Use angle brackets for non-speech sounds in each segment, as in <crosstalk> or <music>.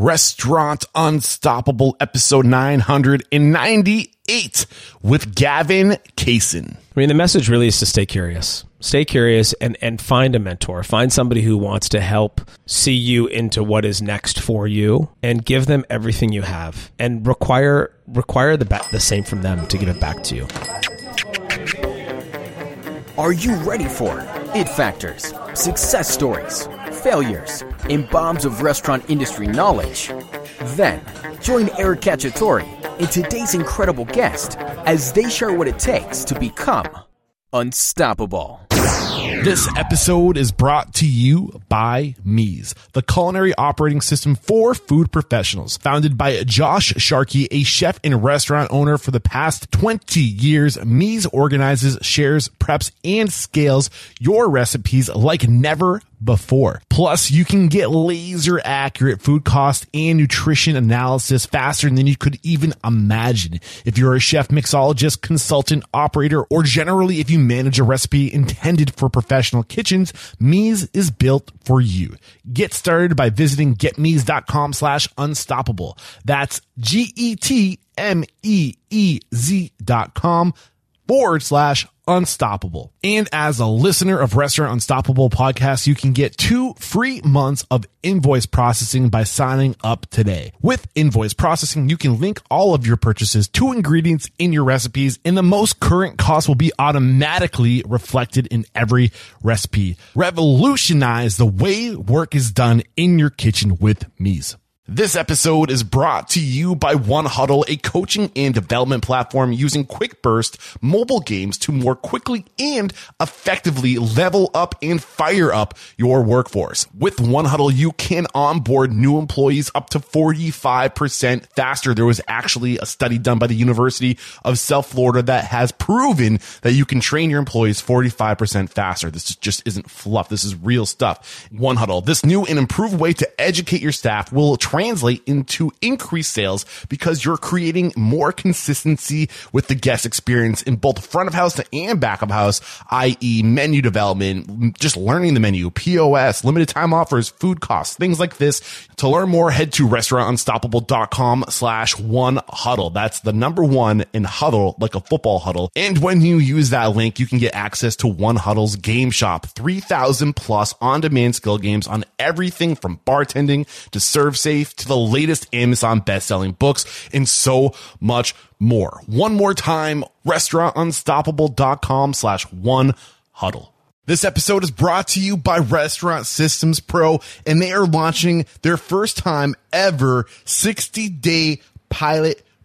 Restaurant Unstoppable, episode 998 with Gavin Kaysen. I mean, the message really is to stay curious. Stay curious and, and find a mentor. Find somebody who wants to help see you into what is next for you and give them everything you have and require require the ba- the same from them to give it back to you. Are you ready for it factors, success stories, failures, and bombs of restaurant industry knowledge? Then, join Eric Cacciatore and today's incredible guest as they share what it takes to become unstoppable. This episode is brought to you by Meez, the culinary operating system for food professionals. Founded by Josh Sharkey, a chef and restaurant owner for the past 20 years, Meez organizes, shares, preps, and scales your recipes like never before. Plus, you can get laser accurate food cost and nutrition analysis faster than you could even imagine. If you're a chef, mixologist, consultant, operator, or generally if you manage a recipe intended for professional kitchens, Meez is built for you. Get started by visiting getmeez.com slash unstoppable. That's G-E-T-M-E-E-Z dot com forward slash unstoppable. And as a listener of Restaurant Unstoppable podcast, you can get two free months of invoice processing by signing up today. With invoice processing, you can link all of your purchases to ingredients in your recipes and the most current cost will be automatically reflected in every recipe. Revolutionize the way work is done in your kitchen with Meez. This episode is brought to you by One Huddle, a coaching and development platform using quick burst mobile games to more quickly and effectively level up and fire up your workforce. With One Huddle, you can onboard new employees up to 45% faster. There was actually a study done by the University of South Florida that has proven that you can train your employees 45% faster. This just isn't fluff. This is real stuff. One Huddle, this new and improved way to educate your staff will translate into increased sales because you're creating more consistency with the guest experience in both front of house and back of house, i.e. menu development, just learning the menu, POS, limited time offers, food costs, things like this. To learn more, head to restaurantunstoppable.com slash one huddle. That's the number one in huddle, like a football huddle. And when you use that link, you can get access to one huddle's game shop, 3000 plus on demand skill games on everything from bartending to ServSafe to the latest Amazon best-selling books and so much more. One more time, restaurantunstoppable.com slash one huddle. This episode is brought to you by Restaurant Systems Pro, and they are launching their first time ever 60 day pilot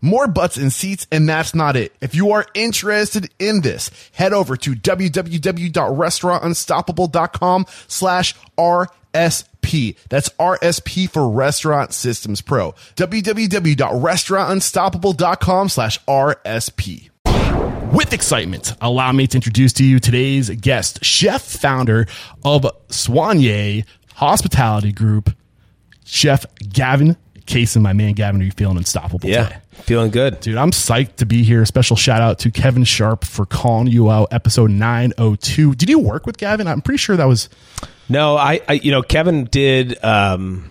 more butts and seats, and that's not it. If you are interested in this, head over to www.restaurantunstoppable.com slash RSP. That's RSP for Restaurant Systems Pro. www.restaurantunstoppable.com slash RSP. With excitement, allow me to introduce to you today's guest, chef founder of Soigné Hospitality Group, Chef Gavin Kaysen. My man Gavin, are you feeling unstoppable Yeah, today? feeling good. Dude, I'm psyched to be here. Special shout out to Kevin Sharp for calling you out, episode 902. Did you work with Gavin? I'm pretty sure that was. No, I, I you know, Kevin did. Um,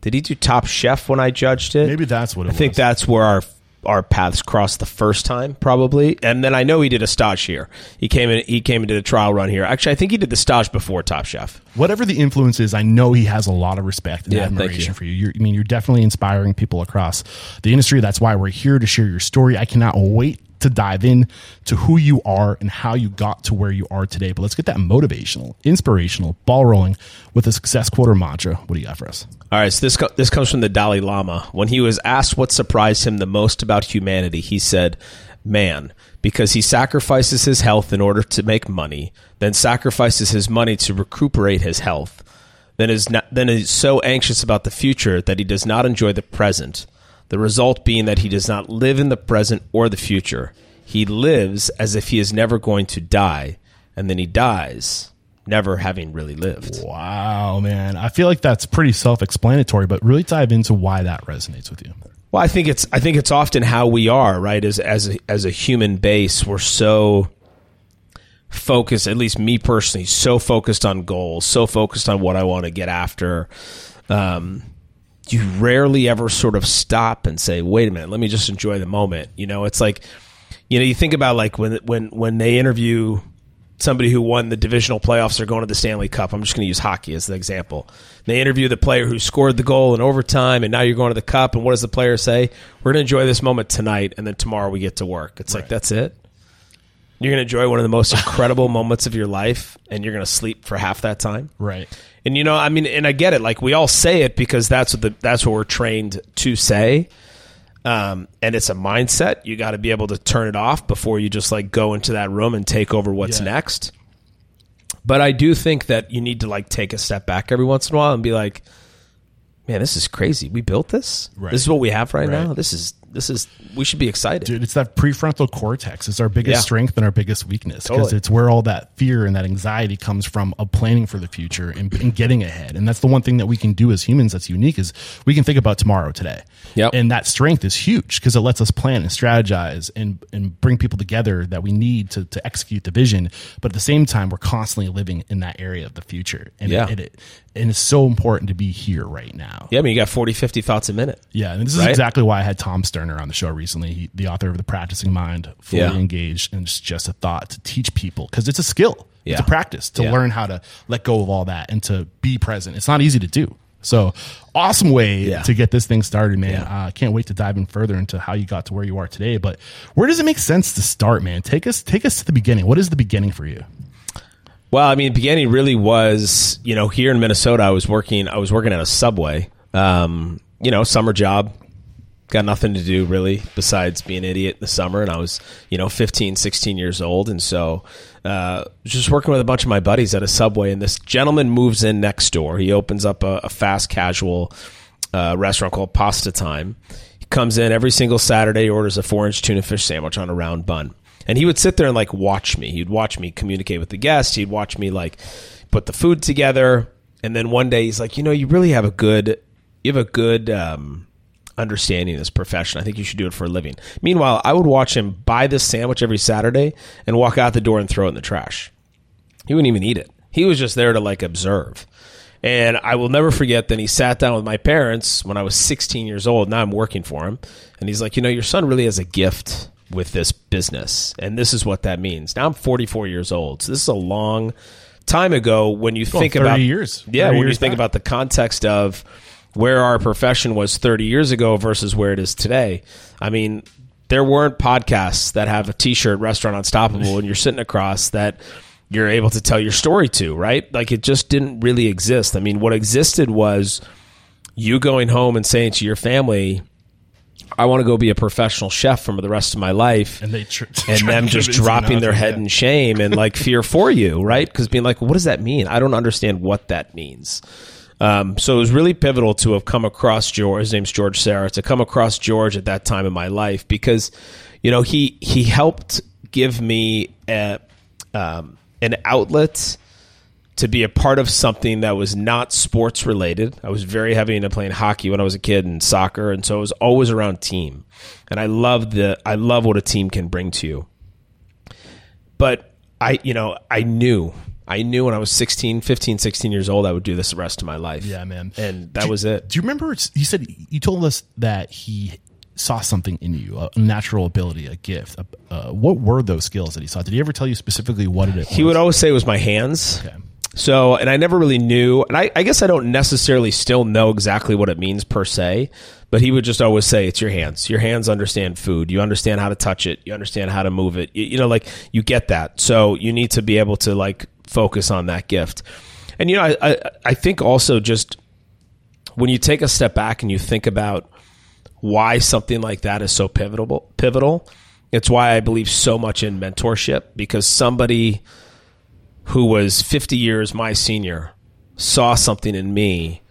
did he do Top Chef when I judged it? Maybe that's what it I think that's where our our paths crossed the first time, probably. And then I know he did a stage here. He came in. He came into the trial run here. Actually, I think he did the stage before Top Chef. Whatever the influence is, I know he has a lot of respect and Yeah, admiration you. for you. You're, I mean, you're definitely inspiring people across the industry. That's why we're here to share your story. I cannot wait to dive in to who you are and how you got to where you are today. But let's get that motivational, inspirational, ball rolling with a success quote or mantra. What do you got for us? All right, so this this comes from the Dalai Lama. When he was asked what surprised him the most about humanity, he said, "Man, because he sacrifices his health in order to make money, then sacrifices his money to recuperate his health, then is not, then is so anxious about the future that he does not enjoy the present. The result being that he does not live in the present or the future. He lives as if he is never going to die, and then he dies, never having really lived. Wow, man. I feel like that's pretty self explanatory, but really dive into why that resonates with you. Well, I think it's I think it's often how we are, right? As as a, as a human base, we're so focused. At least me personally, so focused on goals, so focused on what I want to get after. Um, you rarely ever sort of stop and say, "Wait a minute, let me just enjoy the moment." You know, it's like, you know, you think about like when when when they interview somebody who won the divisional playoffs or going to the Stanley Cup. I'm just going to use hockey as the example. They interview the player who scored the goal in overtime, and now you're going to the cup. And what does the player say? We're going to enjoy this moment tonight, and then tomorrow we get to work. It's right. like that's it. You're going to enjoy one of the most incredible moments of your life, and you're going to sleep for half that time. Right. And you know, I mean, and I get it. Like we all say it because that's what the that's what we're trained to say. Um, and it's a mindset. You got to be able to turn it off before you just like go into that room and take over what's yeah. next. But I do think that you need to like take a step back every once in a while and be like, man, this is crazy. We built this. Right. This is what we have right, right, now. This is this is we should be excited, dude. It's that prefrontal cortex. It's our biggest yeah. strength and our biggest weakness because totally. it's where all that fear and that anxiety comes from of planning for the future and, and, getting ahead. And that's the one thing that we can do as humans that's unique is we can think about tomorrow today. Yep. and that strength is huge because it lets us plan and strategize and and bring people together that we need to to execute the vision. But at the same time, we're constantly living in that area of the future, and yeah. it, it, and it's so important to be here right now. Yeah, I mean, you got 40, 50 thoughts a minute. Yeah, and this is right? exactly why I had Tom Sterner on the show recently. He, the author of The Practicing Mind, fully yeah. engaged, and it's just a thought to teach people because it's a skill. Yeah. It's a practice to yeah. learn how to let go of all that and to be present. It's not easy to do. So awesome way yeah. to get this thing started, man. Yeah. Uh, can't wait to dive in further into how you got to where you are today. But where does it make sense to start, man? Take us, take us to the beginning. What is the beginning for you? Well, I mean, beginning really was, you know, here in Minnesota, I was working, I was working at a Subway, um, you know, summer job, got nothing to do really besides be an idiot in the summer. And I was, you know, 15, 16 years old. And so, uh, just working with a bunch of my buddies at a Subway and this gentleman moves in next door. He opens up a, a fast casual, uh, restaurant called Pasta Time. He comes in every single Saturday, orders a four inch tuna fish sandwich on a round bun. And he would sit there and like watch me. He'd watch me communicate with the guests. He'd watch me like put the food together. And then one day he's like, you know, you really have a good, you have a good um, understanding of this profession. I think you should do it for a living. Meanwhile, I would watch him buy this sandwich every Saturday and walk out the door and throw it in the trash. He wouldn't even eat it. He was just there to like observe. And I will never forget that he sat down with my parents when I was 16 years old. Now I'm working for him. And he's like, you know, your son really has a gift with this business. And this is what that means. Now I'm 44 years old. So this is a long time ago when you well, think about years. Yeah, when years you think back. about the context of where our profession was 30 years ago versus where it is today. I mean, there weren't podcasts that have a t-shirt restaurant unstoppable and you're sitting across that you're able to tell your story to, right? Like it just didn't really exist. I mean, what existed was you going home and saying to your family, I want to go be a professional chef for the rest of my life, and they tr- <laughs> and them just dropping their head in shame and like fear for you, right? Because being like, what does that mean? I don't understand what that means. Um, so it was really pivotal to have come across George. His name's George Sarah. To come across George at that time in my life because, you know, he he helped give me a, um, an outlet to be a part of something that was not sports related. I was very heavy into playing hockey when I was a kid and soccer, and so I was always around team. And I love the I love what a team can bring to you. But I, you know, I knew I knew when I was 16, 15, 16 years old I would do this the rest of my life. Yeah, man. And that do, was it. Do you remember you said you told us that he saw something in you, a natural ability, a gift. Uh, what were those skills that he saw? Did he ever tell you specifically what it was? He would always say it was my hands. Okay. So, and I never really knew, and I, I, guess I don't necessarily still know exactly what it means per se, but he would just always say, it's your hands. Your hands understand food. You understand how to touch it. You understand how to move it. You, you know, like you get that. So you need to be able to like focus on that gift. And, you know, I, I, I think also just when you take a step back and you think about why something like that is so pivotal, pivotal, it's why I believe so much in mentorship because somebody, who was 50 years my senior saw something in me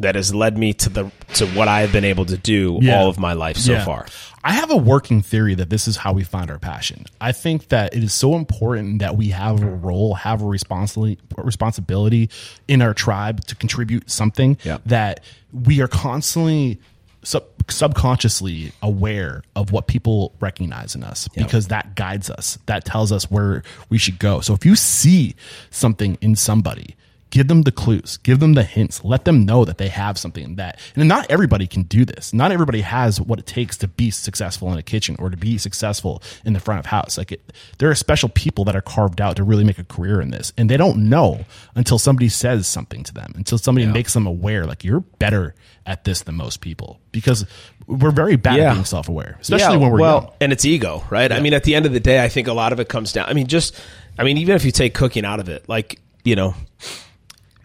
that has led me to the to what I've been able to do Yeah. all of my life so Yeah. far. I have a working theory that this is how we find our passion. I think that it is so important that we have a role, have a responsibility, responsibility in our tribe to contribute something Yeah. that we are constantly sub- subconsciously aware of what people recognize in us because that guides us. That tells us where we should go. So if you see something in somebody, give them the clues give them the hints let them know that they have something that and not everybody can do this not everybody has what it takes to be successful in a kitchen or to be successful in the front of house like it, there are special people that are carved out to really make a career in this and they don't know until somebody says something to them until somebody makes them aware like you're better at this than most people because we're very bad Yeah. at being self-aware especially Yeah, when we're well, young and it's ego, right? I mean, at the end of the day, I think a lot of it comes down. I mean, just, I mean, even if you take cooking out of it, like you know,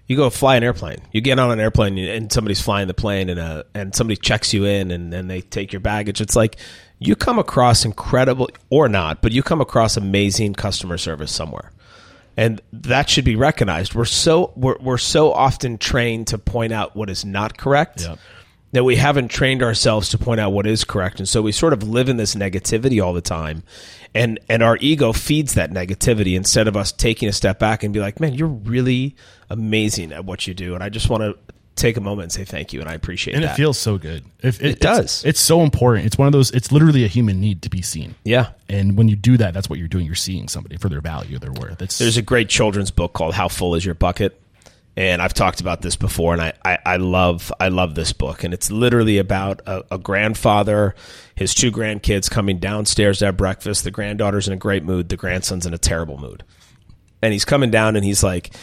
you go fly an airplane. You get on an airplane and somebody's flying the plane, and uh, and somebody checks you in, and then they take your baggage. It's like you come across incredible, or not, but you come across amazing customer service somewhere. And that should be recognized. We're so we're, we're so often trained to point out what is not correct Yep. that we haven't trained ourselves to point out what is correct and so we sort of live in this negativity all the time and and our ego feeds that negativity instead of us taking a step back and be like man you're really amazing at what you do and i just want to take a moment and say thank you and i appreciate that. and that it feels so good if It it's- does. it's so important it's one of those it's literally a human need to be seen yeah And when you do that, that's what you're doing. You're seeing somebody for their value, their worth. It's there's a great children's book called how full is your bucket and i've talked about this before and i, I, I love i love this book. And it's literally about a, a grandfather his two grandkids coming downstairs to have breakfast. The granddaughter's in a great mood. The grandson's in a terrible mood. And he's coming down and he's like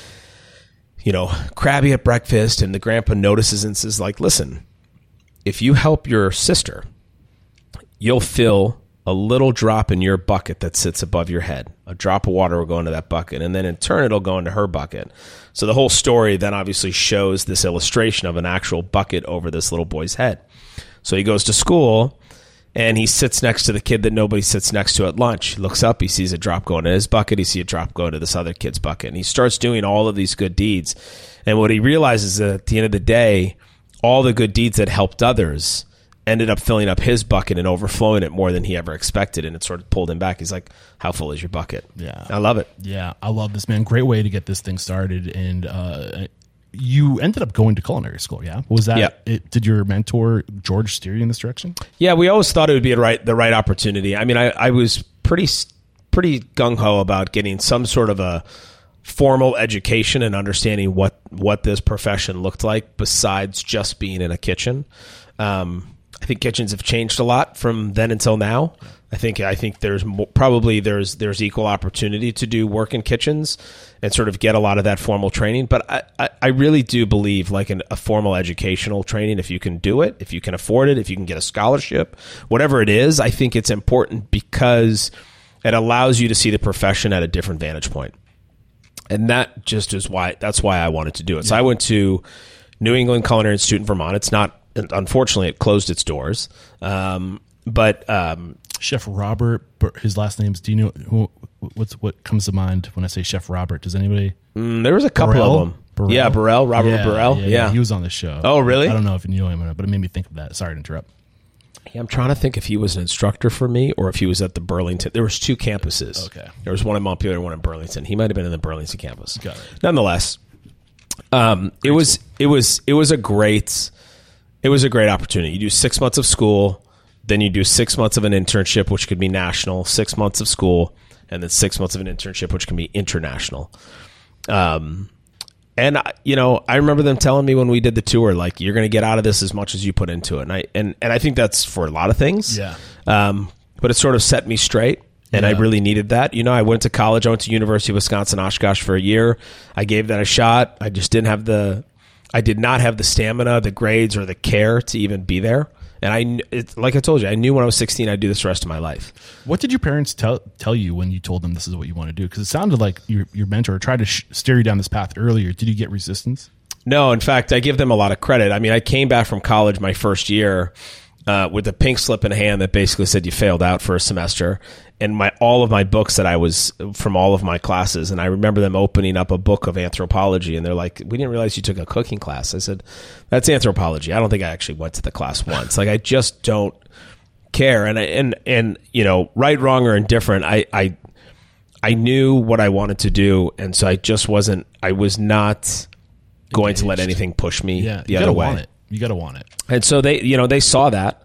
you know crabby at breakfast. And the grandpa notices and says like listen if you help your sister you'll fill a little drop in your bucket that sits above your head. A drop of water will go into that bucket, and then in turn, it'll go into her bucket. So the whole story then obviously shows this illustration of an actual bucket over this little boy's head. So he goes to school and he sits next to the kid that nobody sits next to at lunch. He looks up, he sees a drop go into his bucket, he sees a drop go into this other kid's bucket, and he starts doing all of these good deeds. And what he realizes at the end of the day, all the good deeds that helped others ended up filling up his bucket and overflowing it more than he ever expected, and it sort of pulled him back. He's like, "How full is your bucket?" Yeah. I love it. yeah, I love this man. Great way to get this thing started. And uh, you ended up going to culinary school. Yeah, was that? Yeah. It, did your mentor George steer you in this direction? Yeah, we always thought it would be the right the right opportunity. I mean, I, I was pretty pretty gung ho about getting some sort of a formal education and understanding what what this profession looked like besides just being in a kitchen. Um, I think kitchens have changed a lot from then until now. I think I think there's mo- probably there's there's equal opportunity to do work in kitchens and sort of get a lot of that formal training. But I, I, I really do believe like an, a formal educational training, if you can do it, if you can afford it, if you can get a scholarship, whatever it is, I think it's important because it allows you to see the profession at a different vantage point and that just is why that's why I wanted to do it. So I went to New England Culinary Institute in Vermont. It's not unfortunately it closed its doors, um, but um, Chef Robert, his last name's. Do you know who? What's what comes to mind when I say Chef Robert? Does anybody? mm, there was a couple Burrell? of them. Burrell? Yeah, Burrell, Robert yeah, Burrell. Yeah, Yeah, he was on the show. Oh, really? I don't know if you knew him or not, but it made me think of that. Sorry to interrupt. Yeah, I'm trying to think if he was an instructor for me or if he was at the Burlington. There was two campuses. Okay. There was one in Montpelier and one in Burlington. He might have been in the Burlington campus. Got it. Nonetheless, um, it was it was it was a great it was a great opportunity. You do six months of school, then you do six months of an internship, which could be national. Six months of school, and then six months of an internship, which can be international. Um, and I- you know, I remember them telling me when we did the tour, like you're going to get out of this as much as you put into it, and I and and I think that's for a lot of things. Yeah. Um, but it sort of set me straight, and I really needed that. You know, I went to college. I went to University of Wisconsin Oshkosh for a year. I gave that a shot. I just didn't have the, I did not have the stamina, the grades, or the care to even be there. And I, it, like I told you, I knew when I was 16 I'd do this the rest of my life. What did your parents tell tell you when you told them this is what you want to do? Because it sounded like your your mentor tried to sh- steer you down this path earlier. Did you get resistance? No, in fact, I give them a lot of credit. I mean, I came back from college my first year, uh, with a pink slip in hand that basically said you failed out for a semester, and my all of my books that I was from all of my classes, and I remember them opening up a book of anthropology, and they're like, "We didn't realize you took a cooking class." I said, "That's anthropology. I don't think I actually went to the class once. Like I just don't care." And I, and and you know, right, wrong, or indifferent, I I I knew what I wanted to do, and so I just wasn't. I was not going to let anything push me Yeah, the other way. You gotta want it. And so they, you know, they saw that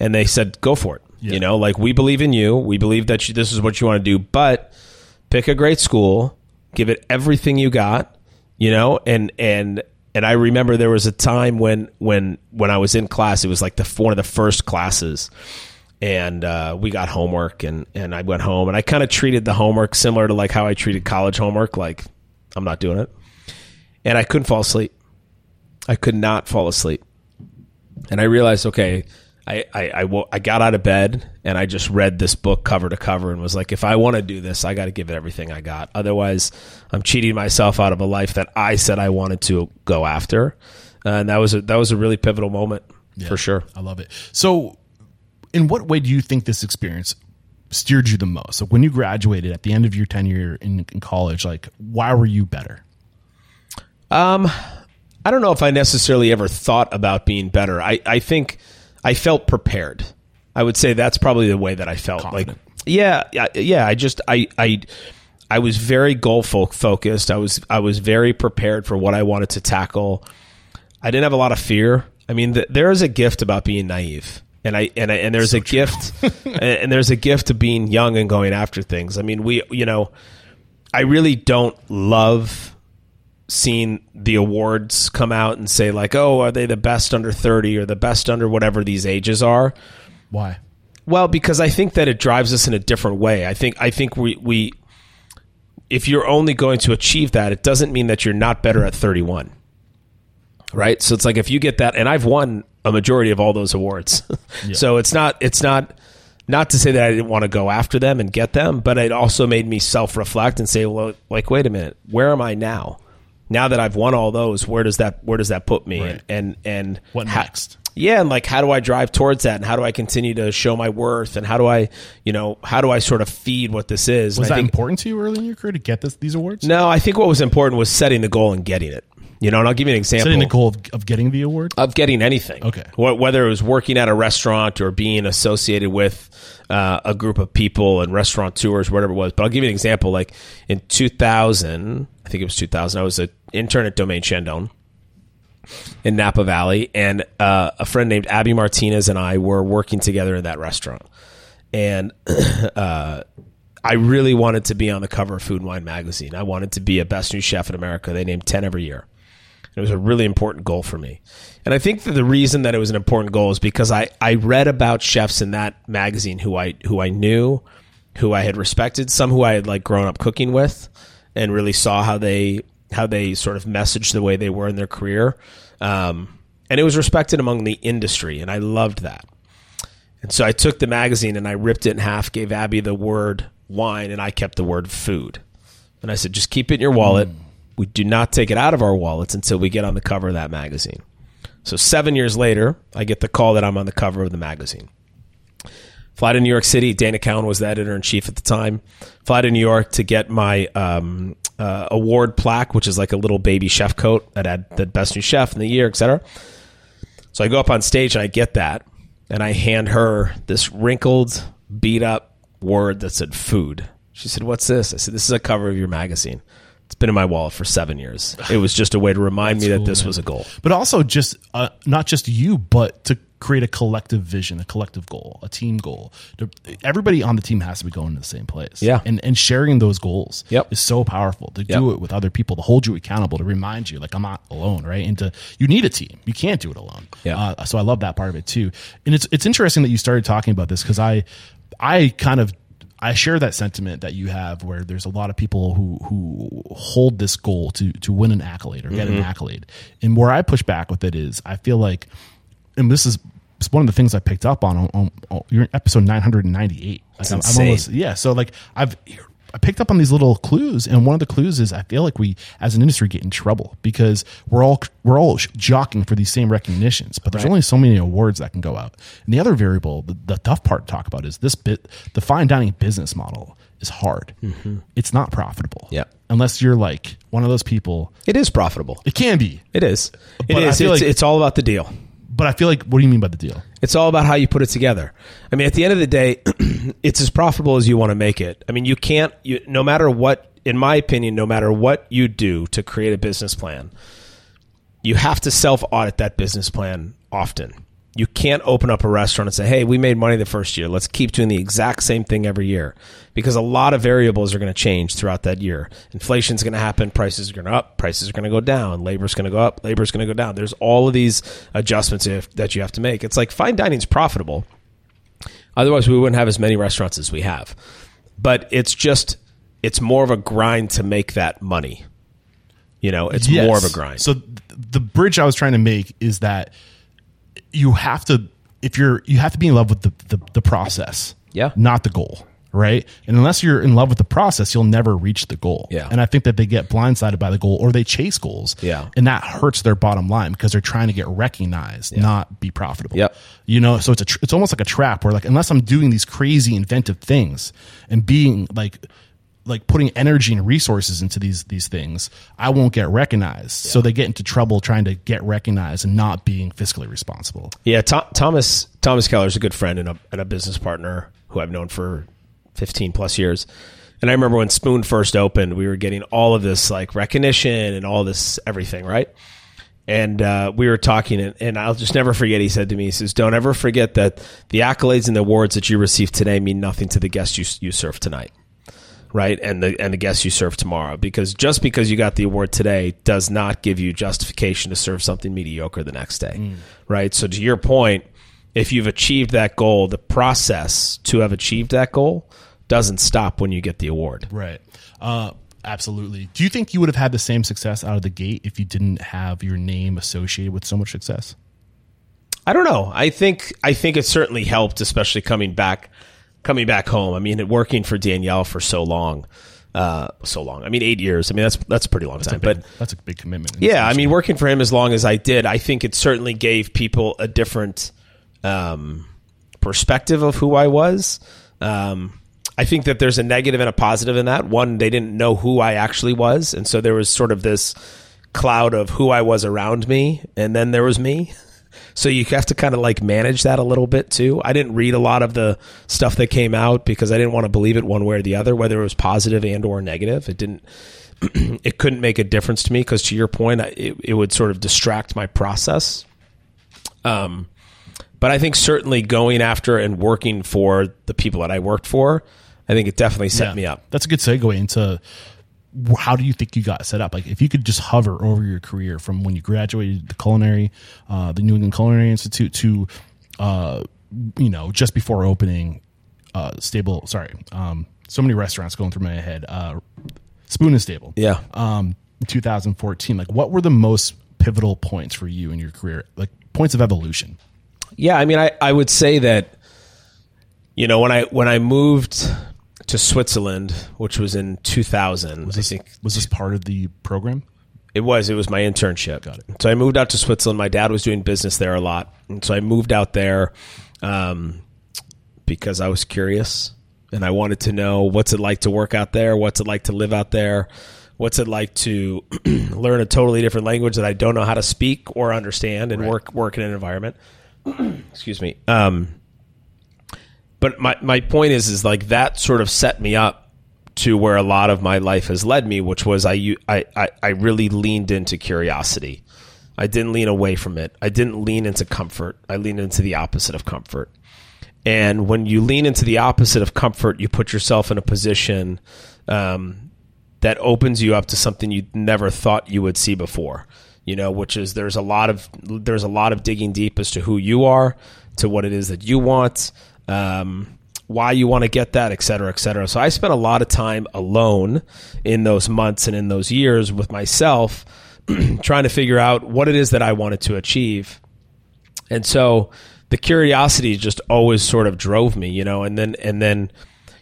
and they said, go for it. Yeah. You know, like we believe in you. We believe that you, this is what you want to do, but pick a great school, give it everything you got, you know, and, and, and I remember there was a time when, when, when I was in class, it was like the, one of the first classes and, uh, we got homework and, and I went home and I kind of treated the homework similar to like how I treated college homework. Like I'm not doing it. And I couldn't fall asleep. I could not fall asleep and I realized, okay, I, I, I, wo- I got out of bed and I just read this book cover to cover and was like, if I want to do this, I got to give it everything I got. Otherwise, I'm cheating myself out of a life that I said I wanted to go after. and that was a, that was a really pivotal moment for sure. I love it. So, in what way do you think this experience steered you the most? So, when you graduated at the end of your tenure in, in college, like, why were you better? Um, I don't know if I necessarily ever thought about being better. I, I think I felt prepared. I would say that's probably the way that I felt. Confident. Like, yeah, yeah, yeah. I just, I, I, I was very goal focused. I was, I was very prepared for what I wanted to tackle. I didn't have a lot of fear. I mean, th- there is a gift about being naive. And I and I, and there's a gift, <laughs> and, and there's a gift to being young and going after things. I mean, we you know, I really don't love seeing the awards come out and say like, oh, are they the best under 30 or the best under whatever these ages are? Why? Well, because I think that it drives us in a different way. I think I think we we if you're only going to achieve that, it doesn't mean that you're not better at 31. Right? So it's like if you get that and I've won a majority of all those awards. <laughs> so it's not it's not not to say that I didn't want to go after them and get them, but it also made me self-reflect and say, well, like wait a minute, where am I now? Now that I've won all those, where does that where does that put me? Right. And and What ha- next? yeah and like how do i drive towards that and how do i continue to show my worth and how do i you know how do i sort of feed what this is Was that think, important to you early in your career to get this, these awards? no i think what was important was setting the goal and getting it you know and i'll give you an example Setting the goal of, of getting the award? of getting anything. Okay. Whether it was working at a restaurant or being associated with uh, a group of people and restaurateurs, whatever it was. But I'll give you an example. Like in 2000, I think it was 2000, I was an intern at Domaine Chandon in Napa Valley, and uh, a friend named Abby Martinez and I were working together in that restaurant. And <clears throat> uh, I really wanted to be on the cover of Food and Wine magazine. I wanted to be a best new chef in America. They named 10 every year. It was a really important goal for me. And I think that the reason that it was an important goal is because I, I read about chefs in that magazine who I who I knew, who I had respected, some who I had like grown up cooking with and really saw how they how they sort of messaged the way they were in their career. Um, and it was respected among the industry and I loved that. And so I took the magazine and I ripped it in half, gave Abby the word wine, and I kept the word food. And I said, just keep it in your wallet. We do not take it out of our wallets until we get on the cover of that magazine. So seven years later, I get the call that I'm on the cover of the magazine. Fly to New York City. Dana Cowin was the editor in chief at the time. Fly to New York to get my um, uh, award plaque, which is like a little baby chef coat that had the best new chef in the year, etc. So I go up on stage and I get that, and I hand her this wrinkled, beat up word that said food. She said, What's this? I said, This is a cover of your magazine. Been in my wallet for seven years. It was just a way to remind me that cool, this man. was a goal. But also just uh, not just you, but to create a collective vision, a collective goal, a team goal. Everybody on the team has to be going to the same place. Yeah. and and sharing those goals Yep. is so powerful. To Yep. do it with other people, to hold you accountable, to remind you like I'm not alone, right? And to you need a team. You can't do it alone. Yeah. Uh, so I love that part of it too. And it's it's interesting that you started talking about this because I I kind of I share that sentiment that you have where there's a lot of people who who hold this goal to to win an accolade or get Mm-hmm. an accolade. And where I push back with it is I feel like and this is it's one of the things I picked up on, on, on you're in episode 998. Like I'm, I'm almost yeah, so like I've I picked up on these little clues, and one of the clues is I feel like we, as an industry, get in trouble because we're all we're all jockeying for these same recognitions, but there's Right. only so many awards that can go out. And the other variable, the, the tough part to talk about is this bit: the fine dining business model is hard. Mm-hmm. It's not profitable. Yeah. unless you're like one of those people. It is profitable. It can be, It is. It is. It's, like- it's all about the deal. But I feel like, what do you mean by the deal? It's all about how you put it together. I mean, at the end of the day, <clears throat> it's as profitable as you want to make it. I mean, you can't, you, no matter what, in my opinion, no matter what you do to create a business plan, you have to self audit that business plan often. You can't open up a restaurant and say, hey, we made money the first year. Let's keep doing the exact same thing every year. Because a lot of variables are going to change throughout that year. Inflation's going to happen. Prices are going to up. Prices are going to go down. Labor's going to go up. Labor's going to go down. There's all of these adjustments if, that you have to make. It's like fine dining's profitable. Otherwise, we wouldn't have as many restaurants as we have. But it's just, it's more of a grind to make that money. You know, it's Yes. more of a grind. So th- the bridge I was trying to make is that you have to if you're you have to be in love with the the, the process. Yeah. Not the goal. Right. And unless you're in love with the process, you'll never reach the goal. Yeah. And I think that they get blindsided by the goal or they chase goals. Yeah. And that hurts their bottom line because they're trying to get recognized, not be profitable. Yep. You know, so it's a tr- it's almost like a trap where like unless I'm doing these crazy inventive things and being like like putting energy and resources into these these things, I won't get recognized. So they get into trouble trying to get recognized and not being fiscally responsible. Yeah, Tho- Thomas Thomas Keller is a good friend and a, and a business partner who I've known for 15 plus years. And I remember when Spoon first opened, we were getting all of this like recognition and all this everything, right? And uh, we were talking, and, and I'll just never forget. He said to me, "He says, don't ever forget that the accolades and the awards that you receive today mean nothing to the guests you you serve tonight." Right? And the and the guests you serve tomorrow. Because just because you got the award today does not give you justification to serve something mediocre the next day, right? So to your point, if you've achieved that goal, the process to have achieved that goal doesn't stop when you get the award. Right. Uh, absolutely. Do you think you would have had the same success out of the gate if you didn't have your name associated with so much success? I don't know. I think I think it certainly helped, especially coming back coming back home. I mean, working for Daniel for so long, uh, so long. I mean, eight years. I mean, that's that's a pretty long time. Big- but that's a big commitment. Yeah, I mean, working for him as long as I did, I think it certainly gave people a different um, perspective of who I was. Um, I think that there's a negative and a positive in that. One, they didn't know who I actually was, and so there was sort of this cloud of who I was around me, and then there was me. <laughs> So you have to kind of like manage that a little bit too. I didn't read a lot of the stuff that came out because I didn't want to believe it one way or the other, whether it was positive and or negative. It didn't <clears throat> it couldn't make a difference to me because to your point it, it would sort of distract my process um but i think certainly going after and working for the people that i worked for i think it definitely set Yeah. me up That's a good segue into how do you think you got set up? Like, if you could just hover over your career from when you graduated the culinary, uh, the New England Culinary Institute, to, uh, you know, just before opening, uh, stable. Sorry, um, so many restaurants going through my head. Uh, Spoon and Stable. yeah Um, 2014. Like, what were the most pivotal points for you in your career? Like points of evolution. yeah i mean i i would say that you know when i when i moved to switzerland which was in 2000 i think Was this part of the program? It was. It was my internship. Got it. So I moved out to Switzerland. My dad was doing business there a lot, and so I moved out there um, because I was curious and I wanted to know what's it like to work out there, what's it like to live out there, what's it like to <clears throat> learn a totally different language that I don't know how to speak or understand, and work work in an environment. <clears throat> Excuse me. Um, but my my point is is like that sort of set me up to where a lot of my life has led me, which was I I I really leaned into curiosity. I didn't lean away from it. I didn't lean into comfort. I leaned into the opposite of comfort. And when you lean into the opposite of comfort, you put yourself in a position um, that opens you up to something you never thought you would see before. You know, which is there's a lot of there's a lot of digging deep as to who you are, to what it is that you want, um, why you want to get that, et cetera, et cetera. So I spent a lot of time alone in those months and in those years with myself, <clears throat> trying to figure out what it is that I wanted to achieve. And so the curiosity just always sort of drove me, you know, and then and then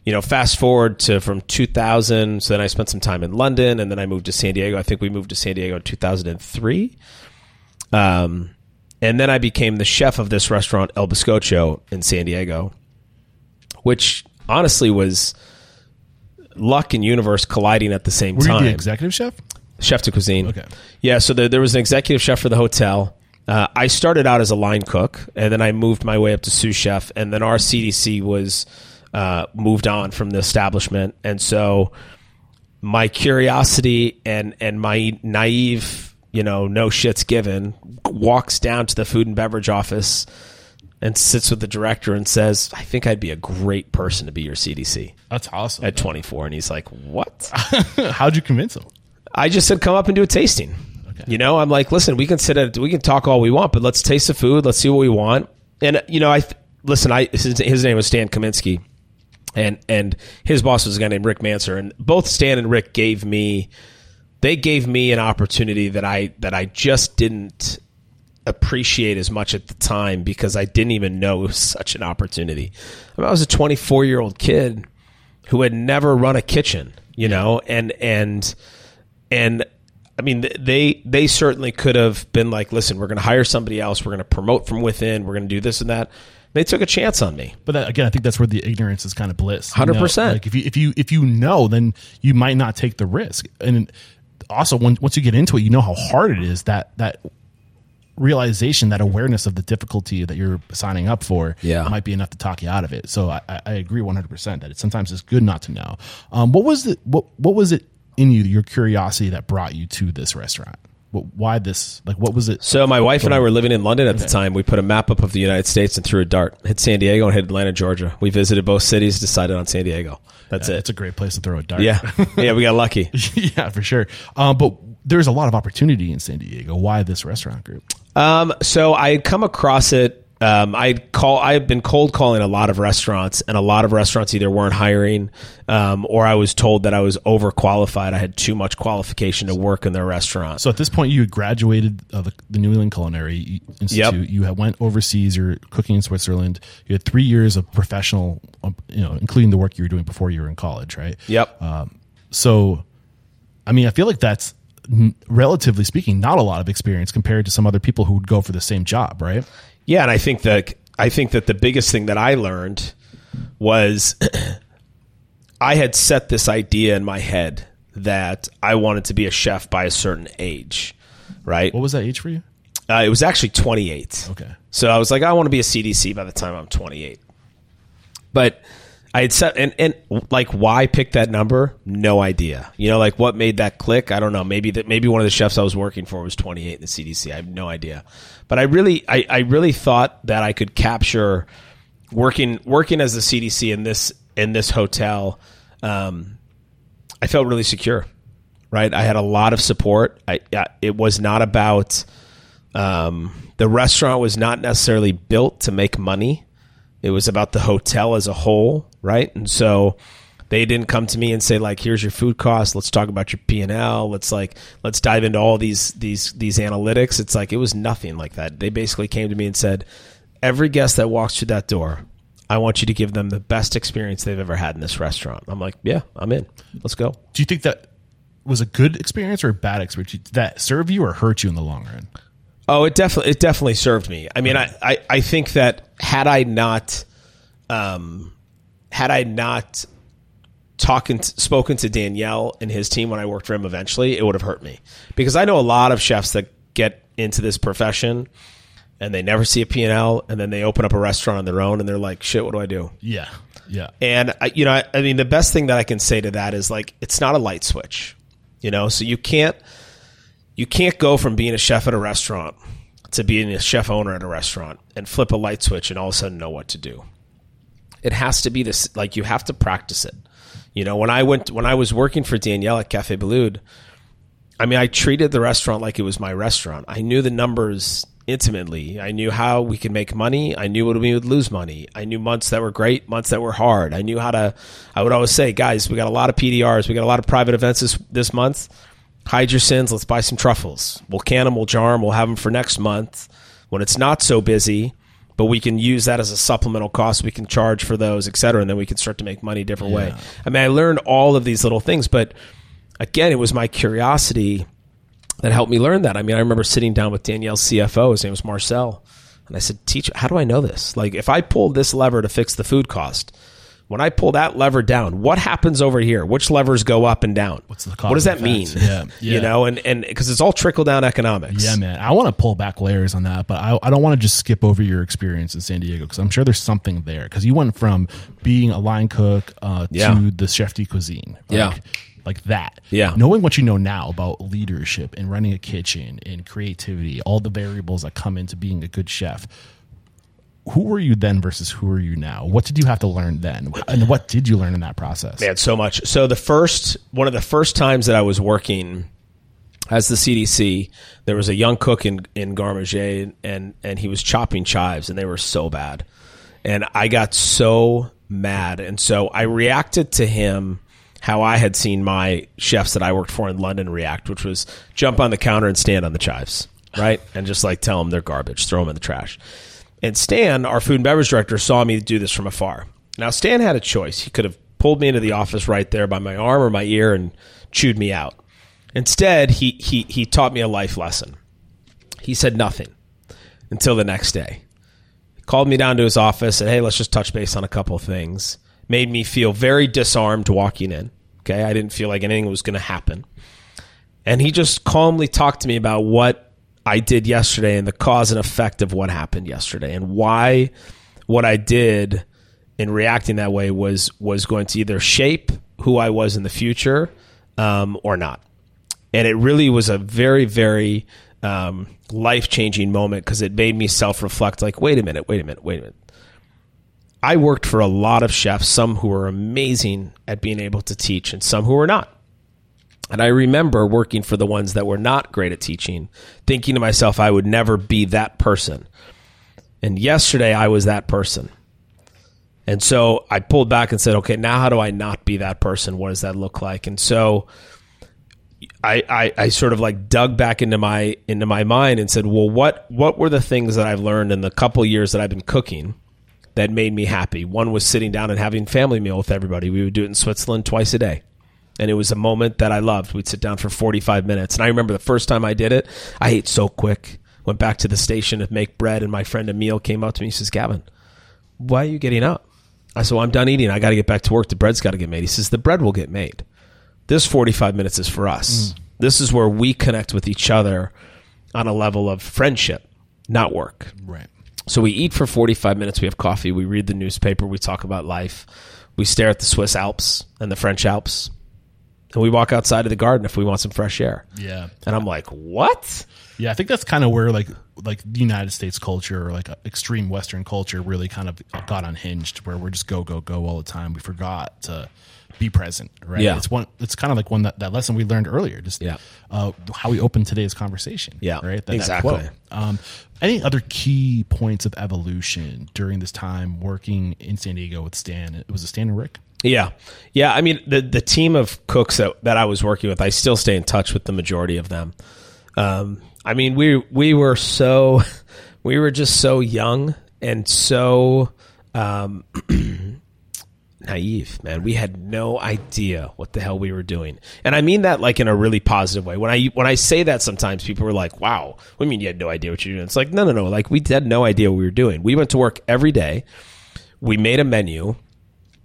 you know, fast forward to from 2000. So then I spent some time in London, and then I moved to San Diego. I think we moved to San Diego in 2003. Um, and then I became the chef of this restaurant, El Bizcocho, in San Diego, which honestly was luck and universe colliding at the same Were time. the executive chef? chef de cuisine. Okay. Yeah, so there, there was an executive chef for the hotel. Uh, I started out as a line cook, and then I moved my way up to sous chef, and then our CDC was uh, moved on from the establishment, and so my curiosity and and my naive, you know, no shits given, walks down to the food and beverage office and sits with the director and says, "I think I'd be a great person to be your CDC." That's awesome. At 24, and he's like, "What?" <laughs> How'd you convince him? I just said, come up and do a tasting. You know, I'm like, listen, we can sit at, we can talk all we want, but let's taste the food. Let's see what we want. And uh, you know, I listen. I his, his name was Stan Kaminsky, and and his boss was a guy named Rick Manser, and both Stan and Rick gave me, they gave me an opportunity that I that I just didn't appreciate as much at the time because I didn't even know it was such an opportunity. I, mean, I was a 24 year old kid who had never run a kitchen, you know, and and and I mean, they they certainly could have been like, listen, we're going to hire somebody else. We're going to promote from within. We're going to do this and that. They took a chance on me. But that, again, I think that's where the ignorance is kind of bliss. you know? 100%. Like if you if you if you know, then you might not take the risk. And also, when, once you get into it, you know how hard it is. That that realization, that awareness of the difficulty that you're signing up for, Yeah. might be enough to talk you out of it. So I, I- agree 100 percent that it, sometimes it's good not to know. Um, what was the what what was it in you, your curiosity that brought you to this restaurant? What, why this? Like, what was it? So my wife and I were living in London at the time. We put a map up of the United States and threw a dart. Hit San Diego and hit Atlanta, Georgia. We visited both cities. Decided on San Diego. That's Uh, it. It's a great place to throw a dart. yeah, <laughs> yeah. We got lucky. <laughs> yeah, for sure. Um, but there's a lot of opportunity in San Diego. Why this restaurant group? Um, so I had come across it. Um, I call. I had been cold calling a lot of restaurants, and a lot of restaurants either weren't hiring, um, or I was told that I was overqualified. I had too much qualification to work in their restaurant. So at this point, you had graduated uh, the, the New England Culinary Institute. Yep. You had went overseas. You're cooking in Switzerland. You had three years of professional, um, you know, including the work you were doing before you were in college, right? Yep. So, I mean, I feel like that's relatively speaking not a lot of experience compared to some other people who would go for the same job, right? Yeah, and I think that I think that the biggest thing that I learned was <clears throat> I had set this idea in my head that I wanted to be a chef by a certain age, right? What was that age for you? Uh, it was actually 28. Okay. So I was like, I want to be a CDC by the time I'm 28. But I had set, and, and like, why pick that number? No idea. You know, like what made that click? I don't know. Maybe that, maybe one of the chefs I was working for was 28 in the CDC. I have no idea. But I really, I, I really thought that I could capture working, working as the CDC in this, in this hotel. Um, I felt really secure, right? I had a lot of support. I, I it was not about, um, the restaurant was not necessarily built to make money. It was about the hotel as a whole, right? And so they didn't come to me and say like, "Here's your food cost. Let's talk about your P and L. Let's like let's dive into all these these these analytics." It's like it was nothing like that. They basically came to me and said, "Every guest that walks through that door, I want you to give them the best experience they've ever had in this restaurant." I'm like, "Yeah, I'm in. Let's go." Do you think that was a good experience or a bad experience? Did that serve you or hurt you in the long run? Oh, it definitely it definitely served me. I mean, I, I, I think that had I not, um, had I not talking spoken to Daniel and his team when I worked for him eventually, it would have hurt me because I know a lot of chefs that get into this profession and they never see a P&L and then they open up a restaurant on their own and they're like, shit, what do I do? Yeah. Yeah. And I, you know, I, I mean, the best thing that I can say to that is like, it's not a light switch, you know. So you can't, you can't go from being a chef at a restaurant to being a chef owner at a restaurant and flip a light switch and all of a sudden know what to do. It has to be this, like you have to practice it. You know, when I went, when I was working for Daniel at Cafe Boulud, I mean, I treated the restaurant like it was my restaurant. I knew the numbers intimately. I knew how we could make money. I knew when we would lose money. I knew months that were great, months that were hard. I knew how to. I would always say, guys, we got a lot of PDRs. We got a lot of private events this this month. Hide your sins. Let's buy some truffles. We'll can them. We'll jar them. We'll have them for next month when it's not so busy. but we can use that as a supplemental cost. We can charge for those, et cetera, and then we can start to make money a different way. I mean, I learned all of these little things, but again, it was my curiosity that helped me learn that. I mean, I remember sitting down with Daniel's CFO, his name was Marcel, and I said, "Teach, how do I know this? Like, if I pulled this lever to fix the food cost." When I pull that lever down, what happens over here? Which levers go up and down? What's the what does that mean? Yeah, <laughs> yeah. You know, and and because it's all trickle down economics. Yeah, man. I want to pull back layers on that, but I, I don't want to just skip over your experience in San Diego because I'm sure there's something there. Because you went from being a line cook uh, Yeah. to the chef de cuisine. Like, Yeah. Like that. Yeah. Knowing what you know now about leadership and running a kitchen and creativity, all the variables that come into being a good chef. Who were you then versus who are you now? What did you have to learn then? And what did you learn in that process? Man, so much. So the first one of the first times that I was working as the CDC, there was a young cook in in Garmager, and and he was chopping chives, and they were so bad, and I got so mad, and so I reacted to him how I had seen my chefs that I worked for in London react, which was jump on the counter and stand on the chives, right, and just like tell them they're garbage, throw them in the trash. And Stan, our food and beverage director, saw me do this from afar. Now, Stan had a choice. He could have pulled me into the office right there by my arm or my ear and chewed me out. Instead, he, he, he taught me a life lesson. He said nothing until the next day. He called me down to his office, said, Hey, let's just touch base on a couple of things. Made me feel very disarmed walking in. Okay. I didn't feel like anything was going to happen. And he just calmly talked to me about what I did yesterday and the cause and effect of what happened yesterday and why what I did in reacting that way was was going to either shape who I was in the future um, or not. And it really was a very, very um, life changing moment because it made me self reflect like, wait a minute, wait a minute, wait a minute. I worked for a lot of chefs, some who were amazing at being able to teach and some who were not. And I remember working for the ones that were not great at teaching, thinking to myself, I would never be that person. And yesterday, I was that person. And so I pulled back and said, okay, now how do I not be that person? What does that look like? And so I, I, I sort of like dug back into my into my mind and said, well, what what were the things that I've learned in the couple years that I've been cooking that made me happy? One was sitting down and having family meal with everybody. We would do it in Switzerland twice a day and it was a moment that I loved. We'd sit down for 45 minutes. And I remember the first time I did it, I ate so quick. Went back to the station to make bread, and my friend Emil came up to me and says, Gavin, why are you getting up? I said, well, I'm done eating. I got to get back to work. The bread's got to get made. He says, the bread will get made. This 45 minutes is for us. Mm. This is where we connect with each other on a level of friendship, not work. Right. So we eat for 45 minutes. We have coffee. We read the newspaper. We talk about life. We stare at the Swiss Alps and the French Alps. And we walk outside of the garden if we want some fresh air. Yeah. And I'm like, what? Yeah, I think that's kind of where like like the United States culture or like uh, extreme Western culture really kind of got unhinged, where we're just go go go all the time. We forgot to be present, right? Yeah. it's one. It's kind of like one that, that lesson we learned earlier, just Yeah. uh, how we open today's conversation. Yeah, right. That, exactly. That. Um, any other key points of evolution during this time working in San Diego with Stan? It was a Stan and Rick. Yeah. Yeah. I mean, the, the team of cooks that, that I was working with, I still stay in touch with the majority of them. Um, I mean, we, we were so, <laughs> we were just so young and so, um, <clears throat> naive, man. We had no idea what the hell we were doing. And I mean that like in a really positive way. When I when I say that sometimes people are like, "Wow, what mean you had no idea what you're doing?" It's like, "No, no, no. Like we had no idea what we were doing. We went to work every day. We made a menu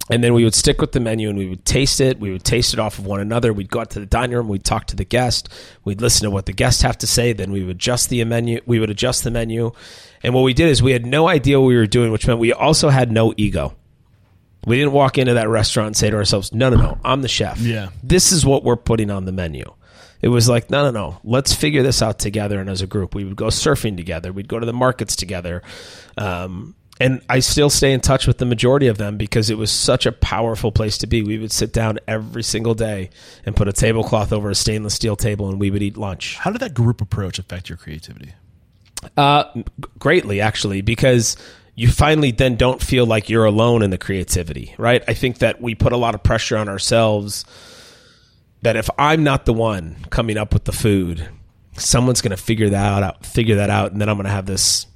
and then we would stick with the menu and we would taste it. We would taste it off of one another. We'd go out to the dining room. We'd talk to the guest. We'd listen to what the guests have to say. Then we would adjust the menu. We would adjust the menu. And what we did is we had no idea what we were doing, which meant we also had no ego. We didn't walk into that restaurant and say to ourselves, no, no, no, I'm the chef. Yeah. This is what we're putting on the menu. It was like, no, no, no, let's figure this out together. And as a group, we would go surfing together. We'd go to the markets together. Um, and I still stay in touch with the majority of them because it was such a powerful place to be. We would sit down every single day and put a tablecloth over a stainless steel table and we would eat lunch. How did that group approach affect your creativity? Uh, greatly, actually, because you finally then don't feel like you're alone in the creativity, right? I think that we put a lot of pressure on ourselves that if I'm not the one coming up with the food, someone's going to figure that out, figure that out, and then I'm going to have this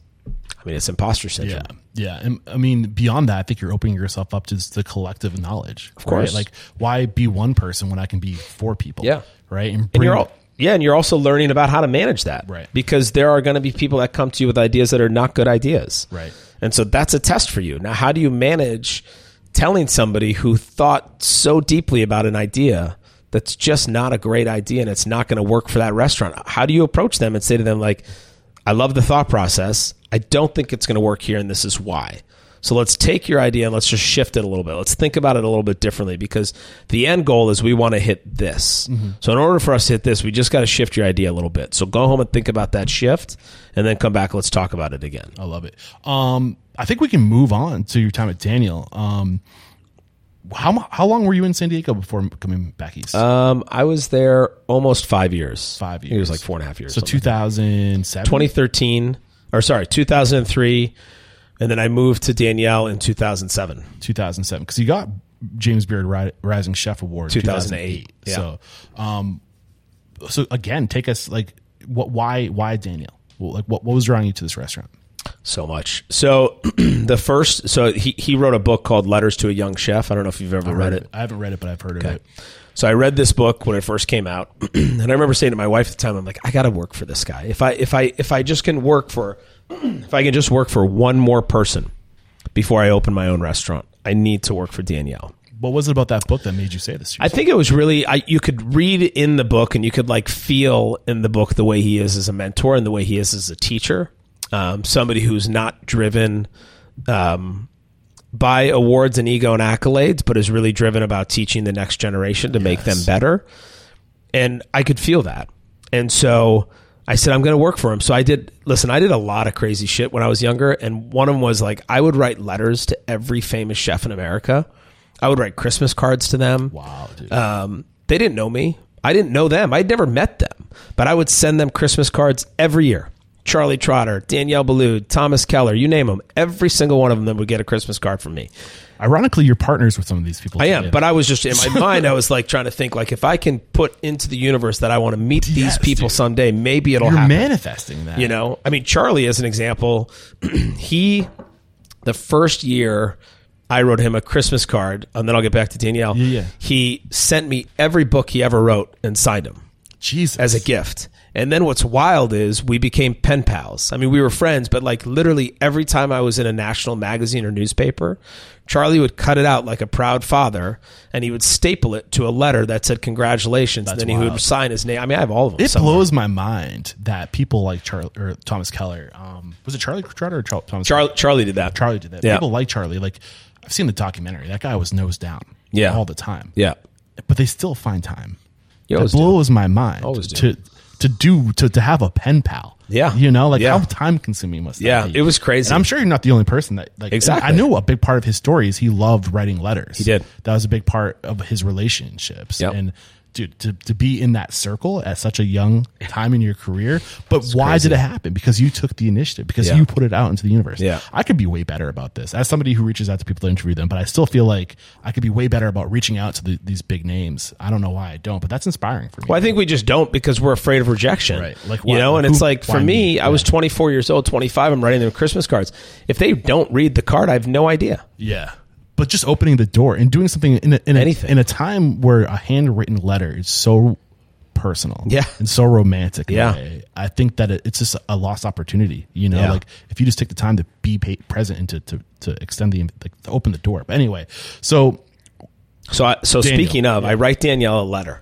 I mean, it's imposter syndrome. Yeah, yeah. And I mean, beyond that, I think you're opening yourself up to the collective knowledge. Of course. Like, why be one person when I can be four people? Yeah. Right. And, And you're all, yeah, and you're also learning about how to manage that. Right. Because there are going to be people that come to you with ideas that are not good ideas. Right. And so that's a test for you. Now, how do you manage telling somebody who thought so deeply about an idea that's just not a great idea and it's not going to work for that restaurant? How do you approach them and say to them, like, I love the thought process. I don't think it's going to work here, and this is why. So let's take your idea and let's just shift it a little bit. Let's think about it a little bit differently because the end goal is we want to hit this. So in order for us to hit this, we just got to shift your idea a little bit. So go home and think about that shift and then come back. Let's talk about it again. I love it. Um, I think we can move on to your time at Daniel. Um, how how long were you in San Diego before coming back east? Um, I was there almost five years. Five years. It was like four and a half years. so something. 2007. 2013, or sorry, 2003. And then I moved to Daniel in 2007. 2007 because you got James Beard Rising Chef Award in 2008, yeah. So, um, so again, take us like what? Why? Why Daniel? Well, like what? What was drawing you to this restaurant? So much. So <clears throat> the first, so he, he wrote a book called Letters to a Young Chef. I don't know if you've ever read it. I haven't read it, but I've heard of Okay. it. So I read this book when it first came out, <clears throat> and I remember saying to my wife at the time, "I'm like, I got to work for this guy. If I if I if I just can work for, <clears throat> if I can just work for one more person before I open my own restaurant, I need to work for Daniel." What was it about that book that made you say this? I think it was really I, you could read in the book and you could like feel in the book the way he is as a mentor and the way he is as a teacher. Um, somebody who's not driven um, by awards and ego and accolades, but is really driven about teaching the next generation to make them better. And I could feel that. And so I said, I'm going to work for him. So I did, listen, I did a lot of crazy shit when I was younger. And one of them was like, I would write letters to every famous chef in America. I would write Christmas cards to them. wow, dude. Um, they didn't know me. I didn't know them. I'd never met them, but I would send them Christmas cards every year. Charlie Trotter, Daniel Boulud, Thomas Keller, you name them. Every single one of them would get a Christmas card from me. Ironically, you're partners with some of these people. I am, but I was just in my <laughs> mind. I was like trying to think, like if I can put into the universe that I want to meet these Yes, people dude. someday, maybe it'll you're happen. manifesting that. You know, I mean, Charlie, as an example, <clears throat> he, the first year I wrote him a Christmas card, and then I'll get back to Daniel. Yeah, yeah. He sent me every book he ever wrote and signed them Jesus, as a gift. And then what's wild is we became pen pals. I mean, we were friends, but like literally every time I was in a national magazine or newspaper, Charlie would cut it out like a proud father and he would staple it to a letter that said congratulations. and That's then he would sign his name. I mean, I have all of them. It somewhere. blows my mind that people like Charlie or Thomas Keller. Um, was it Charlie Trotter or Char- Thomas? Charlie, Charlie did that. Charlie did that. Yeah. People like Charlie. Like I've seen the documentary. That guy was nose down. Yeah. all the time. Yeah. but they still find time. You It always do. blows my mind. Always do. to to do to to have a pen pal. Yeah. you know, like Yeah. how time consuming must that Yeah, be? it was crazy. And I'm sure you're not the only person that like. Exactly. I knew a big part of his story is he loved writing letters. He did. That was a big part of his relationships. Yep. And dude, to, to be in that circle at such a young time in your career, but why crazy. did it happen? Because you took the initiative, because Yeah. you put it out into the universe. Yeah. I could be way better about this as somebody who reaches out to people to interview them, but I still feel like I could be way better about reaching out to the, these big names. I don't know why I don't, but that's inspiring for me. Well, I think we just don't because we're afraid of rejection. Right. Like you know, and Who- it's like for why me, me? I was 24 years old, 25. I'm writing them Christmas cards. If they don't read the card, I have no idea. Yeah. But just opening the door and doing something in a, in a, Anything. in a time where a handwritten letter is so personal Yeah. and so romantic in a Yeah. way, I think that it, it's just a lost opportunity. You know, Yeah. like if you just take the time to be pa- present and to, to, to extend the, like, to open the door. But anyway, so So, I, so Daniel, speaking of, I write Daniel a letter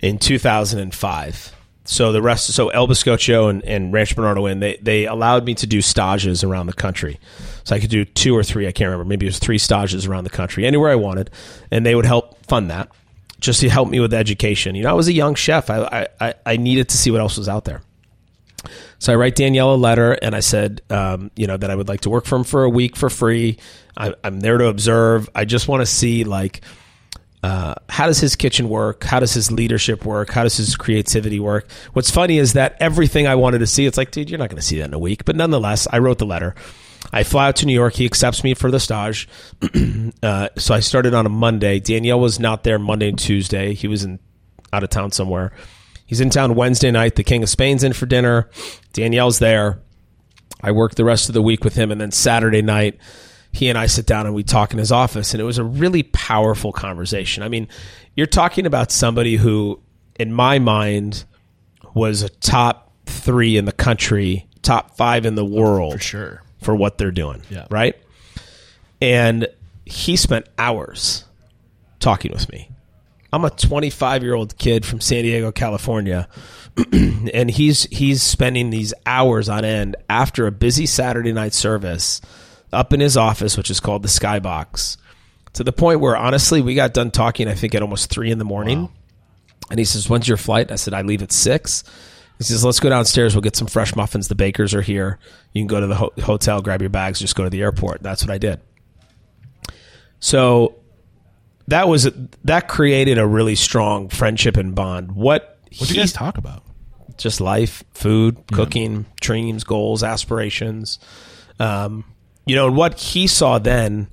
in 2005. So the rest, so El Bizcocho and, and Rancho Bernardo Inn, they they allowed me to do stages around the country. So I could do two or three, I can't remember. Maybe it was three stages around the country, anywhere I wanted, and they would help fund that, just to help me with education. You know, I was a young chef. I I, I needed to see what else was out there. So I write Daniel a letter and I said, um, you know, that I would like to work for him for a week for free. I, I'm there to observe. I just want to see like, uh, how does his kitchen work? How does his leadership work? How does his creativity work? What's funny is that everything I wanted to see, it's like, dude, you're not going to see that in a week. But nonetheless, I wrote the letter. I fly out to New York. He accepts me for the stage. <clears throat> uh, so I started on a Monday. Daniel was not there Monday and Tuesday. He was in out of town somewhere. He's in town Wednesday night. The King of Spain's in for dinner. Daniel's there. I work the rest of the week with him, and then Saturday night, he and I sit down and we talk in his office, and it was a really powerful conversation. I mean, you're talking about somebody who, in my mind, was a top three in the country, top five in the world For sure. for what they're doing. Yeah. Right. And he spent hours talking with me. I'm a 25 year old kid from San Diego, California, <clears throat> and he's he's spending these hours on end after a busy Saturday night service up in his office, which is called the Skybox, to the point where honestly we got done talking. I think at almost three in the morning, and he says, "When's your flight?" I said, "I leave at 6. He says, "Let's go downstairs. We'll get some fresh muffins. The bakers are here. You can go to the ho- hotel, grab your bags, just go to the airport." That's what I did. So that was that created a really strong friendship and bond. What What you guys talk about? just life, food, cooking, dreams, goals, aspirations. Um, you know, and what he saw then,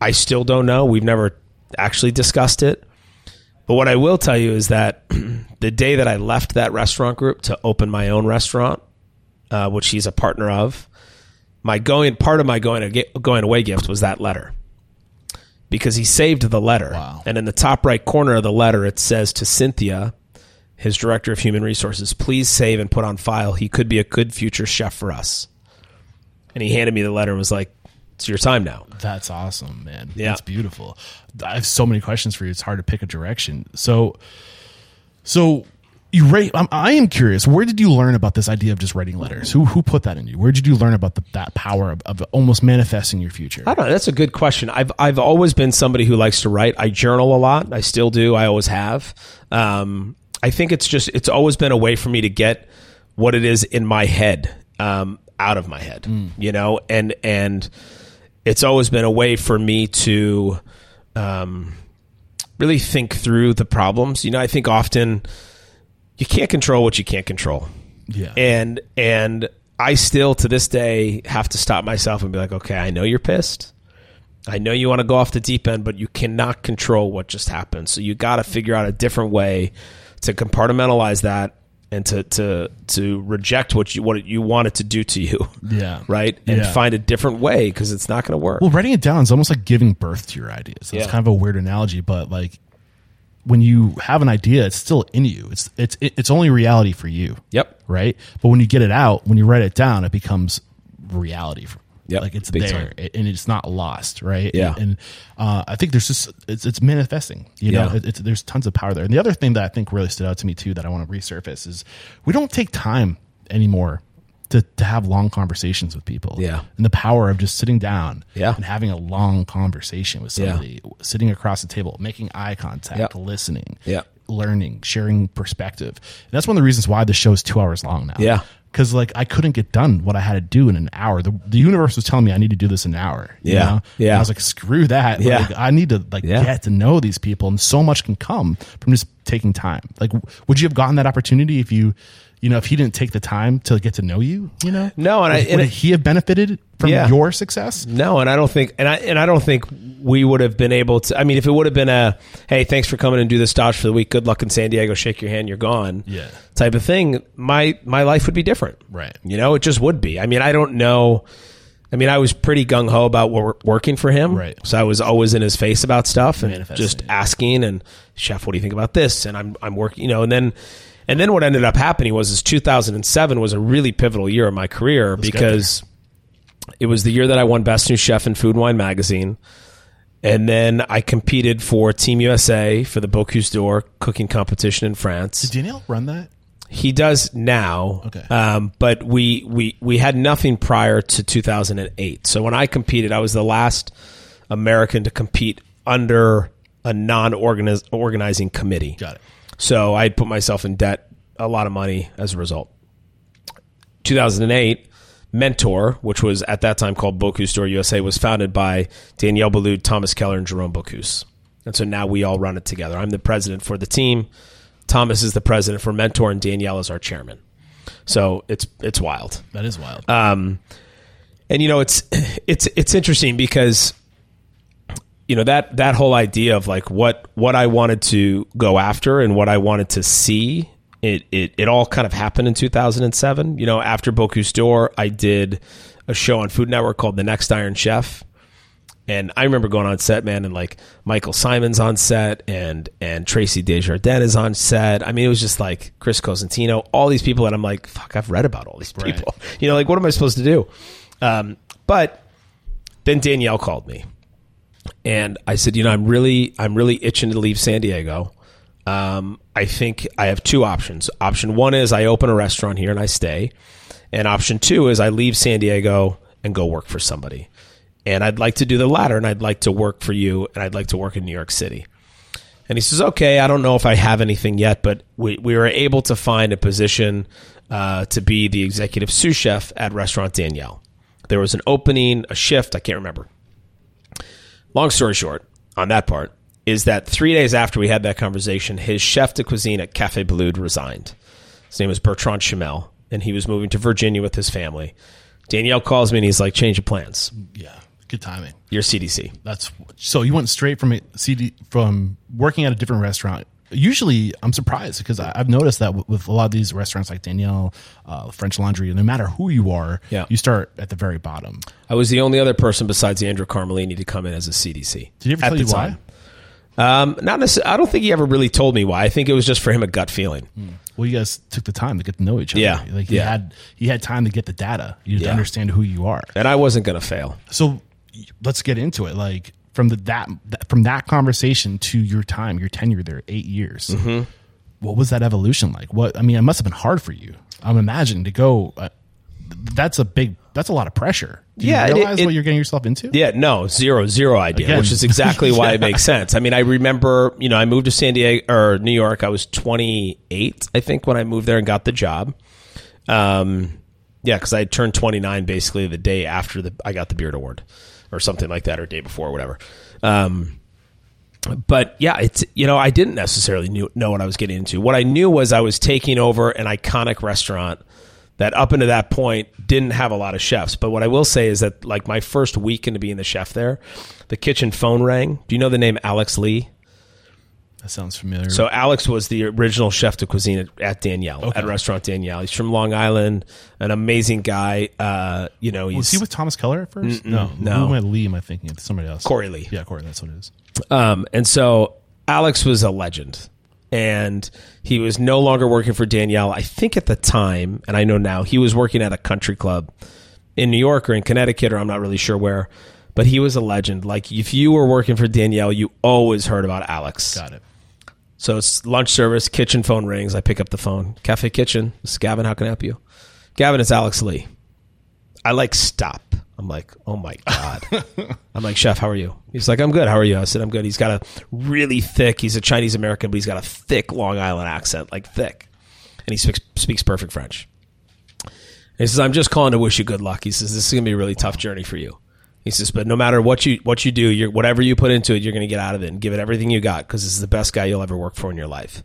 I still don't know. We've never actually discussed it. But what I will tell you is that <clears throat> the day that I left that restaurant group to open my own restaurant, uh, which he's a partner of, my going part of my going going away gift was that letter because he saved the letter. Wow. And in the top right corner of the letter, it says to Cynthia, his director of human resources, please save and put on file. He could be a good future chef for us. And he handed me the letter and was like, it's your time now. That's awesome, man. Yeah. That's beautiful. I have so many questions for you. It's hard to pick a direction. So, so you write. I'm, I am curious. Where did you learn about this idea of just writing letters? Who who put that in you? Where did you learn about the, that power of, of almost manifesting your future? I don't know. That's a good question. I've I've always been somebody who likes to write. I journal a lot. I still do. I always have. Um, I think it's just it's always been a way for me to get what it is in my head um, out of my head. You know, and and it's always been a way for me to um, really think through the problems. You know, I think often you can't control what you can't control Yeah. and and I still to this day have to stop myself and be like, okay, I know you're pissed. I know you want to go off the deep end, but you cannot control what just happened. So you got to figure out a different way to compartmentalize that and to to to reject what you what you want it to do to you. <laughs> Yeah. <laughs> Right? And Yeah. find a different way because it's not going to work. Well, writing it down is almost like giving birth to your ideas. It's Yeah. kind of a weird analogy, but like when you have an idea, it's still in you. It's it's it's only reality for you. Yep. Right. But when you get it out, when you write it down, it becomes reality. For, Yep, Like it's there and it's not lost. Right. Yeah. And, uh, I think there's just it's it's manifesting. You know, Yeah. it, it's, there's tons of power there. And the other thing that I think really stood out to me too that I want to resurface is we don't take time anymore. To, to have long conversations with people, Yeah. and the power of just sitting down, Yeah. and having a long conversation with Yeah. somebody, sitting across the table, making eye contact, Yep. listening, Yep. learning, sharing perspective. And that's one of the reasons why the show is two hours long now. Yeah. Because like I couldn't get done what I had to do in an hour. The, the universe was telling me I need to do this in an hour. you Yeah. know? Yeah. And I was like, screw that. Yeah. Like, I need to like Yeah. get to know these people, and so much can come from just taking time. Like, would you have gotten that opportunity if you, you know, if he didn't take the time to get to know you? You know, No, and I- would and it- he have benefited from Yeah. your success? No, and I don't think, and I and I don't think we would have been able to. I mean, if it would have been a, hey, thanks for coming and do this Dodge for the week. Good luck in San Diego. Shake your hand. You're gone. Yeah. type of thing. My my life would be different. Right. You know, it just would be. I mean, I don't know. I mean, I was pretty gung ho about wor- working for him. Right. So I was always in his face about stuff and just asking and chef, what do you think about this? And I'm I'm working, you know, and then. And then what ended up happening was is 2007 was a really pivotal year of my career get because it was the year that I won Best New Chef in Food and Wine magazine. And then I competed for Team USA for the Bocuse d'Or cooking competition in France. Did Daniel run that? He does now. Okay. Um, but we, we, we had nothing prior to 2008. So when I competed, I was the last American to compete under a non organizing committee. Got it. So I put myself in debt a lot of money as a result. 2008, Mentor, which was at that time called Bocuse d'Or USA, was founded by Daniel Boulud, Thomas Keller, and Jerome Bocuse. And so now we all run it together. I'm the president for the team. Thomas is the president for Mentor, and Daniel is our chairman. So it's it's wild. That is wild. Um, and you know it's it's it's interesting because you know that that whole idea of like what what I wanted to go after and what I wanted to see it, it it all kind of happened in 2007. You know, after Bocuse d'Or, I did a show on Food Network called The Next Iron Chef. And I remember going on set, man, and like Michael Symon's on set, and and Traci Des Jardins is on set. I mean, it was just like Chris Cosentino, all these people, and I'm like, fuck, I've read about all these people. <laughs> You know, like what am I supposed to do? Um, but then Daniel called me, and I said, you know, I'm really, I'm really itching to leave San Diego. Um, I think I have two options. Option one is I open a restaurant here and I stay, and option two is I leave San Diego and go work for somebody. And I'd like to do the latter, and I'd like to work for you, and I'd like to work in New York City. And he says, okay, I don't know if I have anything yet, but we, we were able to find a position uh, to be the executive sous chef at Restaurant Daniel. There was an opening, a shift, I can't remember. Long story short, on that part, is that three days after we had that conversation, his chef de cuisine at Cafe Boulud resigned. His name was Bertrand Chemel, and he was moving to Virginia with his family. Daniel calls me and he's like, change of plans. Yeah, good timing. You're CDC. That's so you went straight from a CD from working at a different restaurant. Usually, I'm surprised because I've noticed that with, a lot of these restaurants like Daniel, uh, French Laundry, no matter who you are, Yeah. you start at the very bottom. I was the only other person besides Andrew Carmellini to come in as a CDC. Did he ever tell you why? Um, not necessarily. I don't think he ever really told me why. I think it was just for him a gut feeling. Well, you guys took the time to get to know each other. Yeah, like he yeah. had he had time to get the data, you to understand who you are. And I wasn't going to fail. So let's get into it. Like from the that, that from that conversation to your time, your tenure there, eight years. Mm-hmm. What was that evolution like? What I mean, it must have been hard for you. I'm imagining to go. Uh, that's a big. That's a lot to Do you Yeah, it- realize it- what you're getting yourself into? Yeah, no, zero, zero idea, Again. which is exactly <laughs> why it makes sense. I mean, I remember, you know, I moved to San Diego or New York. I was 28, I think, when I moved there and got the job. Um, yeah, because I turned 29 basically the day after the I got the Beard Award, or something like that, or day before, or whatever. Um, but yeah, it's you know I didn't necessarily knew, know what I was getting into. What I knew was I was taking over an iconic restaurant that up until that point didn't have a lot of chefs. But what I will say is that like my first week into being the chef there, the kitchen phone rang. Do you know the name Alex Lee? That sounds familiar. So Alex was the original chef de cuisine at, at Daniel at Restaurant Daniel. He's from Long Island, an amazing guy. Uh, you know, he's was he with Thomas Keller at 1st no, no. Who am I Lee? Am I thinking of somebody else? Corey Lee. Yeah, Corey. That's what it is. Um, and so Alex was a legend. And he was no longer working for Daniel. I think at the time, and I know now, he was working at a country club in New York or in Connecticut, or I'm not really sure where. But he was a legend. Like if you were working for Daniel, you always heard about Alex. Got it. So it's lunch service, kitchen phone rings. I pick up the phone. Cafe Kitchen. This is Gavin. How can I help you? Gavin, it's Alex Lee. I like stop. I'm like, oh my God. <laughs> I'm like, chef, how are you? He's like, I'm good. How are you? I said, I'm good. He's got a really thick, he's a Chinese American, but he's got a thick Long Island accent, like thick. And he speaks, speaks perfect French. And he says, I'm just calling to wish you good luck. He says, this is going to be a really tough journey for you. He says, but no matter what you what you do, you're, whatever you put into it, you're going to get out of it and give it everything you got because this is the best guy you'll ever work for in your life.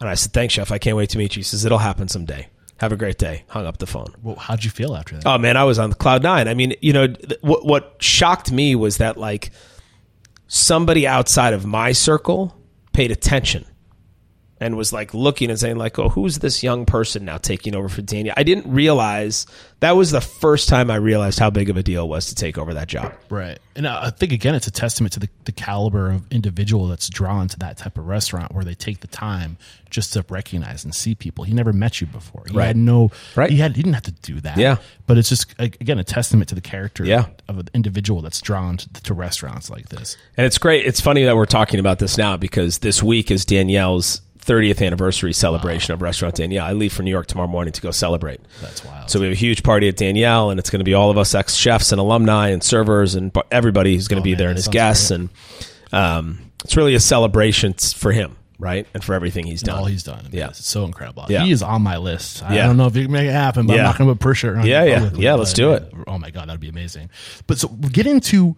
And I said, thanks, chef. I can't wait to meet you. He says, it'll happen someday. Have a great day. Hung up the phone. Well, how'd you feel after that? Oh man, I was on cloud nine. I mean, you know, th- what what shocked me was that like somebody outside of my circle paid attention and was like looking and saying like, "Oh, who's this young person now taking over for Daniel?" I didn't realize that was the first time I realized how big of a deal it was to take over that job. Right. And I think, again, it's a testament to the, the caliber of individual that's drawn to that type of restaurant where they take the time just to recognize and see people. He never met you before. He Right. had no, Right. he, had, he didn't have to do that. Yeah. But it's just, again, a testament to the character Yeah. of an individual that's drawn to, to restaurants like this. And it's great. It's funny that we're talking about this now because this week is Daniel's 30th anniversary celebration of Restaurant Daniel. I leave for New York tomorrow morning to go celebrate. That's wild. So we have a huge party at Daniel, and it's going to be all of us ex chefs and alumni and servers and everybody who's going to be man, there and his guests. And um, it's really a celebration for him, right? And for everything he's done. all he's done. I mean, Yeah. It's so incredible. Yeah. He is on my list. I Yeah. don't know if you can make it happen, but Yeah. I'm not going to put pressure on Yeah, yeah. Yeah, let's do it. Oh my God, that'd be amazing. But so get into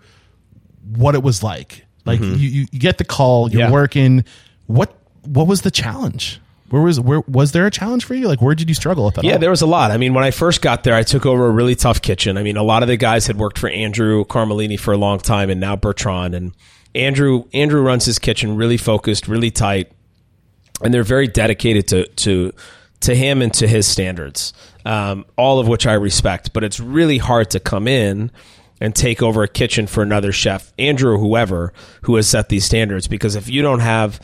what it was like. Like you, you, you get the call, you're Mm-hmm. Yeah. working. What, what was the challenge? Where was, where was there a challenge for you? Like, where did you struggle at that? Yeah, there was a lot. I mean, when I first got there, I took over a really tough kitchen. I mean, a lot of the guys had worked for Andrew Carmellini for a long time, and now Bertrand. And Andrew Andrew runs his kitchen really focused, really tight. and they're very dedicated to to to him and to his standards, um, all of which I respect. But it's really hard to come in and take over a kitchen for another chef, Andrew or whoever, who has set these standards. Because if you don't have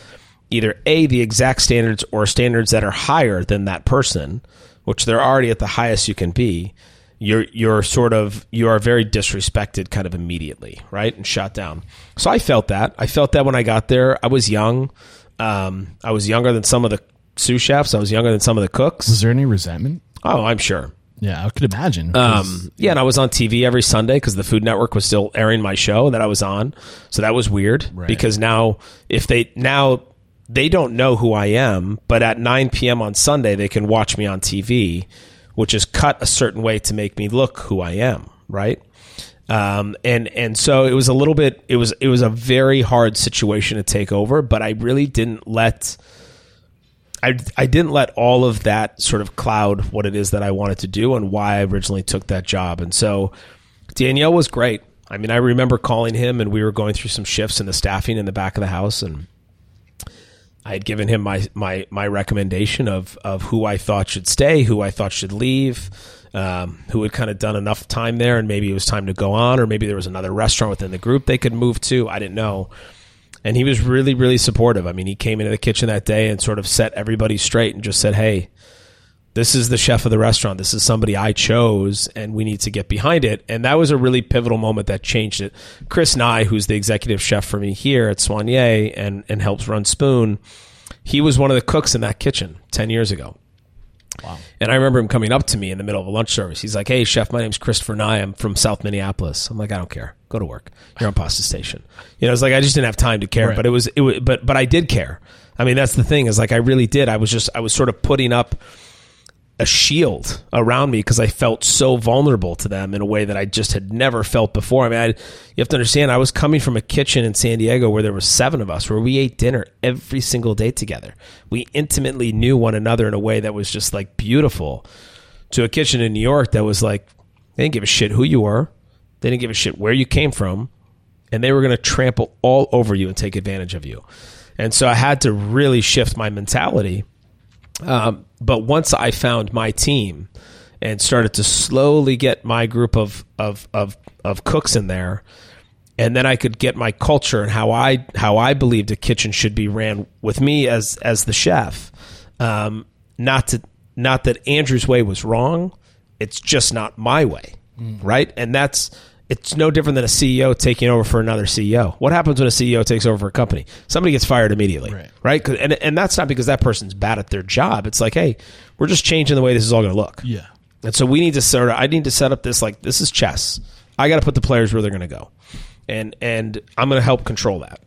either a the exact standards or standards that are higher than that person, which they're already at the highest you can be, you're you're sort of you are very disrespected kind of immediately, right? And shot down. So I felt that. I felt that when I got there. I was young. Um, I was younger than some of the sous chefs. I was younger than some of the cooks. Was there any resentment? Oh, I'm sure. Yeah, I could imagine. Um, yeah, and I was on TV every Sunday because the Food Network was still airing my show that I was on. So that was weird Right. because now if they now they don't know who I am, but at 9 p.m. on Sunday they can watch me on TV, which is cut a certain way to make me look who I am, right? Um, and and so it was a little bit it was it was a very hard situation to take over, but I really didn't let I, I didn't let all of that sort of cloud what it is that I wanted to do and why I originally took that job. And so Daniel was great. I mean, I remember calling him and we were going through some shifts in the staffing in the back of the house and I had given him my my my recommendation of of who I thought should stay, who I thought should leave, um, who had kind of done enough time there, and maybe it was time to go on, or maybe there was another restaurant within the group they could move to. I didn't know, and he was really really supportive. I mean, he came into the kitchen that day and sort of set everybody straight and just said, "Hey, this is the chef of the restaurant. This is somebody I chose, and we need to get behind it. And that was a really pivotal moment that changed it. Chris Nye, who's the executive chef for me here at Soigné and, and helps run Spoon, he was one of the cooks in that kitchen 10 years ago. Wow. And I remember him coming up to me in the middle of a lunch service. He's like, Hey, chef, my name's Christopher Nye. I'm from South Minneapolis. I'm like, I don't care. Go to work. You're on pasta station. You know, it's like, I just didn't have time to care, Right. but it was, it was, but, but I did care. I mean, that's the thing is like, I really did. I was just, I was sort of putting up, a shield around me because I felt so vulnerable to them in a way that I just had never felt before. I mean, I, you have to understand, I was coming from a kitchen in San Diego where there were seven of us, where we ate dinner every single day together. We intimately knew one another in a way that was just like beautiful. To a kitchen in New York that was like, they didn't give a shit who you were, they didn't give a shit where you came from, and they were going to trample all over you and take advantage of you. And so I had to really shift my mentality. Um, but once I found my team and started to slowly get my group of, of, of, of cooks in there, and then I could get my culture and how I how I believed a kitchen should be ran with me as as the chef. Um, not to not that Andrew's way was wrong. It's just not my way, right? And that's it's no different than a CEO taking over for another CEO. What happens when a CEO takes over for a company? Somebody gets fired immediately, Right. right? And and that's not because that person's bad at their job. It's like, hey, we're just changing the way this is all going to look. yeah. And so we need to sort of I need to set up this like this is chess. I got to put the players where they're going to go. And and I'm going to help control that.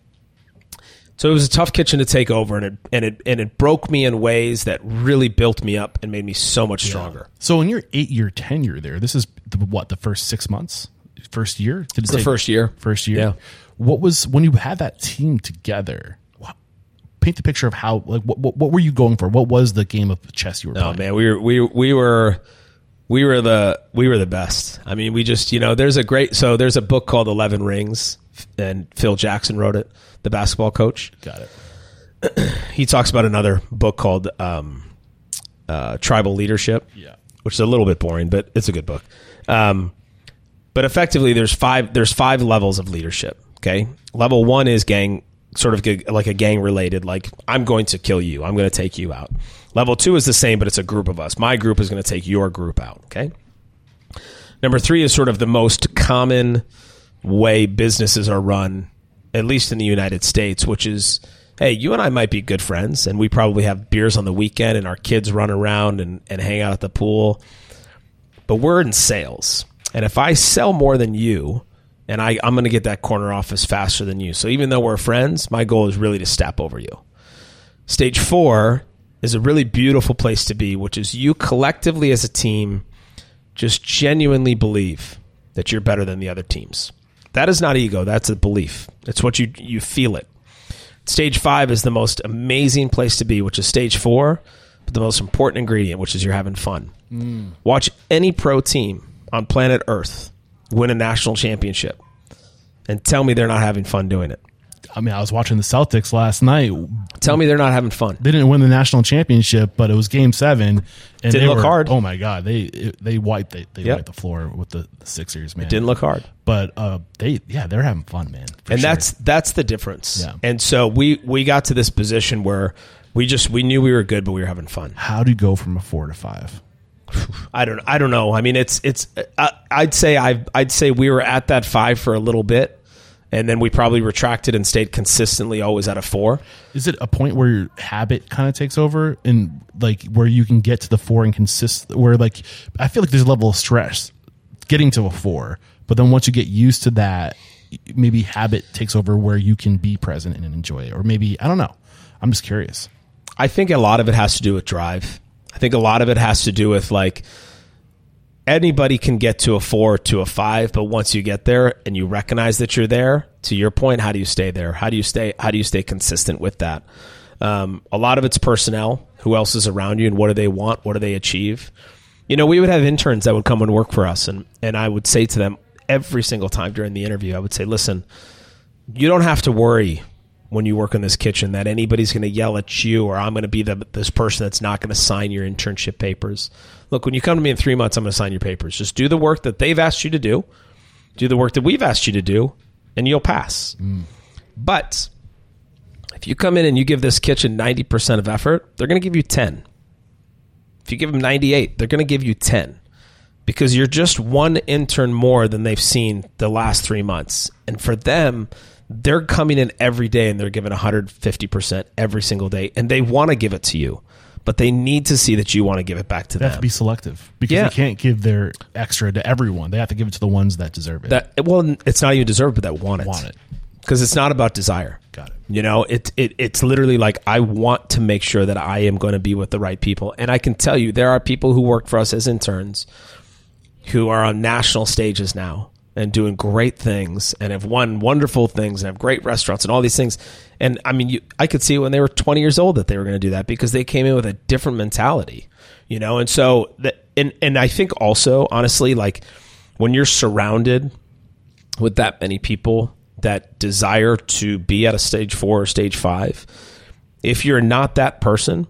So it was a tough kitchen to take over and it and it and it broke me in ways that really built me up and made me so much stronger. So in your eight year tenure there, this is the, what the first six months, first year. Did it the first year. First year. Yeah. What was when you had that team together? Paint the picture of how like what, what what were you going for? What was the game of chess you were Oh playing? man, we were we we were we were the we were the best. I mean, we just you know there's a great so there's a book called Eleven Rings, and Phil Jackson wrote it, the basketball coach. Got it. <clears throat> He talks about another book called um, uh, Tribal Leadership. Yeah. which is a little bit boring, but it's a good book. Um, but effectively, there's five there's five levels of leadership. Okay, level one is gang, sort of like a gang related. Like I'm going to kill you. I'm going to take you out. Level two is the same, but it's a group of us. My group is going to take your group out. Okay. Number three is sort of the most common way businesses are run, at least in the United States, which is, hey, you and I might be good friends, and we probably have beers on the weekend, and our kids run around and, and hang out at the pool. But we're in sales. And if I sell more than you, and I, I'm going to get that corner office faster than you. So even though we're friends, my goal is really to step over you. Stage four is a really beautiful place to be, which is you collectively as a team just genuinely believe that you're better than the other teams. That is not ego, that's a belief. It's what you you feel it. Stage 5 is the most amazing place to be, which is stage 4, but the most important ingredient, which is you're having fun. Mm. Watch any pro team on planet Earth win a national championship and tell me they're not having fun doing it. I mean, I was watching the Celtics last night. Tell me they're not having fun. They didn't win the national championship, but it was Game Seven. And Didn't they look were- hard. Oh my god, they they wiped they, they Yep. wiped the floor with the, Sixers, man. Didn't look hard. but uh, they yeah, they're having fun, man. and sure. that's that's the difference. Yeah. And so we we got to this position where we just we knew we were good, but we were having fun. how do you go from a four to five? <sighs> I don't I don't know. I mean, it's it's I, I'd say I I'd say we were at that five for a little bit, and then we probably retracted and stayed consistently always at a four. Is it a point where your habit kind of takes over and like where you can get to the four and consist where like I feel like there's a level of stress getting to a four, but then once you get used to that, maybe habit takes over where you can be present and enjoy it, or maybe I don't know. I'm just curious. I think a lot of it has to do with drive. I think a lot of it has to do with like anybody can get to a four to a five, but once you get there and you recognize that you're there, to your point, how do you stay there? How do you stay? How do you stay consistent with that? Um, a lot of it's personnel. Who else is around you, and what do they want? What do they achieve? You know, we would have interns that would come and work for us, and and I would say to them every single time during the interview, I would say, "Listen, you don't have to worry when you work in this kitchen that anybody's going to yell at you or I'm going to be the this person that's not going to sign your internship papers. Look, when you come to me in 3 months I'm going to sign your papers. Just do the work that they've asked you to do. Do the work that we've asked you to do and you'll pass. Mm. But if you come in and you give this kitchen 90% of effort, they're going to give you 10. If you give them 98, they're going to give you 10 because you're just one intern more than they've seen the last three months. And for them, they're coming in every day and they're giving 150% every single day. And they want to give it to you, but they need to see that you want to give it back to They have them. to be selective because Yeah. they can't give their extra to everyone. They have to give it to the ones that deserve it. that well, it's not even deserved, but that want it. Want it. because it's not about desire. Got it. You know, it, it it's literally like I want to make sure that I am going to be with the right people, and I can tell you there are people who work for us as interns who are on national stages now and doing great things and have won wonderful things and have great restaurants and all these things. And I mean, you, I could see when they were 20 years old that they were going to do that because they came in with a different mentality, you know? And so, the, and, and I think also, honestly, like when you're surrounded with that many people that desire to be at a stage four or stage five, if you're not that person,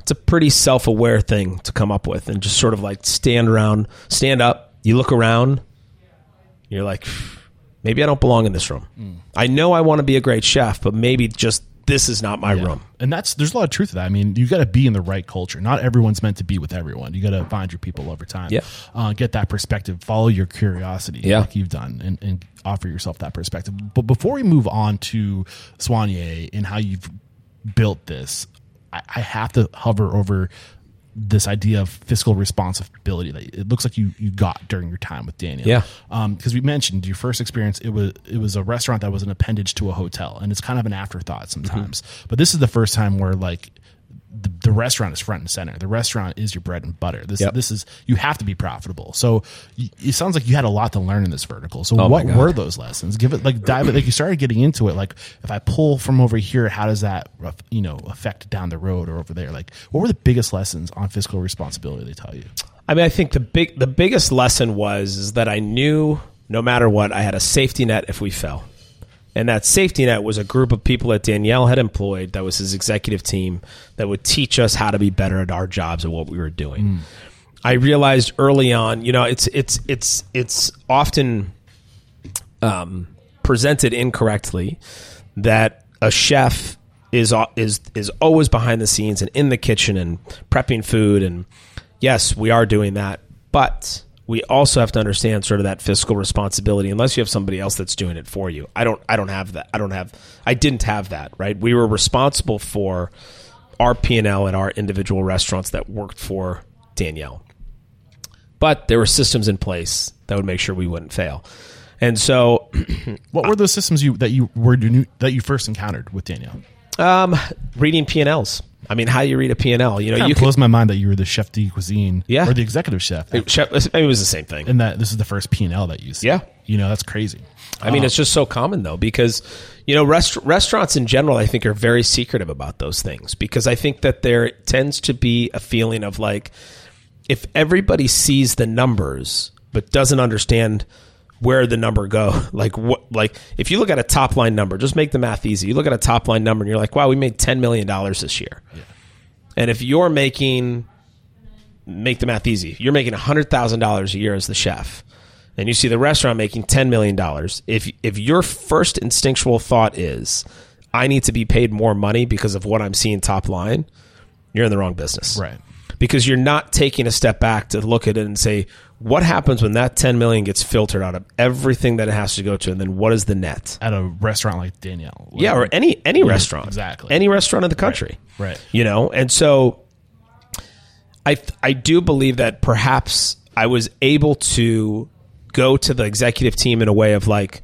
it's a pretty self-aware thing to come up with and just sort of like stand around, stand up, you look around, you're like, maybe I don't belong in this room. I know I want to be a great chef, but maybe just this is not my room. And that's there's a lot of truth to that. I mean, you got to be in the right culture. Not everyone's meant to be with everyone. You got to find your people over time. Yeah. uh, get that perspective. Follow your curiosity, Yeah. like you've done, and, and offer yourself that perspective. But before we move on to Soigné and how you've built this, I, I have to hover over this idea of fiscal responsibility that it looks like you you got during your time with Daniel. Yeah. Um, because we mentioned your first experience. It was it was a restaurant that was an appendage to a hotel, and it's kind of an afterthought sometimes. Mm-hmm. But this is the first time where like the, the restaurant is front and center. The restaurant is your bread and butter. This Yep. this is you have to be profitable. So y- it sounds like you had a lot to learn in this vertical. So Oh what were those lessons? Give it like dive it like you started getting into it. Like if I pull from over here, how does that you know affect down the road or over there? Like what were the biggest lessons on fiscal responsibility they tell you? I mean, I think the big the biggest lesson was is that I knew no matter what, I had a safety net if we fell. And that safety net was a group of people that Daniel had employed, that was his executive team, that would teach us how to be better at our jobs and what we were doing. I realized early on, you know, it's it's it's it's often um, presented incorrectly that a chef is is is always behind the scenes and in the kitchen and prepping food and yes we are doing that but we also have to understand sort of that fiscal responsibility unless you have somebody else that's doing it for you. I don't i don't have that. I don't have i didn't have that right? We were responsible for our p&l at our individual restaurants that worked for daniel. But there were systems in place that would make sure we wouldn't fail. And so <clears throat> What were those systems you that you were that you first encountered with Daniel? Um, reading P and Ls. I mean, how do you read a P and L? You know, Kind you blows my mind that you were the chef de cuisine, Yeah. or the executive chef, can. Chef- It was the same thing. and that this is the first P and L that you see. Yeah. you know that's crazy. I mean, uh, it's just so common though, because you know, rest- restaurants in general, I think, are very secretive about those things because I think that there tends to be a feeling of like, if everybody sees the numbers but doesn't understand where the number go. <laughs> Like what? Like if you look at a top line number, just make the math easy. You look at a top line number and you're like, wow, we made ten million dollars this year. And if you're making, make the math easy. You're making hundred thousand dollars a year as the chef, and you see the restaurant making ten million dollars. If if your first instinctual thought is, I need to be paid more money because of what I'm seeing top line, you're in the wrong business. Right. Because you're not taking a step back to look at it and say, what happens when that 10 million gets filtered out of everything that it has to go to and then what is the net? At a restaurant like Daniel. Yeah, or any any restaurant. exactly. Any restaurant in the country. Right. You know, and so I I do believe that perhaps I was able to go to the executive team in a way of like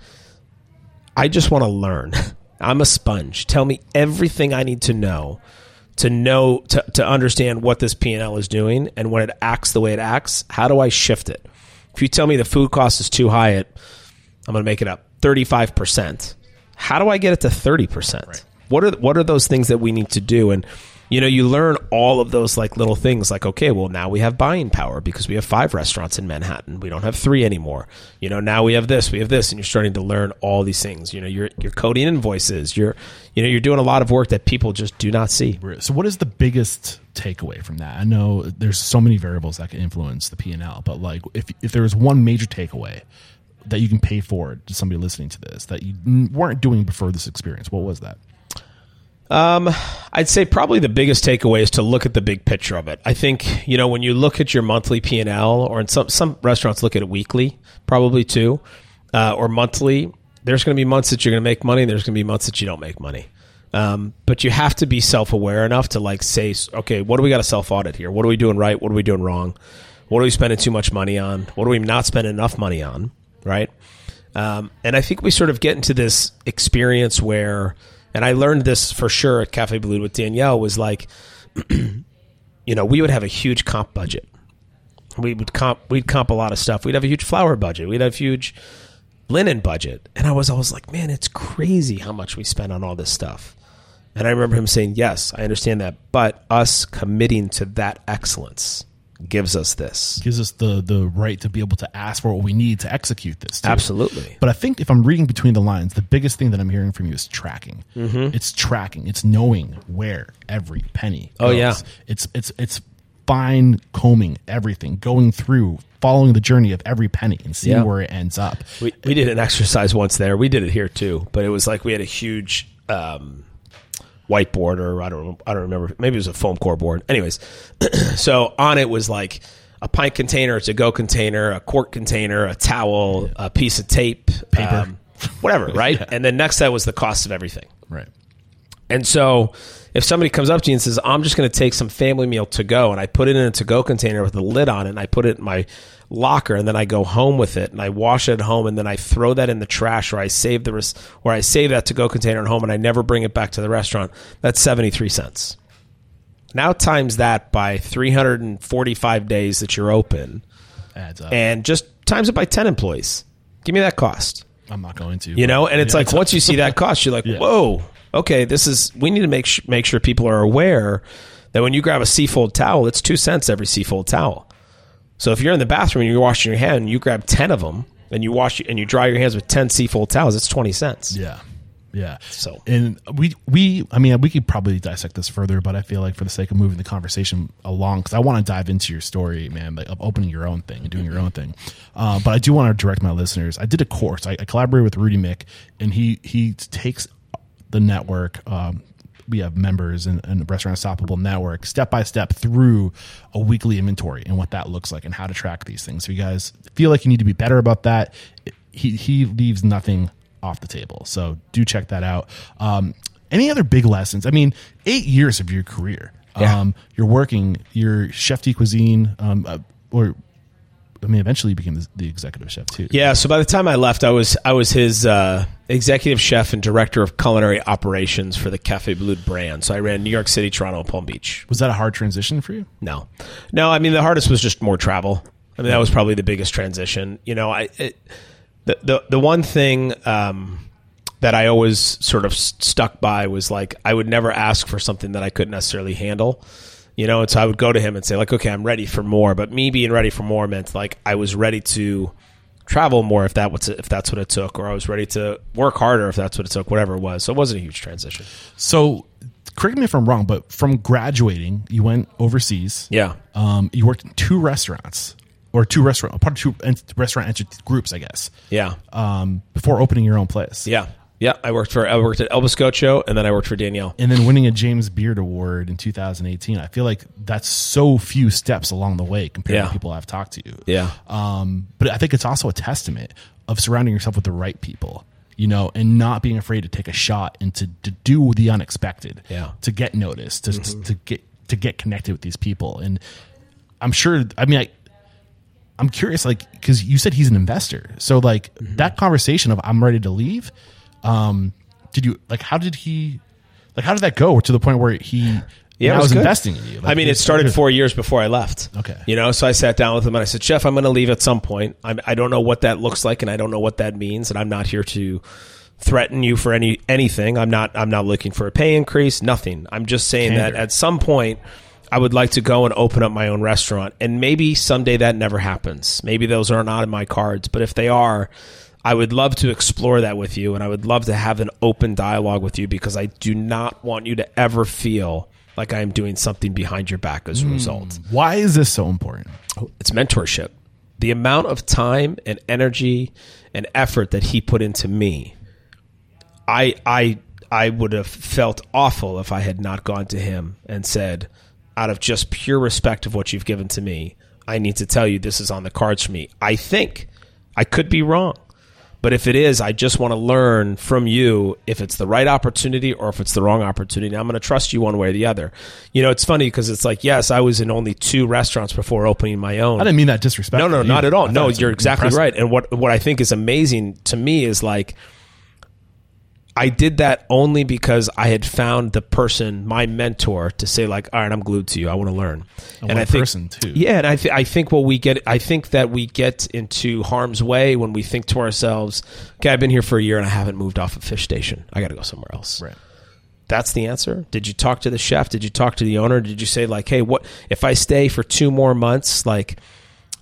I just want to learn. <laughs> I'm a sponge. Tell me everything I need to know to know to, to understand what this P&L is doing and when it acts the way it acts, how do I shift it? If you tell me the food cost is too high at I'm going to make it up 35%. How do I get it to 30%? What are what are those things that we need to do and you know, you learn all of those like little things like okay, well now we have buying power because we have 5 restaurants in Manhattan. We don't have 3 anymore. You know, now we have this, we have this and you're starting to learn all these things. You know, you're you're coding invoices. You're you know, you're doing a lot of work that people just do not see. So, what is the biggest takeaway from that? I know there's so many variables that can influence the P and L, but like, if if there was one major takeaway that you can pay forward to somebody listening to this that you weren't doing before this experience, what was that? I'd say probably the biggest takeaway is to look at the big picture of it. I think you know when you look at your monthly P and L, or in some some restaurants look at it weekly, probably too, uh, or monthly. There's going to be months that you're going to make money. And there's going to be months that you don't make money. Um, but you have to be self aware enough to like say, okay, what do we got to self audit here? What are we doing right? What are we doing wrong? What are we spending too much money on? What are we not spending enough money on? Right. Um, and I think we sort of get into this experience where, and I learned this for sure at Cafe Boulud with Daniel was like, <clears throat> you know, we would have a huge comp budget. We would comp, we'd comp a lot of stuff. We'd have a huge flour budget. We'd have a huge linen budget. And I was always like, man, it's crazy how much we spend on all this stuff. And I remember him saying, yes, I understand that. But us committing to that excellence gives us this. Gives us the the right to be able to ask for what we need to execute this. too. Absolutely. But I think if I'm reading between the lines, the biggest thing that I'm hearing from you is tracking. Mm-hmm. It's tracking. It's knowing where every penny. Oh, goes. yeah. It's it's it's fine combing everything, going through, following the journey of every penny, and seeing Yeah. where it ends up. We, we did an exercise once there. We did it here too, but it was like we had a huge um, whiteboard, or I don't, I don't remember. Maybe it was a foam core board. Anyways, <clears throat> so on it was like a pint container, a to-go container, a quart container, a towel, a piece of tape, paper, um, whatever, right? <laughs> And then next that was the cost of everything. Right. And so if somebody comes up to you and says, I'm just going to take some family meal to go and I put it in a to go container with a lid on it and I put it in my locker and then I go home with it and I wash it at home and then I throw that in the trash or I save the res- or I save that to go container at home and I never bring it back to the restaurant, that's 73 cents. Now times that by 345 days that you're open Adds up. and just times it by 10 employees. Give me that cost. I'm not going to. You know, and it's Yeah, like once you see that cost, you're like, <laughs> whoa, okay, this is. We need to make sh- make sure people are aware that when you grab a seafold towel, it's two cents every seafold towel. So if you're in the bathroom and you're washing your hand, and you grab ten of them and you wash and you dry your hands with ten seafold towels, it's twenty cents. Yeah. Yeah. So- and we we I mean we could probably dissect this further, but I feel like for the sake of moving the conversation along, because I want to dive into your story, man, like of opening your own thing and doing your own thing. Uh, but I do want to direct my listeners. I did a course. I, I collaborated with Rudy Mick, and he he takes the network. Um, we have members in, in the Restaurant Unstoppable network step by step through a weekly inventory and what that looks like and how to track these things. So you guys feel like you need to be better about that. He he leaves nothing off the table. So do check that out. Um, any other big lessons? I mean, eight years of your career. Yeah. Um, you're working. You're chef de cuisine, um, uh, or I mean, eventually you became the, the executive chef too. Yeah. So by the time I left, I was I was his uh, executive chef and director of culinary operations for the Cafe Boulud brand. So I ran New York City, Toronto, and Palm Beach. Was that a hard transition for you? No, no. I mean, the hardest was just more travel. I mean, that was probably the biggest transition. You know, I it, the the the one thing um, that I always sort of stuck by was like I would never ask for something that I couldn't necessarily handle. You know, and so I would go to him and say like, okay, I'm ready for more. But me being ready for more meant like I was ready to travel more if that was if that's what it took, or I was ready to work harder if that's what it took, whatever it was. So it wasn't a huge transition. So, correct me if I'm wrong, but from graduating, you went overseas. Yeah. Um, you worked in two restaurants or two restaurant, part of two restaurant groups, I guess. Yeah. Um, before opening your own place. Yeah. Yeah. I worked for I worked at El Bizcocho and then I worked for Daniel. And then winning a James Beard Award in 2018. I feel like that's so few steps along the way compared Yeah. to people I've talked to. Yeah. Um, but I think it's also a testament of surrounding yourself with the right people, you know, and not being afraid to take a shot and to, to do the unexpected. Yeah. Mm-hmm. To get noticed, to, to get to get connected with these people. And I'm sure I mean I I'm curious, like, because you said he's an investor. So, like, Mm-hmm. that conversation of I'm ready to leave, um, did you, like, how did he, like, how did that go to the point where he Yeah, now was investing in you? Like, I mean, it started four years before I left. Okay. You know, so I sat down with him and I said, Chef, I'm going to leave at some point. I'm, I don't know what that looks like and I don't know what that means. And I'm not here to threaten you for any anything. I'm not I'm not looking for a pay increase, nothing. I'm just saying that at some point I would like to go and open up my own restaurant and maybe someday that never happens. Maybe those are not in my cards, but if they are, I would love to explore that with you and I would love to have an open dialogue with you because I do not want you to ever feel like I am doing something behind your back as a hmm. result. Why is this so important? It's mentorship. The amount of time and energy and effort that he put into me, I I I would have felt awful if I had not gone to him and said, out of just pure respect of what you've given to me, I need to tell you this is on the cards for me. I think I could be wrong. But if it is, I just want to learn from you if it's the right opportunity or if it's the wrong opportunity. I'm going to trust you one way or the other. You know, it's funny because it's like, yes, I was in only two restaurants before opening my own. I didn't mean that disrespectful. No, no, not either. at all. No, you're exactly impressive. right. And what what I think is amazing to me is like I did that only because I had found the person, my mentor, to say like, "All right, I'm glued to you. I want to learn." And what I think, person, too. Yeah, and I th- I think what we get, I think that we get into harm's way when we think to ourselves, "Okay, I've been here for a year and I haven't moved off a fish station. I got to go somewhere else." Right. That's the answer. Did you talk to the chef? Did you talk to the owner? Did you say like, "Hey, what if I stay for two more months?" Like,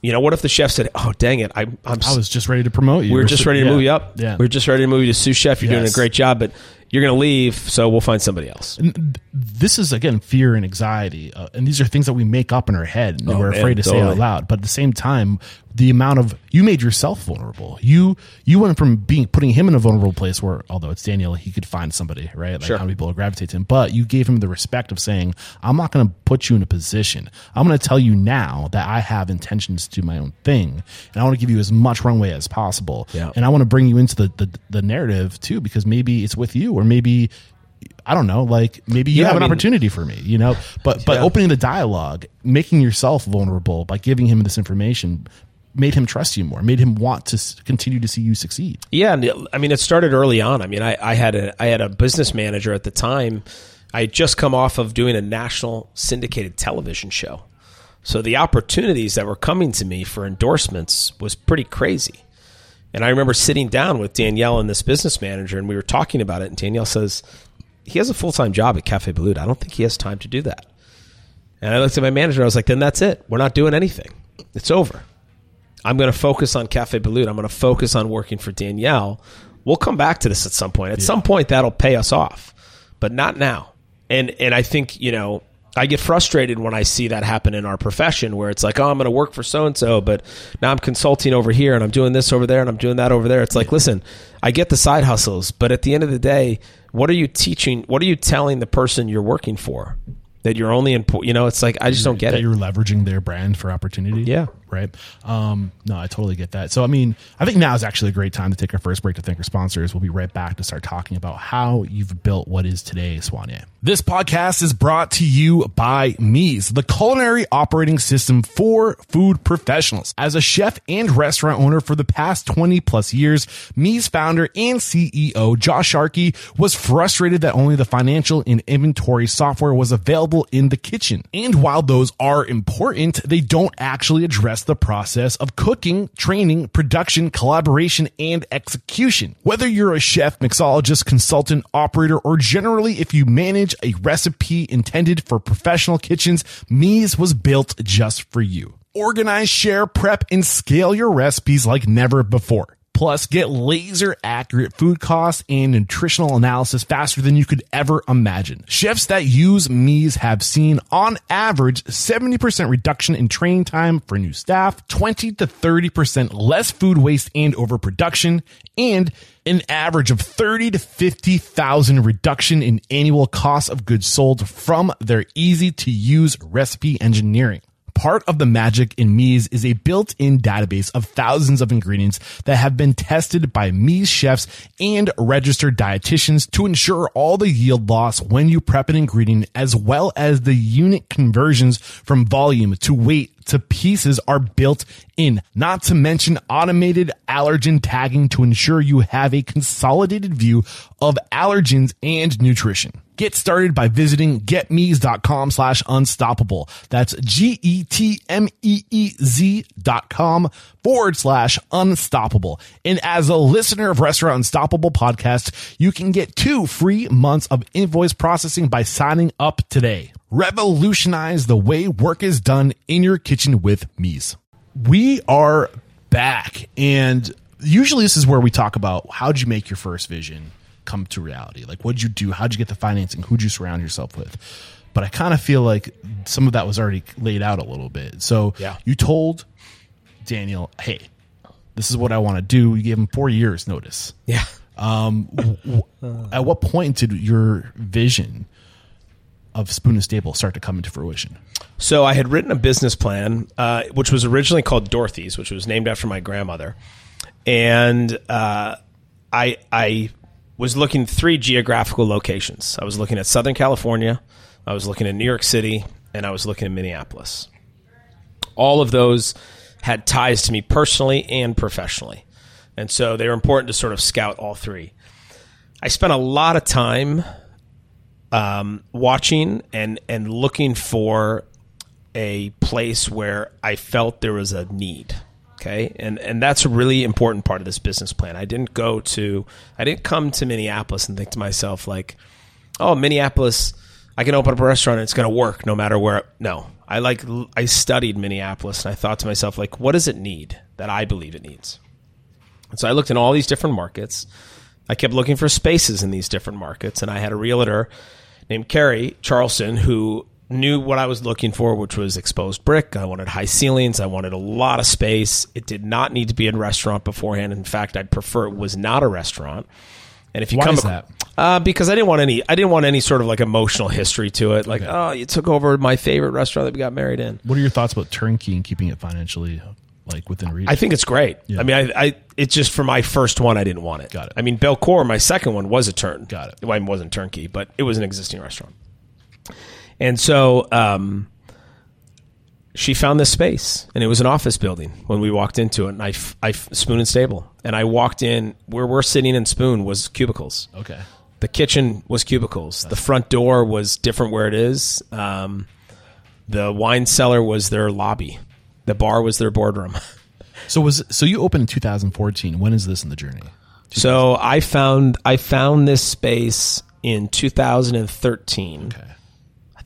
you know, what if the chef said, "Oh, dang it, I, I'm I was just ready to promote you. We are just ready to yeah. move you up. Yeah. We are just ready to move you to sous chef. You're doing a great job, but you're going to leave, so we'll find somebody else. And this is again fear and anxiety, uh, and these are things that we make up in our head and Oh, we're man, afraid to say totally. out loud. But at the same time, the amount of you made yourself vulnerable. You you went from being putting him in a vulnerable place where, although it's Daniel, he could find somebody, right? Like Sure. how people will gravitate to him. But you gave him the respect of saying, "I'm not going to put you in a position. I'm going to tell you now that I have intentions to do my own thing, and I want to give you as much runway as possible. Yeah. And I want to bring you into the, the the narrative too, because maybe it's with you, or maybe." I don't know, like maybe you Yeah, have I an mean- opportunity for me, you know, but, but Yeah. opening the dialogue, making yourself vulnerable by giving him this information made him trust you more, made him want to continue to see you succeed. Yeah, and uh, I mean, it started early on. I mean, I, I had a I had a business manager at the time. I had just come off of doing a national syndicated television show, so the opportunities that were coming to me for endorsements was pretty crazy. And I remember sitting down with Daniel and this business manager, and we were talking about it. And Daniel says, "He has a full time job at Cafe Boulud. I don't think he has time to do that." And I looked at my manager. I was like, "Then that's it. We're not doing anything. It's over." I'm going to focus on Cafe Boulud. I'm going to focus on working for Daniel. We'll come back to this at some point. At some point, that'll pay us off, but not now. And and I think you know I get frustrated when I see that happen in our profession, where it's like, oh, I'm going to work for so and so, but now I'm consulting over here, and I'm doing this over there, and I'm doing that over there. It's like, listen, I get the side hustles, but at the end of the day, what are you teaching? What are you telling the person you're working for? That you're only in, you know, it's like I just don't get that it. you're leveraging their brand for opportunity. Yeah. Right. Um, no, I totally get that. So, I mean, I think now is actually a great time to take our first break to thank our sponsors. We'll be right back to start talking about how you've built what is today Soigné. This podcast is brought to you by Meez, the culinary operating system for food professionals. As a chef and restaurant owner for the past 20 plus years, Meez founder and CEO Josh Sharkey was frustrated that only the financial and inventory software was available in the kitchen. And while those are important, they don't actually address the process of cooking, training, production, collaboration, and execution. Whether you're a chef, mixologist, consultant, operator, or generally if you manage a recipe intended for professional kitchens, Meez was built just for you. Organize, share, prep, and scale your recipes like never before. Plus, get laser accurate food costs and nutritional analysis faster than you could ever imagine. Chefs that use Meez have seen on average 70% reduction in training time for new staff, 20 to 30% less food waste and overproduction, and an average of 30 to 50,000 reduction in annual cost of goods sold from their easy to use recipe engineering. Part of the magic in Meez is a built-in database of thousands of ingredients that have been tested by Meez chefs and registered dietitians to ensure all the yield loss when you prep an ingredient as well as the unit conversions from volume to weight to pieces are built in, not to mention automated allergen tagging to ensure you have a consolidated view of allergens and nutrition. Get started by visiting getmeez.com slash unstoppable. That's G-E-T-M-E-E-Z dot com forward slash unstoppable. And as a listener of Restaurant Unstoppable podcast, you can get two free months of invoice processing by signing up today. Revolutionize the way work is done in your kitchen with Meez. We are back and usually this is where we talk about how did you make your first vision come to reality? Like what'd you do? How'd you get the financing? Who'd you surround yourself with? But I kind of feel like some of that was already laid out a little bit. So Yeah. you told Daniel, hey, this is what I want to do. You gave him four years notice. Yeah. <laughs> At what point did your vision of Spoon and Stable start to come into fruition? So I had written a business plan, uh, which was originally called Dorothy's, which was named after my grandmother, and uh, I I was looking three geographical locations. I was looking at Southern California, I was looking at New York City, and I was looking at Minneapolis. All of those had ties to me personally and professionally, and so they were important to sort of scout all three. I spent a lot of time um, watching and and looking for a place where I felt there was a need. Okay, and and that's a really important part of this business plan. I didn't go to, I didn't come to Minneapolis and think to myself like, oh, Minneapolis, I can open up a restaurant and it's going to work no matter where. No, I like I studied Minneapolis and I thought to myself like, what does it need that I believe it needs? And so I looked in all these different markets. I kept looking for spaces in these different markets, and I had a realtor named Carrie Charleston who knew what I was looking for, which was exposed brick. I wanted high ceilings. I wanted a lot of space. It did not need to be a restaurant beforehand. In fact, I'd prefer it was not a restaurant. And if you Why come is that? Uh, because I didn't want any, I didn't want any sort of like emotional history to it. Like, oh, you took over my favorite restaurant that we got married in. What are your thoughts about turnkey and keeping it financially like within reach? I think it's great. I mean, I, I it's just for my first one, I didn't want it. Got it. I mean, Bellecour, my second one was a turn. Got it. Well, it wasn't turnkey, but it was an existing restaurant. And so um, she found this space, and it was an office building when we walked into it. And I, Spoon and Stable, and I walked in where we're sitting in Spoon was cubicles. okay. The kitchen was cubicles. The front door was different where it is. Um, the wine cellar was their lobby. The bar was their boardroom. <laughs> So was so you opened in 2014. When is this in the journey? So I found I found this space in 2013. Okay.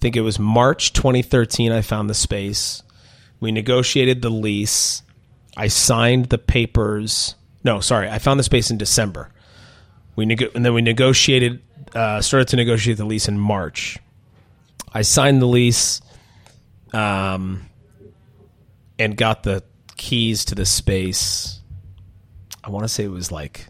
I think it was March 2013. I found the space. We negotiated the lease. I signed the papers. No, sorry, I found the space in December. We and then we negotiated, uh, started to negotiate the lease in March. I signed the lease, um, and got the keys to the space. I want to say it was like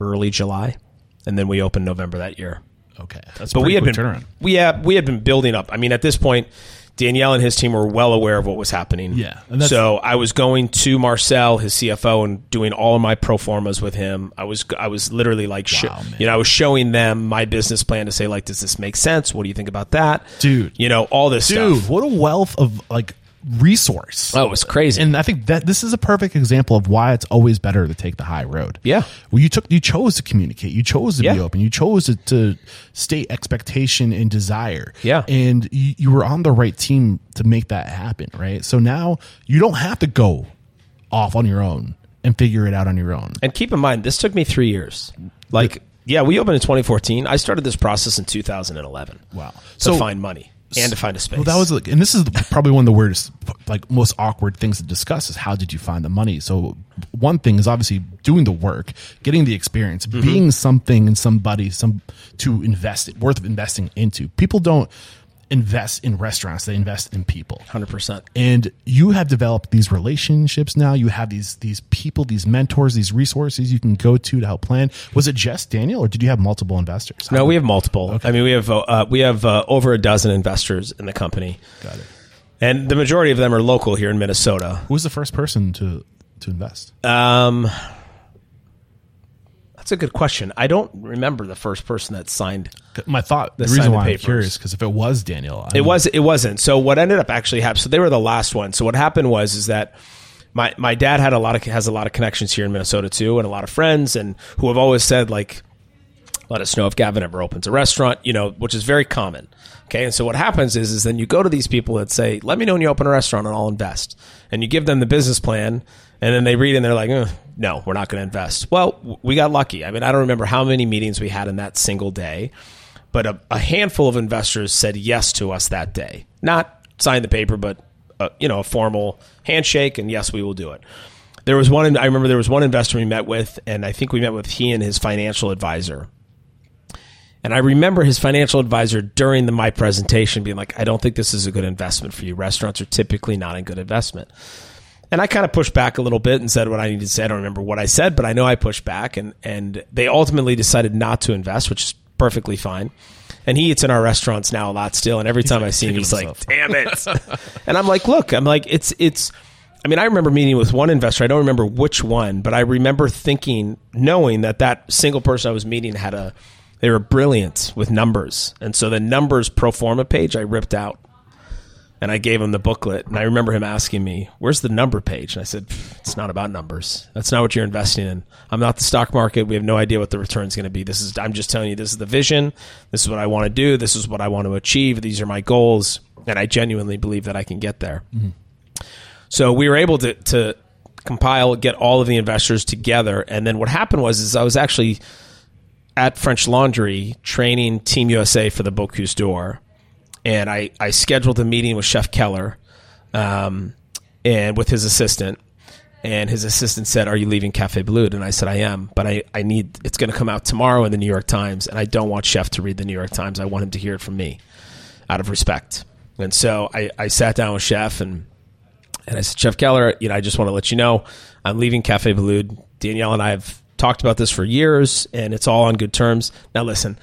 early July, and then we opened November that year Okay. That's but we had been turnaround. we had we had been building up. I mean, at this point, Daniel and his team were well aware of what was happening. Yeah, So I was going to Marcel, his CFO, and doing all of my pro formas with him. I was I was literally like, Wow, you know, I was showing them my business plan to say like, does this make sense? What do you think about that, Dude. You know, all this Dude, stuff. Dude, what a wealth of like resource. Oh, it was crazy. And I think that this is a perfect example of why it's always better to take the high road. Yeah. Well, you took, you chose to communicate. You chose to be open. You chose to, to state expectation and desire. Yeah. And you, you were on the right team to make that happen. Right. So now you don't have to go off on your own and figure it out on your own. And keep in mind, this took me three years. Like, yeah, we opened in 2014. I started this process in 2011. Wow. To So- find money. And to find a space. Well, that was like, and this is probably one of the weirdest, like most awkward things to discuss is how did you find the money? So one thing is obviously doing the work, getting the experience, Mm-hmm. being something and somebody, some to invest it, worth investing into. People don't invest in restaurants; they invest in people. hundred percent. And you have developed these relationships now. You have these these people, these mentors, these resources you can go to to help plan. Was it just Daniel, or did you have multiple investors? No, we have multiple. I mean, we have uh, we have uh, over a dozen investors in the company, got it. and the majority of them are local here in Minnesota. Who was the first person to to invest? Um, that's a good question. I don't remember the first person that signed. My thought, the, reason the why I'm papers. curious, because if it was Daniel, I It was. It wasn't. So what ended up actually happened. So they were the last one. So what happened was is that my my dad had a lot of has a lot of connections here in Minnesota too, and a lot of friends, and who have always said like, let us know if Gavin ever opens a restaurant, you know, which is very common. Okay, and so what happens is is then you go to these people that say, let me know when you open a restaurant and I'll invest, and you give them the business plan. And then they read and they're like, "Eh, no, we're not going to invest. Well, we got lucky. I mean, I don't remember how many meetings we had in that single day, but a, a handful of investors said yes to us that day. Not sign the paper, but uh, you know, a formal handshake and yes, we will do it. There was one. I remember there was one investor we met with, and I think we met with he and his financial advisor. And I remember his financial advisor during the my presentation being like, "I don't think this is a good investment for you. Restaurants are typically not a good investment." And I kind of pushed back a little bit and said what I needed to say. I don't remember what I said, but I know I pushed back, and and they ultimately decided not to invest, which is perfectly fine. And he eats in our restaurants now a lot still, and every time I see him, he's like, "Damn it!" <laughs> and I'm like, "Look, I'm like, it's it's." I mean, I remember meeting with one investor. I don't remember which one, but I remember thinking, knowing that that single person I was meeting had a, they were brilliant with numbers, and so the numbers pro forma page I ripped out and I gave him the booklet. And I remember him asking me, "Where's the number page?" And I said, "It's not about numbers. That's not what you're investing in. I'm not the stock market. We have no idea what the return's going to be. This is I'm just telling you this is the vision. This is what I want to do. This is what I want to achieve. These are my goals, and I genuinely believe that I can get there." Mm-hmm. So we were able to to compile, get all of the investors together, and then what happened was is I was actually at French Laundry training Team USA for the Bocuse d'Or and I, I scheduled a meeting with Chef Keller um, and with his assistant. And his assistant said, Are you leaving Cafe Boulud? And I said, I am, but I, I need it's going to come out tomorrow in the New York Times. And I don't want Chef to read the New York Times. I want him to hear it from me out of respect. And so I, I sat down with Chef and and I said, Chef Keller, you know, I just want to let you know I'm leaving Cafe Boulud. Daniel and I have talked about this for years, and it's all on good terms. Now, listen,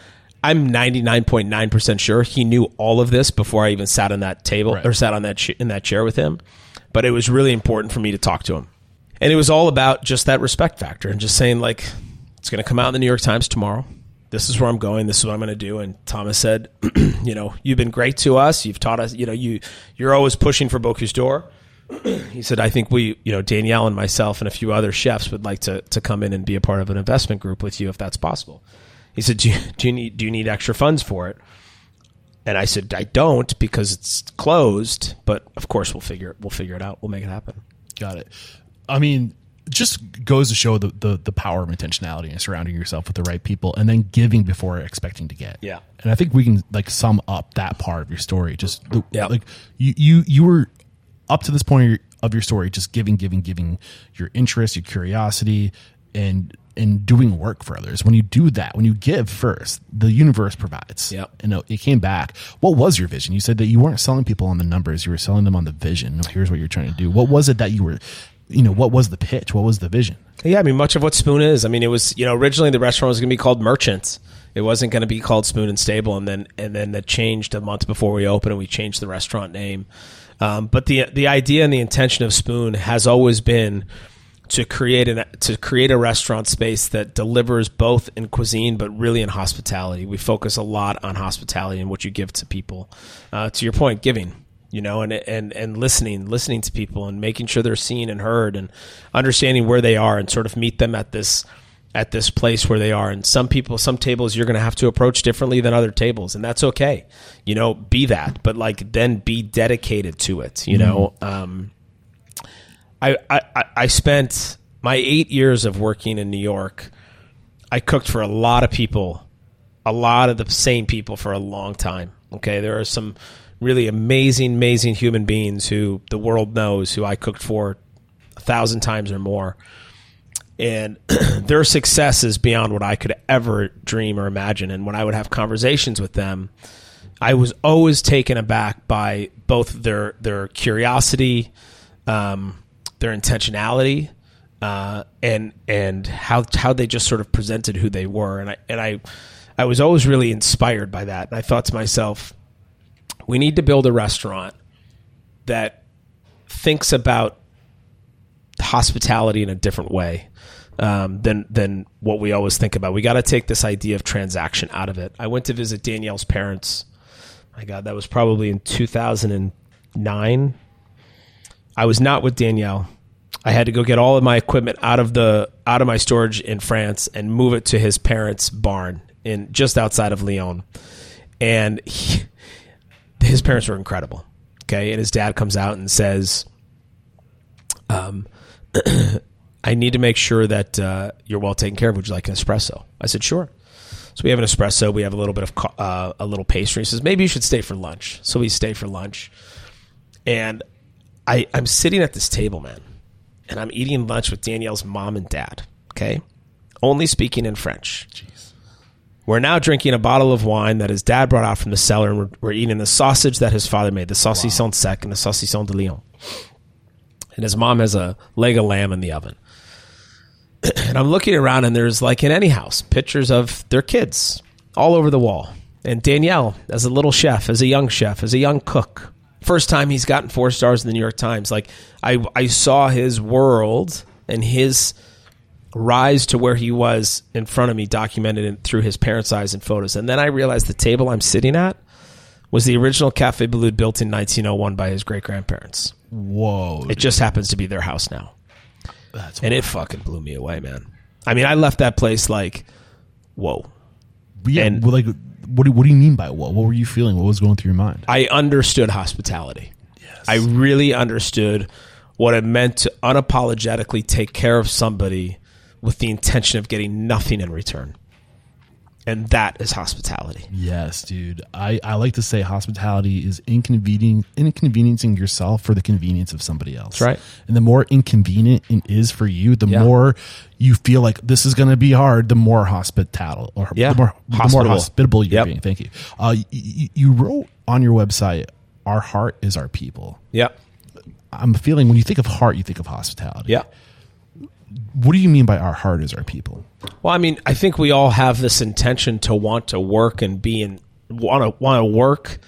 I'm 99.9% sure he knew all of this before I even sat on that table Right. or sat on that ch- in that chair with him. But it was really important for me to talk to him, and it was all about just that respect factor and just saying like, it's going to come out in the New York Times tomorrow. This is where I'm going. This is what I'm going to do. And Thomas said, <clears throat> you know, you've been great to us. You've taught us. You know, you you're always pushing for Bocuse d'Or <clears throat> he said, I think we, you know, Daniel and myself and a few other chefs would like to, to come in and be a part of an investment group with you if that's possible. He said, do you, do you need, do you need extra funds for it? And I said, I don't because it's closed, but of course we'll figure, we'll figure it out. We'll make it happen. Got it. I mean, just goes to show the, the the power of intentionality and surrounding yourself with the right people, and then giving before expecting to get. Yeah. and I think we can like sum up that part of your story. Just the, Yeah. like you you you were up to this point of your, of your story, just giving, giving, giving your interest, your curiosity, and and doing work for others. When you do that, when you give first, the universe provides. Yep. And it- came back. What was your vision? You said that you weren't selling people on the numbers; you were selling them on the vision. Here's what you're trying to do. What was it that you were? You know, what was the pitch? What was the vision? Yeah, I mean, much of what Spoon is. I mean, it was you know originally the restaurant was going to be called Merchants. It wasn't going to be called Spoon and Stable, and then and then it changed a month before we opened, and we changed the restaurant name. Um, but the the idea and the intention of Spoon has always been to create an to create a restaurant space that delivers both in cuisine but really in hospitality. We focus a lot on hospitality and what you give to people. Uh, to your point, giving, you know, and and and listening, listening to people and making sure they're seen and heard and understanding where they are and sort of meet them at this at this place where they are. And some people, some tables you're going to have to approach differently than other tables, and that's okay. You know, be that, but like then be dedicated to it. You know. Um, I, I, I- spent my eight years of working in New York. I cooked for a lot of people, a lot of the same people for a long time. Okay, there are some really amazing, amazing human beings who the world knows, who I cooked for a thousand times or more. And <clears throat> their success is beyond what I could ever dream or imagine. And when I would have conversations with them, I was always taken aback by both their their curiosity, um, their intentionality, uh, and and how how they just sort of presented who they were. And I and I I was always really inspired by that. And I thought to myself, we need to build a restaurant that thinks about hospitality in a different way um, than than what we always think about. We got to take this idea of transaction out of it. I went to visit Daniel's parents. My God, that was probably in 2009. I was not with Daniel. I had to go get all of my equipment out of the out of my storage in France and move it to his parents' barn in just outside of Lyon. And he, his parents were incredible. Okay, and his dad comes out and says, um, <clears throat> "I need to make sure that uh, you're well taken care of. Would you like an espresso?" I said, "Sure." So we have an espresso. We have a little bit of uh, a little pastry. He says, "Maybe you should stay for lunch." So we stay for lunch, and I I'm sitting at this table, man, and I'm eating lunch with Daniel's mom and dad. Okay, only speaking in French. Jeez. We're now drinking a bottle of wine that his dad brought out from the cellar, and we're, we're eating the sausage that his father made, the saucisson sec and the saucisson de Lyon. And his mom has a leg of lamb in the oven. <clears throat> and I'm looking around, and there's like in any house, pictures of their kids all over the wall. And Daniel, as a little chef, as a young chef, as a young cook, first time he's gotten four stars in the New York Times. Like I, I saw his world and his rise to where he was in front of me, documented in, through his parents' eyes and photos. And then I realized the table I'm sitting at was the original Cafe Boulud built in 1901 by his great grandparents. Whoa. It just happens to be their house now. That's And it fucking blew me away, man. I mean, I left that place like, whoa. yeah, and- well, like, what do, what do you mean by what? What were you feeling? What was going through your mind? I understood hospitality. Yes. I really understood what it meant to unapologetically take care of somebody with the intention of getting nothing in return. And that is hospitality. Yes, dude. I, I like to say hospitality is inconveniencing inconveniencing yourself for the convenience of somebody else. That's right. And the more inconvenient it is for you, the Yeah. more you feel like this is going to be hard. The more hospital or Yeah. the more the more Hospitable. hospitable you're Yep. being. Thank you. Uh, y- y- you wrote on your website, "Our heart is our people." Yep. I'm feeling when you think of heart, you think of hospitality. Yeah. What do you mean by our heart is our people? Well, I mean, I think we all have this intention to want to work and be in want to want to work,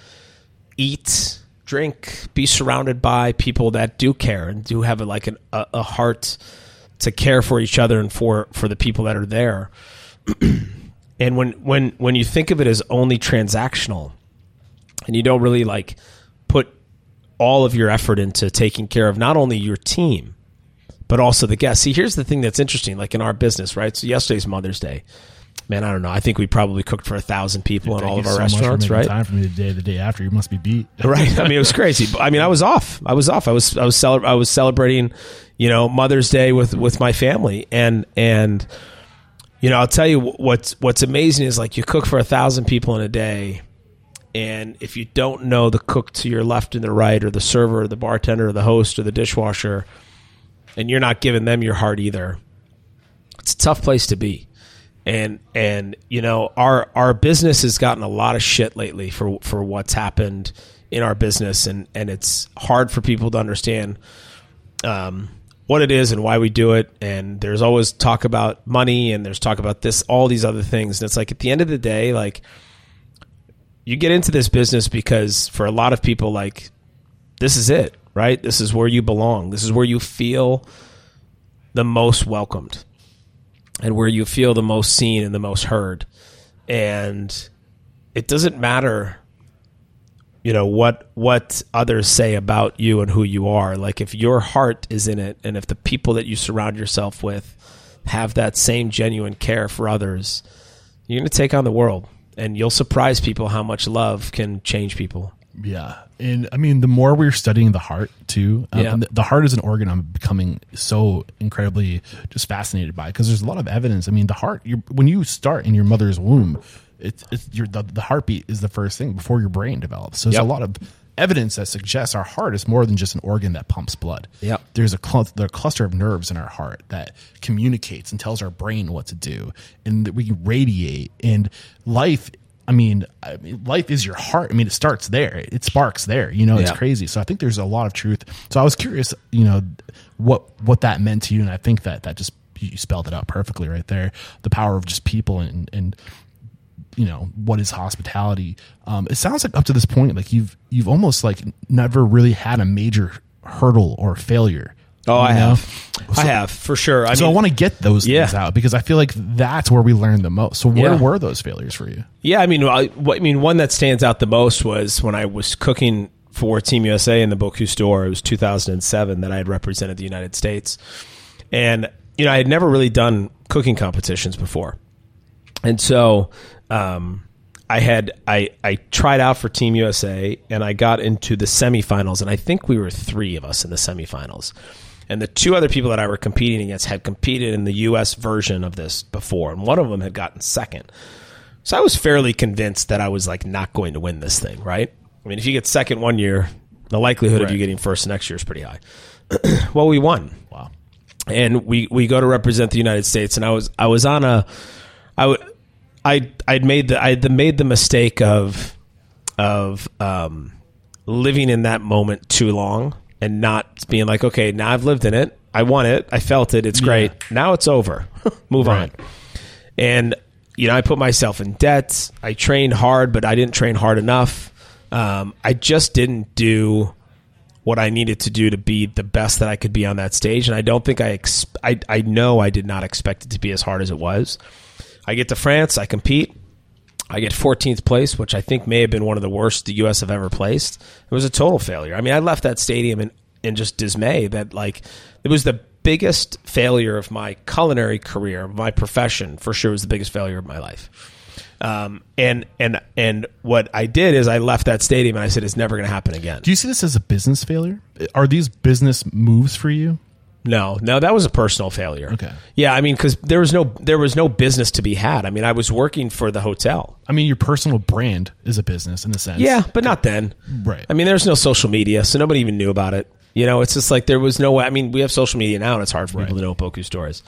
eat, drink, be surrounded by people that do care and do have a, like an, a, a heart to care for each other and for for the people that are there. <clears throat> and when when when you think of it as only transactional, and you don't really like put all of your effort into taking care of not only your team but also the guests. See, here's the thing that's interesting, like in our business, right? So yesterday's Mother's Day. Man, I don't know. I think we probably cooked for a thousand people in all of our so restaurants, right? Time for me today, the day after. You must be beat. <laughs> <laughs> right. I mean, it was crazy. But, I mean, I was off. I was off. I was I was cele- I was celebrating, you know, Mother's Day with with my family, and and you know, I'll tell you what's what's amazing is like you cook for a thousand people in a day, and if you don't know the cook to your left and the right, or the server, or the bartender, or the host, or the dishwasher, and you're not giving them your heart either, it's a tough place to be. And and you know our our business has gotten a lot of shit lately for for what's happened in our business, and and it's hard for people to understand um, what it is and why we do it. And there's always talk about money, and there's talk about this, all these other things. And it's like at the end of the day, like you get into this business because for a lot of people, like this is it, right? This is where you belong. This is where you feel the most welcomed and where you feel the most seen and the most heard. And it doesn't matter you know what what others say about you and who you are like if your heart is in it and if the people that you surround yourself with have that same genuine care for others you're going to take on the world and you'll surprise people how much love can change people Yeah. And I mean, the more we're studying the heart too, um, Yeah. the, the heart is an organ I'm becoming so incredibly just fascinated by because there's a lot of evidence. I mean, the heart, when you start in your mother's womb, it's, it's your, the, the heartbeat is the first thing before your brain develops. So there's Yep. a lot of evidence that suggests our heart is more than just an organ that pumps blood. Yep. There's a, cl- there a cluster of nerves in our heart that communicates and tells our brain what to do, and that we radiate. And life, I mean, I mean, life is your heart. I mean, it starts there. It sparks there. You know, it's Yeah. crazy. So I think there's a lot of truth. So I was curious, you know, what what that meant to you, and I think that that just you spelled it out perfectly right there. The power of just people and and you know what is hospitality. Um, it sounds like up to this point, like you've you've almost like never really had a major hurdle or failure. Oh, I know? have. I have for sure. I so mean, I want to get those things out because I feel like that's where we learn the most. So where Yeah. were those failures for you? Yeah, I mean, I, I mean, one that stands out the most was when I was cooking for Team USA in the Bocuse d'Or. It was 2007 that I had represented the United States, and you know, I had never really done cooking competitions before, and so um, I had I I tried out for Team USA and I got into the semifinals, and I think we were three of us in the semifinals. And the two other people that I were competing against had competed in the U.S. version of this before, and one of them had gotten second. So I was fairly convinced that I was like not going to win this thing, right? I mean, if you get second one year, the likelihood of you getting first next year is pretty high. <clears throat> well, we won, Wow. and we we go to represent the United States, and I was I was on a I w- I I'd i made the I'd made the mistake of of um, living in that moment too long and not being like, okay, now I've lived in it, I won it, I felt it, it's great, now it's over, <laughs> move Right. on, and you know I put myself in debt. I trained hard, but I didn't train hard enough. Um, I just didn't do what I needed to do to be the best that I could be on that stage. And I don't think I, ex- I, I know I did not expect it to be as hard as it was. I get to France, I compete. I get 14th place, which I think may have been one of the worst the U.S. have ever placed. It was a total failure. I mean, I left that stadium in, in just dismay that, like, it was the biggest failure of my culinary career, my profession. For sure, was the biggest failure of my life. Um, and and and what I did is I left that stadium and I said it's never going to happen again. Do you see this as a business failure? Are these business moves for you? No, no, that was a personal failure. Okay. Yeah, I mean, because there was no there was no business to be had. I mean, I was working for the hotel. I mean, your personal brand is a business in a sense. Yeah, but not then. Right. I mean, there's no social media, so nobody even knew about it. You know, it's just like there was no way. I mean, we have social media now, and it's hard for people to know what Bocuse d'Or is.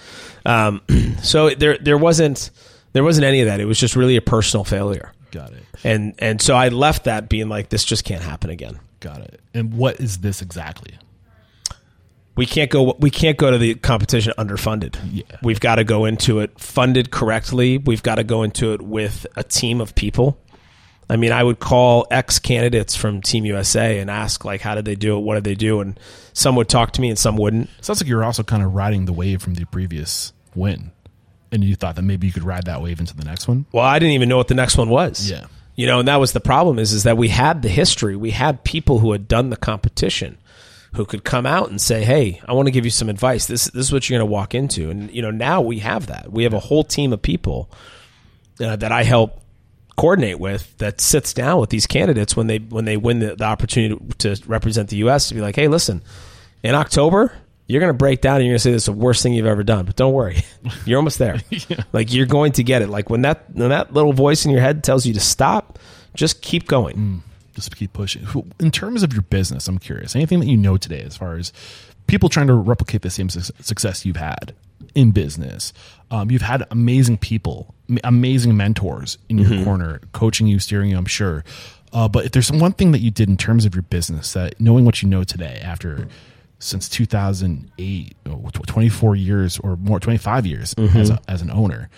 Um, <clears throat> so there there wasn't there wasn't any of that. It was just really a personal failure. Got it. And and so I left that being like, this just can't happen again. Got it. And what is this exactly? We can't go we can't go to the competition underfunded. Yeah. We've got to go into it funded correctly. We've got to go into it with a team of people. I mean, I would call ex candidates from Team USA and ask like how did they do it? What did they do? And some would talk to me and some wouldn't. Sounds like you're also kind of riding the wave from the previous win, and you thought that maybe you could ride that wave into the next one. Well, I didn't even know what the next one was. Yeah. You know, and that was the problem is is that we had the history. We had people who had done the competition who could come out and say, "Hey, I want to give you some advice. This this is what you're going to walk into." And you know, now we have that. We have a whole team of people uh, that I help coordinate with that sits down with these candidates when they when they win the, the opportunity to represent the U.S. to be like, "Hey, listen, in October." You're going to break down and you're going to say this is the worst thing you've ever done, but don't worry, <laughs> you're almost there. <laughs> Like you're going to get it. Like when that when that little voice in your head tells you to stop, just keep going. Just keep pushing. In terms of your business, I'm curious. Anything that you know today, as far as people trying to replicate the same suc- success you've had in business, um, you've had amazing people, m- amazing mentors in your corner, coaching you, steering you. I'm sure. Uh, but if there's one thing that you did in terms of your business, that knowing what you know today, after since 2008, oh, 24 years or more, 25 years as, a, as an owner.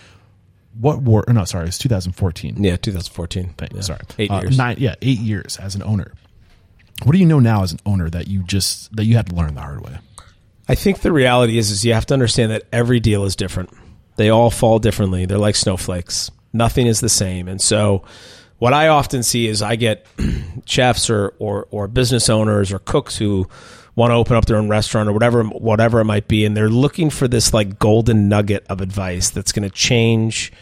What or No, sorry, it's 2014. Yeah, 2014. Thank- Yeah. Sorry, eight Uh, years. Nine, yeah, eight years as an owner. What do you know now as an owner that you just that you had to learn the hard way? I think the reality is, is you have to understand that every deal is different. They all fall differently. They're like snowflakes. Nothing is the same. And so, what I often see is I get <clears throat> chefs or, or or business owners or cooks who want to open up their own restaurant or whatever whatever it might be, and they're looking for this like golden nugget of advice that's going to change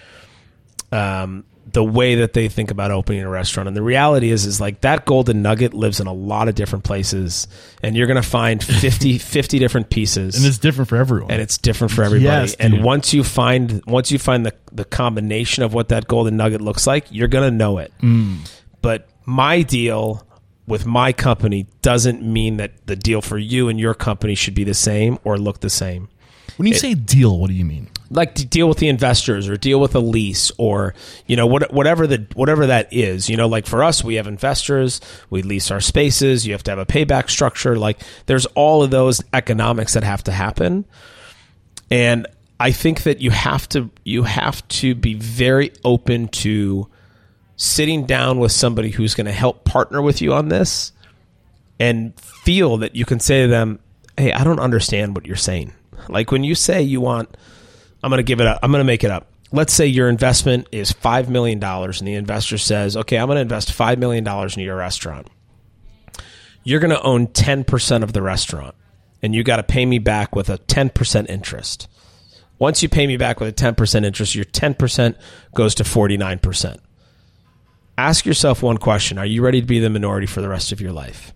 um, the way that they think about opening a restaurant. And the reality is, is like that golden nugget lives in a lot of different places, and you're going to find <laughs> 50, 50 different pieces, And it's different for everyone. and it's different for everybody. Yes, and once you find once you find the the combination of what that golden nugget looks like, you're going to know it. Mm. But my deal with my company doesn't mean that the deal for you and your company should be the same or look the same. When you say deal, what do you mean? Like to deal with the investors or deal with a lease or you know what, whatever the whatever that is. You know, like for us, we have investors, we lease our spaces. You have to have a payback structure. Like there's all of those economics that have to happen, and I think that you have to you have to be very open to sitting down with somebody who's going to help partner with you on this and feel that you can say to them, "Hey, I don't understand what you're saying." Like when you say you want I'm going to give it up. I'm going to make it up. Let's say your investment is $5 million and the investor says, "Okay, I'm going to invest $5 million into your restaurant." You're going to own 10% of the restaurant and you got to pay me back with a 10% interest. Once you pay me back with a 10% interest, your 10% goes to 49% ask yourself one question Are you ready to be the minority for the rest of your life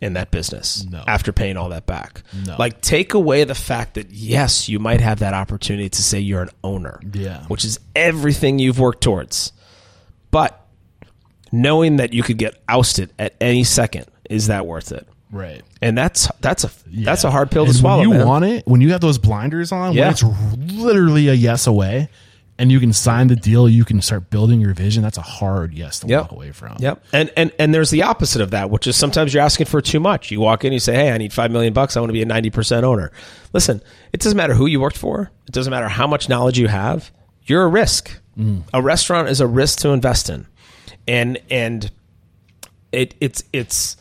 in that business No. after paying all that back? No. Like, take away the fact that, yes, you might have that opportunity to say you're an owner, Yeah. which is everything you've worked towards. But knowing that you could get ousted at any second, is that worth it? Right. And that's that's a that's a hard pill to And swallow. When you man. want it, when you have those blinders on, Yeah. when it's literally a yes away, and you can sign the deal, you can start building your vision. That's a hard yes to Yep. walk away from. Yep. And and and there's the opposite of that, which is sometimes you're asking for too much. You walk in, you say, "Hey, I need five million bucks. I want to be a ninety percent owner." Listen, it doesn't matter who you worked for. It doesn't matter how much knowledge you have. You're a risk. Mm. A restaurant is a risk to invest in, and and it it's it's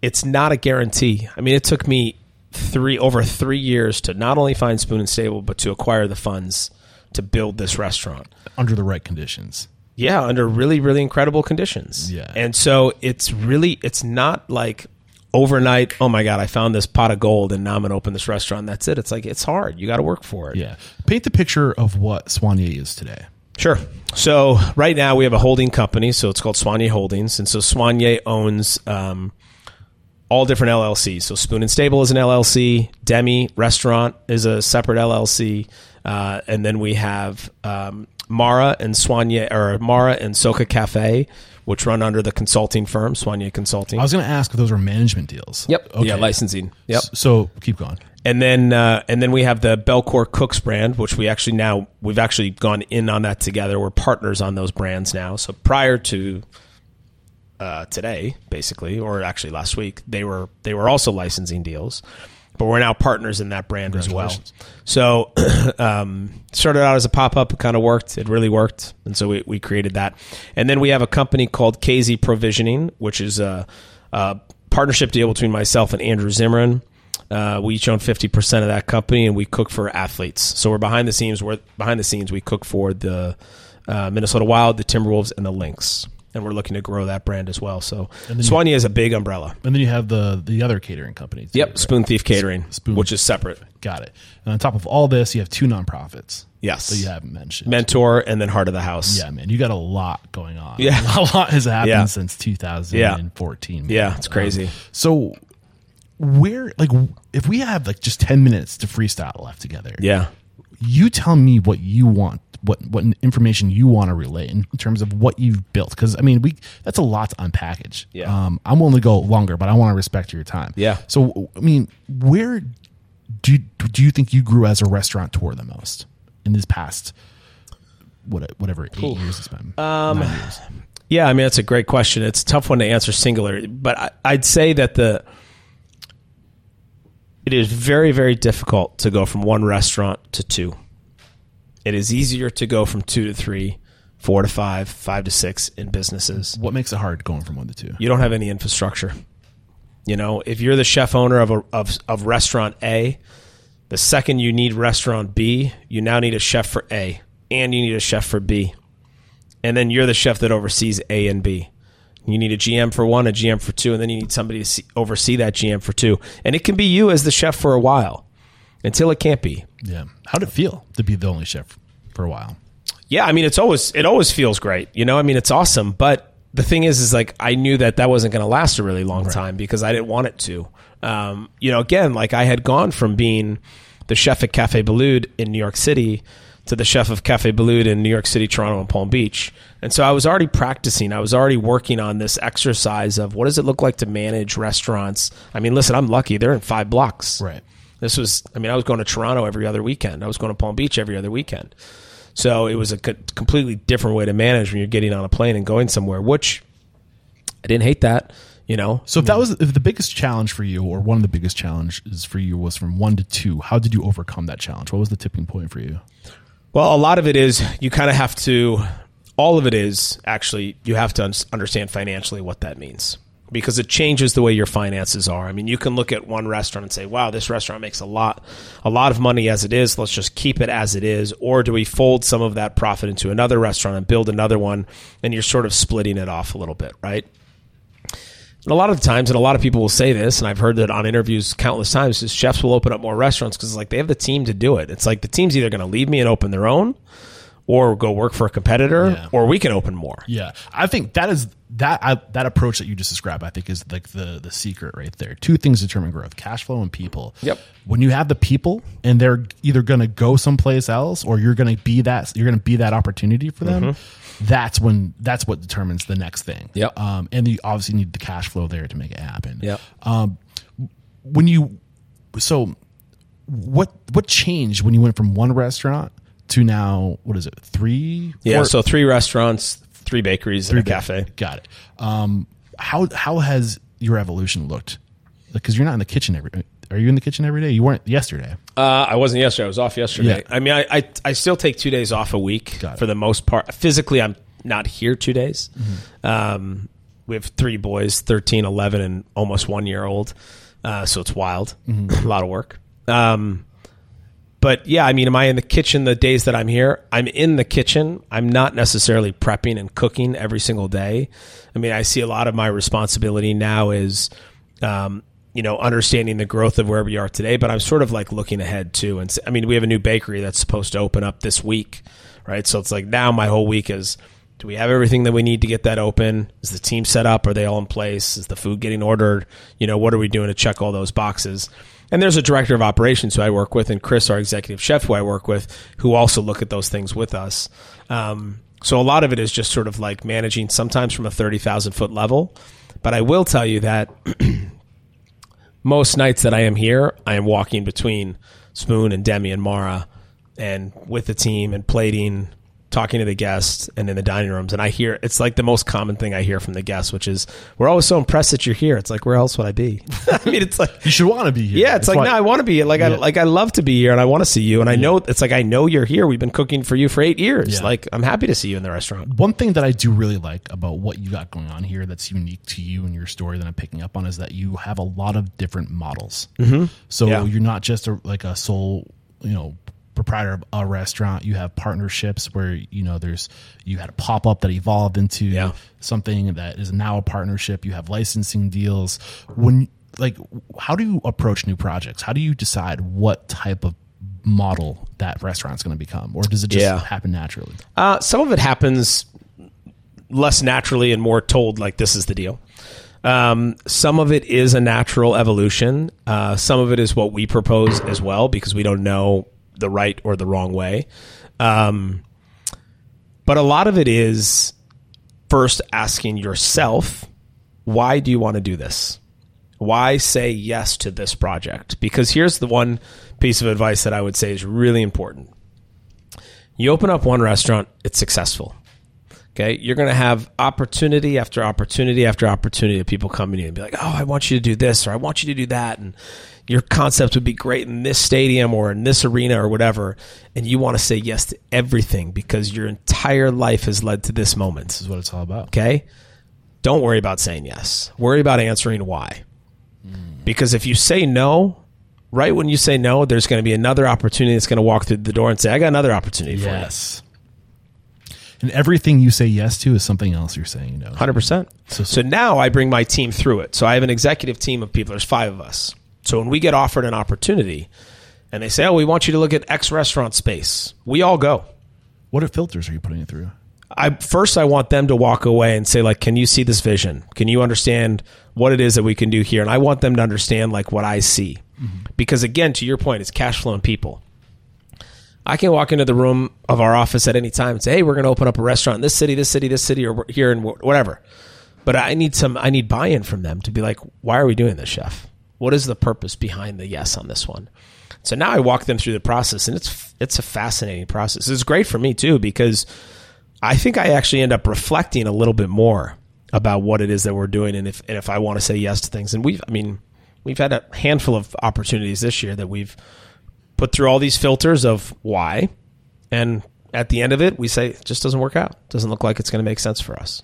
it's not a guarantee. I mean, it took me three over three years to not only find Spoon and Stable, but to acquire the funds to build this restaurant. Under the right conditions. Yeah, under really, really incredible conditions. Yeah. And so it's really, it's not like overnight, oh my God, I found this pot of gold and now I'm going to open this restaurant. That's it. It's like, it's hard. You got to work for it. Yeah. Paint the picture of what Soigné is today. Sure. So right now we have a holding company. So it's called Soigné Holdings. And so Soigné owns um, all different LLCs. So Spoon and Stable is an LLC. Demi Restaurant is a separate LLC. Uh, and then we have um, Mara and Soigné, or Mara and Socca Cafe, which run under the consulting firm, Soigné Consulting. I was going to ask if those were management deals. Yep. Okay. Yeah, licensing. Yep. So keep going. And then uh, and then we have the Bellecour Cooks brand, which we actually now we've actually gone in on that together. We're partners on those brands now. So prior to uh, today, basically, or actually last week, they were they were also licensing deals, but we're now partners in that brand as well. So <clears throat> um, started out as a pop up, it kind of worked. It really worked, and so we, we created that. And then we have a company called KZ Provisioning, which is a, a partnership deal between myself and Andrew Zimmern. Uh, we each own fifty percent of that company, and we cook for athletes. So we're behind the scenes. We're behind the scenes. We cook for the uh, Minnesota Wild, the Timberwolves, and the Lynx, and we're looking to grow that brand as well. So Soigné is a big umbrella. And then you have the the other catering company. too, Yep, right? Spoon Thief Catering, Spoon. which is separate. Got it. And on top of all this, you have two nonprofits. Yes. That you haven't mentioned. Mentor and then Heart of the House. yeah, man, you got a lot going on. Yeah. <laughs> a lot has happened Yeah. since 2014. man. Yeah, it's crazy. Um, so, where like if we have like just 10 minutes to freestyle left together, Yeah. you tell me what you want, what what information you want to relay in terms of what you've built. Because I mean, we that's a lot to unpackage. Yeah. Um, I'm willing to go longer, but I want to respect your time. Yeah. So I mean, where do you, do you think you grew as a restaurateur the most in this past? What, whatever eight years it's been. Um, years. Yeah, I mean that's a great question. It's a tough one to answer singular, but I, I'd say that the it is very very difficult to go from one restaurant to two. It is easier to go from two to three, four to five, five to six in businesses. What makes it hard going from one to two? You don't have any infrastructure. You know, if you're the chef owner of a of, of restaurant A, the second you need restaurant B, you now need a chef for A and you need a chef for B. And then you're the chef that oversees A and B. You need a GM for one, a GM for two, and then you need somebody to see, oversee that GM for two. And it can be you as the chef for a while until it can't be. Yeah. How'd it feel to be the only chef for a while? Yeah, I mean it's always it always feels great. You know, I mean it's awesome, but the thing is is like I knew that that wasn't going to last a really long time because I didn't want it to. Um, you know, again, like I had gone from being the chef at Cafe Boulud in New York City to the chef of Cafe Boulud in New York City, Toronto, and Palm Beach. And so I was already practicing. I was already working on this exercise of what does it look like to manage restaurants. I mean, listen, I'm lucky; they're in five blocks. Right. This was, I mean, I was going to Toronto every other weekend. I was going to Palm Beach every other weekend. So it was a co- completely different way to manage when you're getting on a plane and going somewhere, which I didn't hate that, you know. So if that was if the biggest challenge for you, or one of the biggest challenges for you, was from one to two, how did you overcome that challenge? What was the tipping point for you? Well, a lot of it is you kind of have to, all of it is actually, you have to understand financially what that means because it changes the way your finances are. I mean, you can look at one restaurant and say, "Wow, this restaurant makes a lot a lot of money as it is. Let's just keep it as it is." Or do we fold some of that profit into another restaurant and build another one and you're sort of splitting it off a little bit, right? And a lot of times, and a lot of people will say this, and I've heard that on interviews countless times, is chefs will open up more restaurants because like they have the team to do it. It's like the team's either going to leave me and open their own, or go work for a competitor, Yeah. or we can open more. Yeah, I think that is that I, that approach that you just described. I think is like the the secret right there. Two things determine growth: cash flow and people. Yep. When you have the people, and they're either going to go someplace else, or you're going to be that you're going to be that opportunity for them. That's when that's what determines the next thing. Mm-hmm. Yep. Um, and you obviously need the cash flow there to make it happen. Yep. Um, when you so what what changed when you went from one restaurant to now what is it three? Yeah, Four- so three restaurants, three bakeries, and a cafe. Got it. Um, how how has your evolution looked? Because you're not in the kitchen every. Are you in the kitchen every day? You weren't yesterday. Uh, I wasn't yesterday. I was off yesterday. Yeah. I mean, I, I I still take two days off a week for the most part. Physically, I'm not here two days. Mm-hmm. Um, we have three boys, 13, 11, and almost one year old. Uh, so it's wild. Mm-hmm. <laughs> a lot of work. Um, but yeah, I mean, am I in the kitchen the days that I'm here? I'm in the kitchen. I'm not necessarily prepping and cooking every single day. I mean, I see a lot of my responsibility now is, um, you know, understanding the growth of where we are today, but I'm sort of like looking ahead too. And I mean, we have a new bakery that's supposed to open up this week, right? So it's like now my whole week is, do we have everything that we need to get that open? Is the team set up? Are they all in place? Is the food getting ordered? You know, what are we doing to check all those boxes? And there's a director of operations who I work with, and Chris, our executive chef, who I work with, who also look at those things with us. Um, so a lot of it is just sort of like managing sometimes from a 30,000 foot level. But I will tell you that <clears throat> most nights that I am here, I am walking between Spoon and Demi and Mara and with the team and plating, talking to the guests and in the dining rooms. And I hear it's like the most common thing I hear from the guests, which is, we're always so impressed that you're here. It's like, where else would I be? <laughs> I mean, it's like, You should want to be here. yeah, it's, like, why- no, I want to be here. like, I like, I love to be here and I want to see you. And I know it's like, I know you're here. We've been cooking for you for eight years. Yeah. Like, I'm happy to see you in the restaurant. one thing that I do really like about what you got going on here that's unique to you and your story that I'm picking up on is that you have a lot of different models. Mm-hmm. So Yeah. you're not just a, like a sole, you know, proprietor of a restaurant. You have partnerships where you know there's you had a pop up that evolved into Yeah. something that is now a partnership. You have licensing deals. When like, how do you approach new projects? How do you decide what type of model that restaurant's going to become, or does it just Yeah. happen naturally? Uh, some of it happens less naturally and more told like this is the deal. Um, some of it is a natural evolution. Uh, some of it is what we propose as well because we don't know the right or the wrong way. Um, but a lot of it is first asking yourself, why do you want to do this? Why say yes to this project? Because here's the one piece of advice that I would say is really important. You open up one restaurant, it's successful. Okay. You're going to have opportunity after opportunity after opportunity of people coming in and be like, oh, I want you to do this or I want you to do that. And your concept would be great in this stadium or in this arena or whatever. And you want to say yes to everything because your entire life has led to this moment. This is what it's all about. Okay. Don't worry about saying yes. Worry about answering why. Hmm. Because if you say no, right when you say no, there's going to be another opportunity that's going to walk through the door and say, I got another opportunity for you. Yes. And everything you say yes to is something else you're saying no. Hundred percent. So- So now I bring my team through it. So I have an executive team of people. There's five of us. So when we get offered an opportunity, and they say, "Oh, we want you to look at X restaurant space," we all go. What are filters are you putting it through? I first I want them to walk away and say, like, "Can you see this vision? Can you understand what it is that we can do here?" And I want them to understand like what I see, mm-hmm. because again, to your point, it's cash flow and people. I can walk into the room of our office at any time and say, "Hey, we're going to open up a restaurant in this city, this city, this city, or here and whatever." But I need some. I need buy-in from them to be like, "Why are we doing this, chef? What is the purpose behind the yes on this one?" So now I walk them through the process, and it's it's a fascinating process. It's great for me too because I think I actually end up reflecting a little bit more about what it is that we're doing, and if and if I want to say yes to things. And we've, I mean, we've had a handful of opportunities this year that we've put through all these filters of why, and at the end of it, we say it just doesn't work out. Doesn't look like it's going to make sense for us.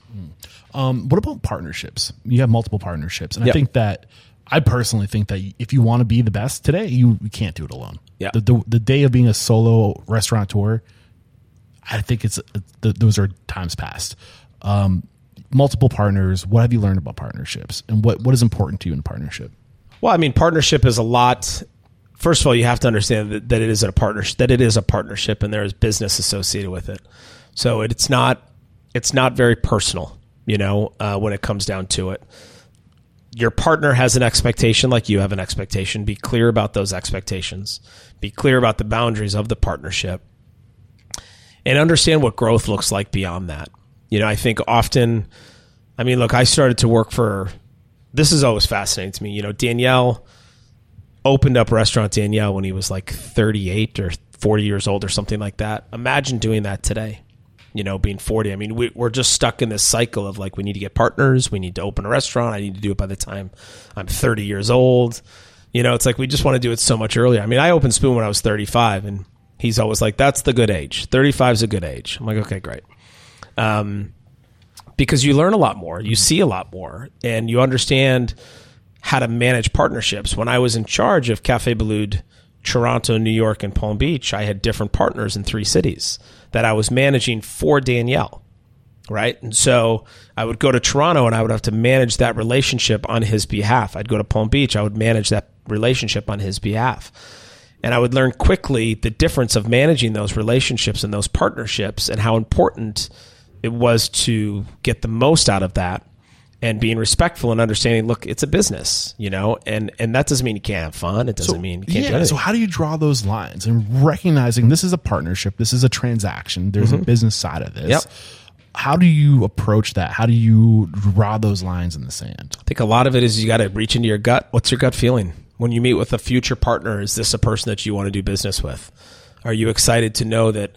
Um, what about partnerships? You have multiple partnerships, and I think that I personally think that if you want to be the best today, you, you can't do it alone. Yeah. The, the the day of being a solo restaurateur, I think it's th those are times past. Um, multiple partners. What have you learned about partnerships, and what what is important to you in partnership? Well, I mean, partnership is a lot. First of all, you have to understand that, that it is a partnership. That it is a partnership, and there is business associated with it. So it's not it's not very personal, you know, uh, when it comes down to it. Your partner has an expectation, like you have an expectation. Be clear about those expectations. Be clear about the boundaries of the partnership, and understand what growth looks like beyond that. You know, I think often, I mean, look, I started to work for. This is always fascinating to me. You know, Daniel opened up restaurant Daniel when he was like 38 or 40 years old or something like that. Imagine doing that today. You know, being 40. I mean, we, we're just stuck in this cycle of like, we need to get partners. We need to open a restaurant. I need to do it by the time I'm 30 years old. You know, it's like we just want to do it so much earlier. I mean, I opened Spoon when I was 35, and he's always like, that's the good age. 35 is a good age. I'm like, okay, great. Um, because you learn a lot more, you see a lot more, and you understand how to manage partnerships. When I was in charge of Cafe Boulud, Toronto, New York, and Palm Beach, I had different partners in three cities that I was managing for Daniel. Right. And so I would go to Toronto and I would have to manage that relationship on his behalf. I'd go to Palm Beach, I would manage that relationship on his behalf. And I would learn quickly the difference of managing those relationships and those partnerships and how important it was to get the most out of that and being respectful and understanding look it's a business you know and and that doesn't mean you can't have fun it doesn't mean you can't do yeah. So how do you draw those lines and recognizing this is a partnership, this is a transaction, there's a business side of this. Mm-hmm. Yep. How do you approach that? How do you draw those lines in the sand? I think a lot of it is you got to reach into your gut. What's your gut feeling when you meet with a future partner? Is this a person that you want to do business with? Are you excited to know that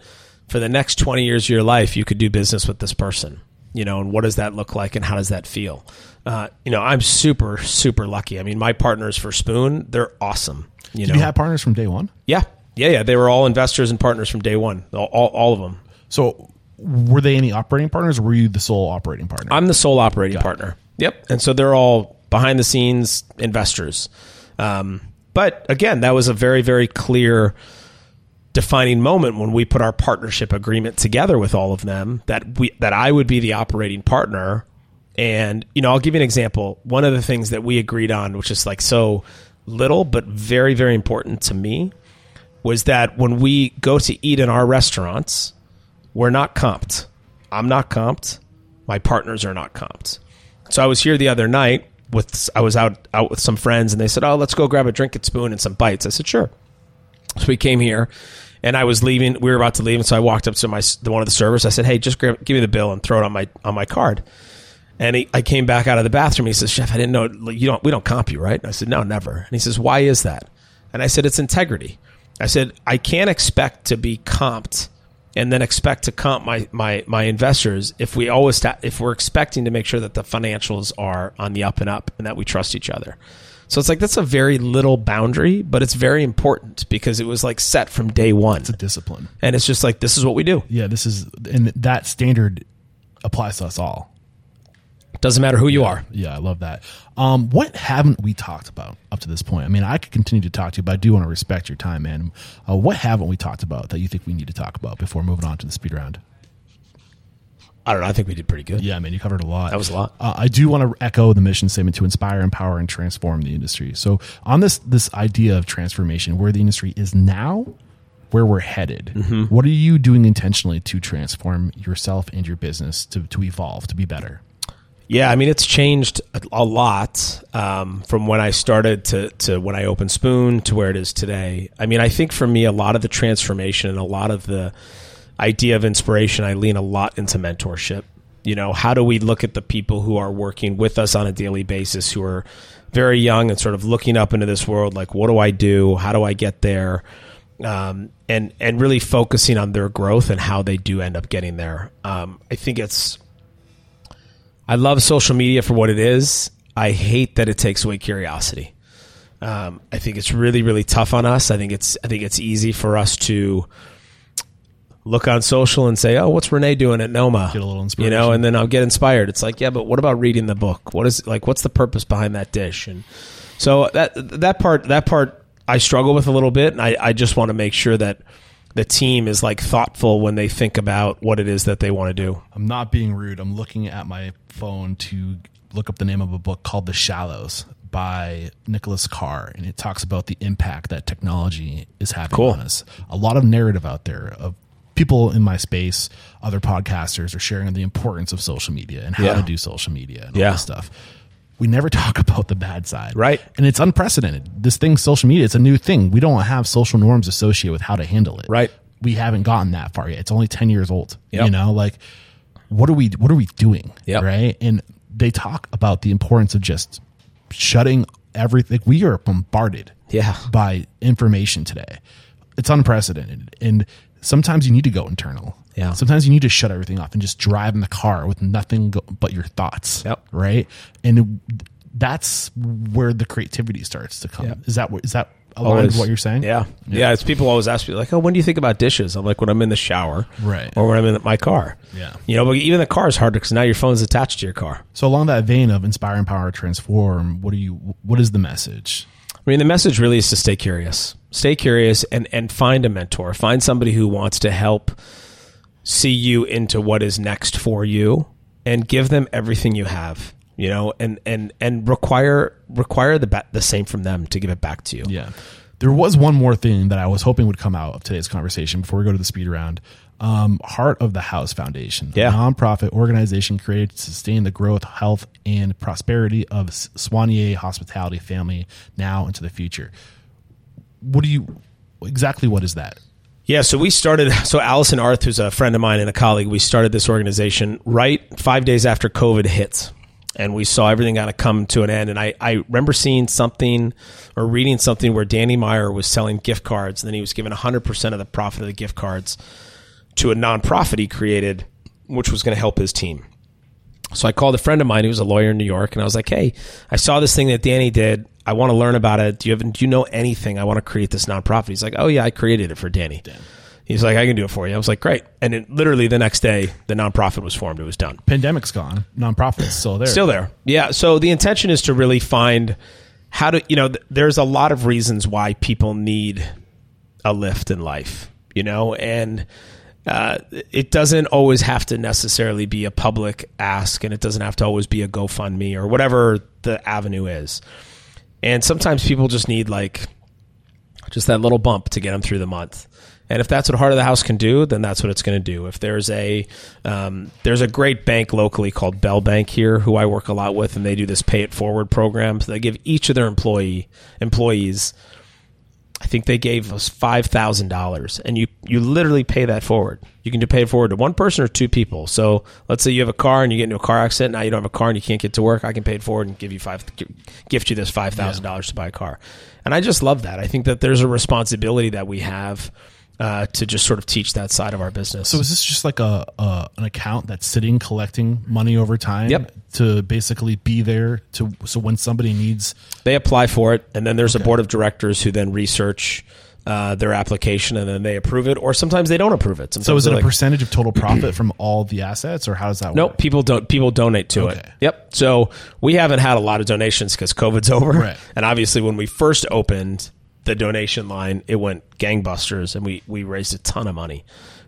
for the next 20 years of your life, you could do business with this person? You know, and what does that look like and how does that feel? Uh, you know, I'm super, super lucky. I mean, my partners for Spoon, they're awesome. You Did know, you have partners from day one? yeah, yeah, yeah. They were all investors and partners from day one, all, all, all of them. So were they any operating partners or were you the sole operating partner? I'm the sole operating partner. Yep. And so they're all behind the scenes investors. Um, but again, that was a very, very clear defining moment when we put our partnership agreement together with all of them that we that I would be the operating partner. And you know, I'll give you an example. One of the things that we agreed on, which is like so little but very, very important to me, was that when we go to eat in our restaurants, we're not comped. I'm not comped. My partners are not comped. So I was here the other night with I was out out with some friends and they said, "Oh, let's go grab a drink at Spoon and some bites." I said, "Sure." So we came here, and I was leaving. We were about to leave, and so I walked up to my the one of the servers. I said, "Hey, just grab, give me the bill and throw it on my on my card." And he, I came back out of the bathroom. He says, "Chef, I didn't know you don't we don't comp you, right?" And I said, "No, never." And he says, "Why is that?" And I said, "It's integrity." I said, "I can't expect to be comped." And then expect to comp my, my, my investors if we always ta- if we're expecting to make sure that the financials are on the up and up and that we trust each other. So it's like that's a very little boundary, but it's very important because it was like set from day one. it's a discipline. And it's just like this is what we do. Yeah, this is and that standard applies to us all. Doesn't matter who you are. Yeah, I love that. Um, what haven't we talked about up to this point? I mean, I could continue to talk to you, but I do want to respect your time, man. Uh, what haven't we talked about that you think we need to talk about before moving on to the speed round? I don't know. I think we did pretty good. Yeah, man, you covered a lot. That was a lot. Uh, I do want to echo the mission statement to inspire, empower, and transform the industry. So, on this this idea of transformation, where the industry is now, where we're headed, Mm-hmm. what are you doing intentionally to transform yourself and your business to to evolve to be better? Yeah, I mean it's changed a, a lot um, from when I started to to when I opened Spoon to where it is today. I mean, I think for me, a lot of the transformation and a lot of the idea of inspiration, I lean a lot into mentorship. You know, how do we look at the people who are working with us on a daily basis, who are very young and sort of looking up into this world, like what do I do? How do I get there? Um, and and really focusing on their growth and how they do end up getting there. Um, I think it's I love social media for what it is. I hate that it takes away curiosity. Um, I think it's really, really tough on us. I think it's, I think it's easy for us to look on social and say, "Oh, what's René doing at Noma?" Get a little you know, and then I'll get inspired. It's like, yeah, but what about reading the book? What is like, what's the purpose behind that dish? And so that that part, that part, I struggle with a little bit, and I, I just want to make sure that the team is like thoughtful when they think about what it is that they want to do. I'm not being rude. I'm looking at my phone to look up the name of a book called The Shallows by Nicholas Carr, and it talks about the impact that technology is having Cool. on us. A lot of narrative out there of people in my space, other podcasters are sharing the importance of social media and how Yeah. to do social media and all Yeah. this stuff. We never <laughs> talk about the bad side. Right. And it's unprecedented. This thing, social media, it's a new thing. We don't have social norms associated with how to handle it. Right. We haven't gotten that far yet. It's only 10 years old. Yep. You know, like what are we what are we doing? Yep. Right. And they talk about the importance of just shutting everything. We are bombarded Yeah. by information today. It's unprecedented. And sometimes you need to go internal. Yeah. Sometimes you need to shut everything off and just drive in the car with nothing go, but your thoughts. Yep. Right. And that's where the creativity starts to come. Yep. Is that what is that aligned Always. with what you're saying? Yeah. yeah. It's people always ask me like, "Oh, when do you think about dishes?" I'm like, "When I'm in the shower, Right. or when I'm in my car." Yeah. You know, but even the car is hard because now your phone's attached to your car. So along that vein of inspiring power transform, what do you what is the message? I mean, the message really is to stay curious. Stay curious and and find a mentor. Find somebody who wants to help see you into what is next for you and give them everything you have. You know, and and and require require the ba- the same from them to give it back to you. Yeah. There was one more thing that I was hoping would come out of today's conversation before we go to the speed round. Um, Heart of the House Foundation, Yeah. a nonprofit organization created to sustain the growth, health, and prosperity of S- Soigné Hospitality family now into the future. What do you exactly? What is that? Yeah, so we started. <laughs> So Allison Arth, who's a friend of mine and a colleague, we started this organization right five days after COVID hit, and we saw everything kind of come to an end. And I, I remember seeing something or reading something where Danny Meyer was selling gift cards, and then he was given 100 percent of the profit of the gift cards to a nonprofit he created, which was going to help his team. So I called a friend of mine who was a lawyer in New York, and I was like, "Hey, I saw this thing that Danny did. I want to learn about it. Do you have? Do you know anything? I want to create this nonprofit." He's like, "Oh yeah, I created it for Danny." He's like, "I can do it for you." I was like, "Great!" And it, literally the next day, the nonprofit was formed. It was done. Pandemic's gone, nonprofit's still there. Still there. Yeah. So the intention is to really find how to, you know, th- there's a lot of reasons why people need a lift in life, you know, and uh, it doesn't always have to necessarily be a public ask and it doesn't have to always be a GoFundMe or whatever the avenue is. And sometimes people just need like just that little bump to get them through the month. And if that's what Heart of the House can do, then that's what it's going to do. If there's a um, there's a great bank locally called Bell Bank here, who I work a lot with, and they do this Pay It Forward program. So they give each of their employee employees, I think they gave us five thousand dollars, and you you literally pay that forward. You can pay it forward to one person or two people. So let's say you have a car and you get into a car accident. Now you don't have a car and you can't get to work. I can pay it forward and give you five gift you this five thousand dollars to buy a car. And I just love that. I think that there's a responsibility that we have uh, to just sort of teach that side of our business. So is this just like a, a an account that's sitting collecting money over time Yep. to basically be there to so when somebody needs they apply for it, and then there's a board of directors who then research uh, their application, and then they approve it, or sometimes they don't approve it. Sometimes so is it a like, percentage of total <clears throat> profit from all the assets or how does that Nope, work? No, people don't. People donate to it. Yep. So we haven't had a lot of donations because COVID's <laughs> over, Right. and obviously when we first opened the donation line, it went gangbusters, and we we raised a ton of money,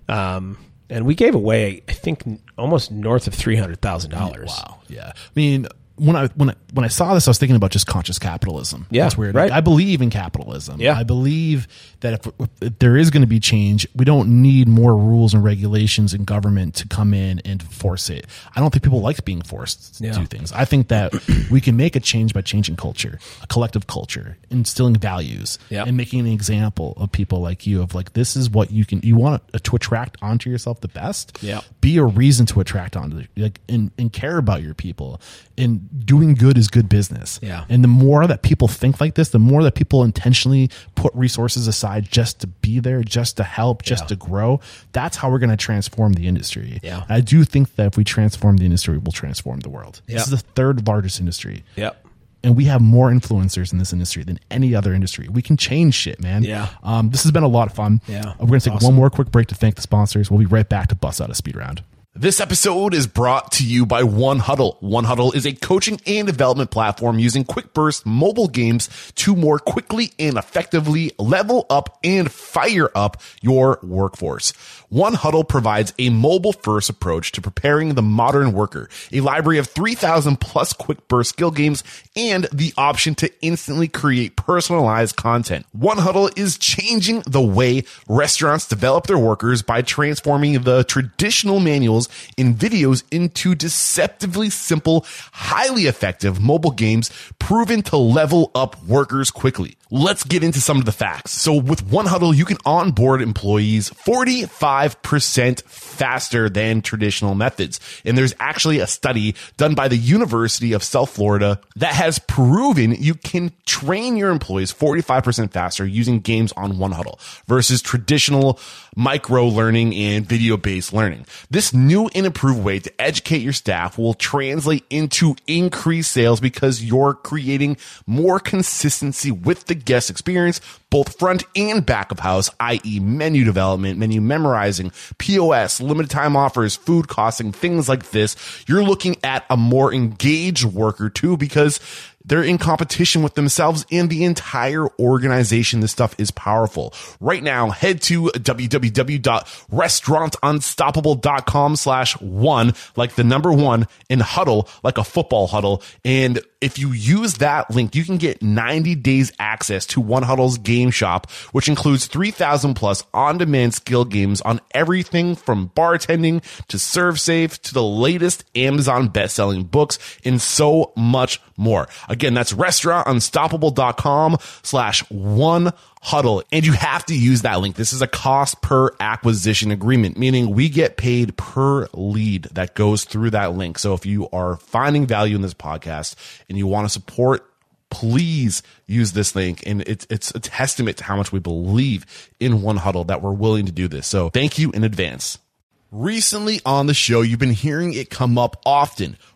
um, and we gave away I think almost north of three hundred thousand dollars. Wow. Yeah. I mean, when I when I, when I saw this, I was thinking about just conscious capitalism. Yeah, That's weird. right. I believe in capitalism. Yeah. I believe that if, if there is going to be change, we don't need more rules and regulations and government to come in and force it. I don't think people like being forced to Yeah. do things. I think that <clears throat> we can make a change by changing culture, a collective culture, instilling values, Yeah. and making an example of people like you of like this is what you can you want to attract onto yourself the best. Yeah. Be a reason to attract onto like and, and care about your people. And doing good is good business. Yeah. And the more that people think like this, the more that people intentionally put resources aside just to be there, just to help, just Yeah. to grow, that's how we're going to transform the industry. Yeah. I do think that if we transform the industry, we'll transform the world. Yeah. This is the third largest industry. Yep. And we have more influencers in this industry than any other industry. We can change shit, man. Yeah. Um, this has been a lot of fun. Yeah. We're going to take Awesome. one more quick break to thank the sponsors. We'll be right back to bust out a speed round. This episode is brought to you by One Huddle. One Huddle is a coaching and development platform using quick burst mobile games to more quickly and effectively level up and fire up your workforce. One Huddle provides a mobile first approach to preparing the modern worker, a library of 3,000 plus quick burst skill games and the option to instantly create personalized content. One Huddle is changing the way restaurants develop their workers by transforming the traditional manuals and videos into deceptively simple, highly effective mobile games proven to level up workers quickly. Let's get into some of the facts. So with One Huddle, you can onboard employees 45% faster than traditional methods. And there's actually a study done by the University of South Florida that has proven you can train your employees 45% faster using games on One Huddle versus traditional micro learning and video based learning. This new and improved way to educate your staff will translate into increased sales because you're creating more consistency with the guest experience, both front and back of house, i.e. menu development, menu memorizing, POS, limited time offers, food costing, things like this. You're looking at a more engaged worker too because they're in competition with themselves and the entire organization. This stuff is powerful. Right now, head to www.restaurantunstoppable.com slash one, like the number one, and huddle, like a football huddle. And if you use that link, you can get 90 days access to One Huddle's game shop, which includes 3,000 plus on-demand skill games on everything from bartending to ServSafe to the latest Amazon best-selling books and so much more. Again, that's restaurantunstoppable.com slash one huddle. And you have to use that link. This is a cost per acquisition agreement, meaning we get paid per lead that goes through that link. So if you are finding value in this podcast and you want to support please use this link and it's it's a testament to how much we believe in one huddle that we're willing to do this so thank you in advance recently on the show you've been hearing it come up often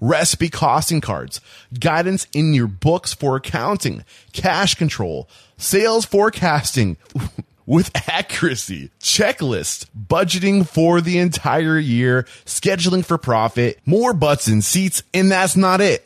recipe costing cards, guidance in your books for accounting, cash control, sales forecasting <laughs> with accuracy, checklist, budgeting for the entire year, scheduling for profit, more butts and seats, and that's not it.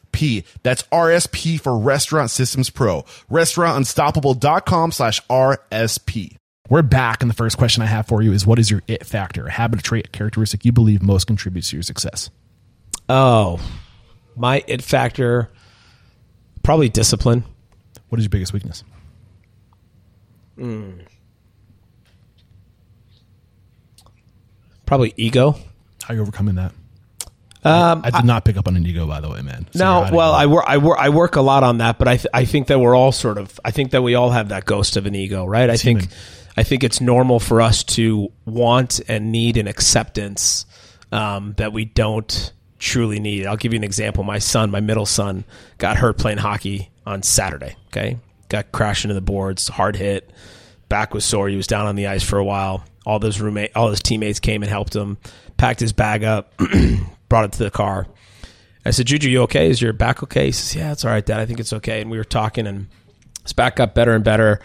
RSP. That's RSP for Restaurant Systems Pro. Restaurantunstoppable.com slash RSP. We're back, and the first question I have for you is what is your it factor, a habit, a trait, a characteristic you believe most contributes to your success? Oh, my it factor, probably discipline. What is your biggest weakness? Mm. Probably ego. How are you overcoming that? Um, I did not pick up on an ego, by the way, man. So No, well. I work, I work, I work a lot on that, but I, th- I think that we're all sort of, I think that we all have that ghost of an ego, right? I think, human. I think it's normal for us to want and need an acceptance um, that we don't truly need. I'll give you an example. My son, my middle son, got hurt playing hockey on Saturday. Okay, got crashed into the boards, hard hit, back was sore. He was down on the ice for a while. All those roommate, all his teammates came and helped him, packed his bag up, <clears throat> brought it to the car. I said, Juju, you okay? Is your back okay? He says, Yeah, it's all right, Dad. I think it's okay. And we were talking, and his back got better and better.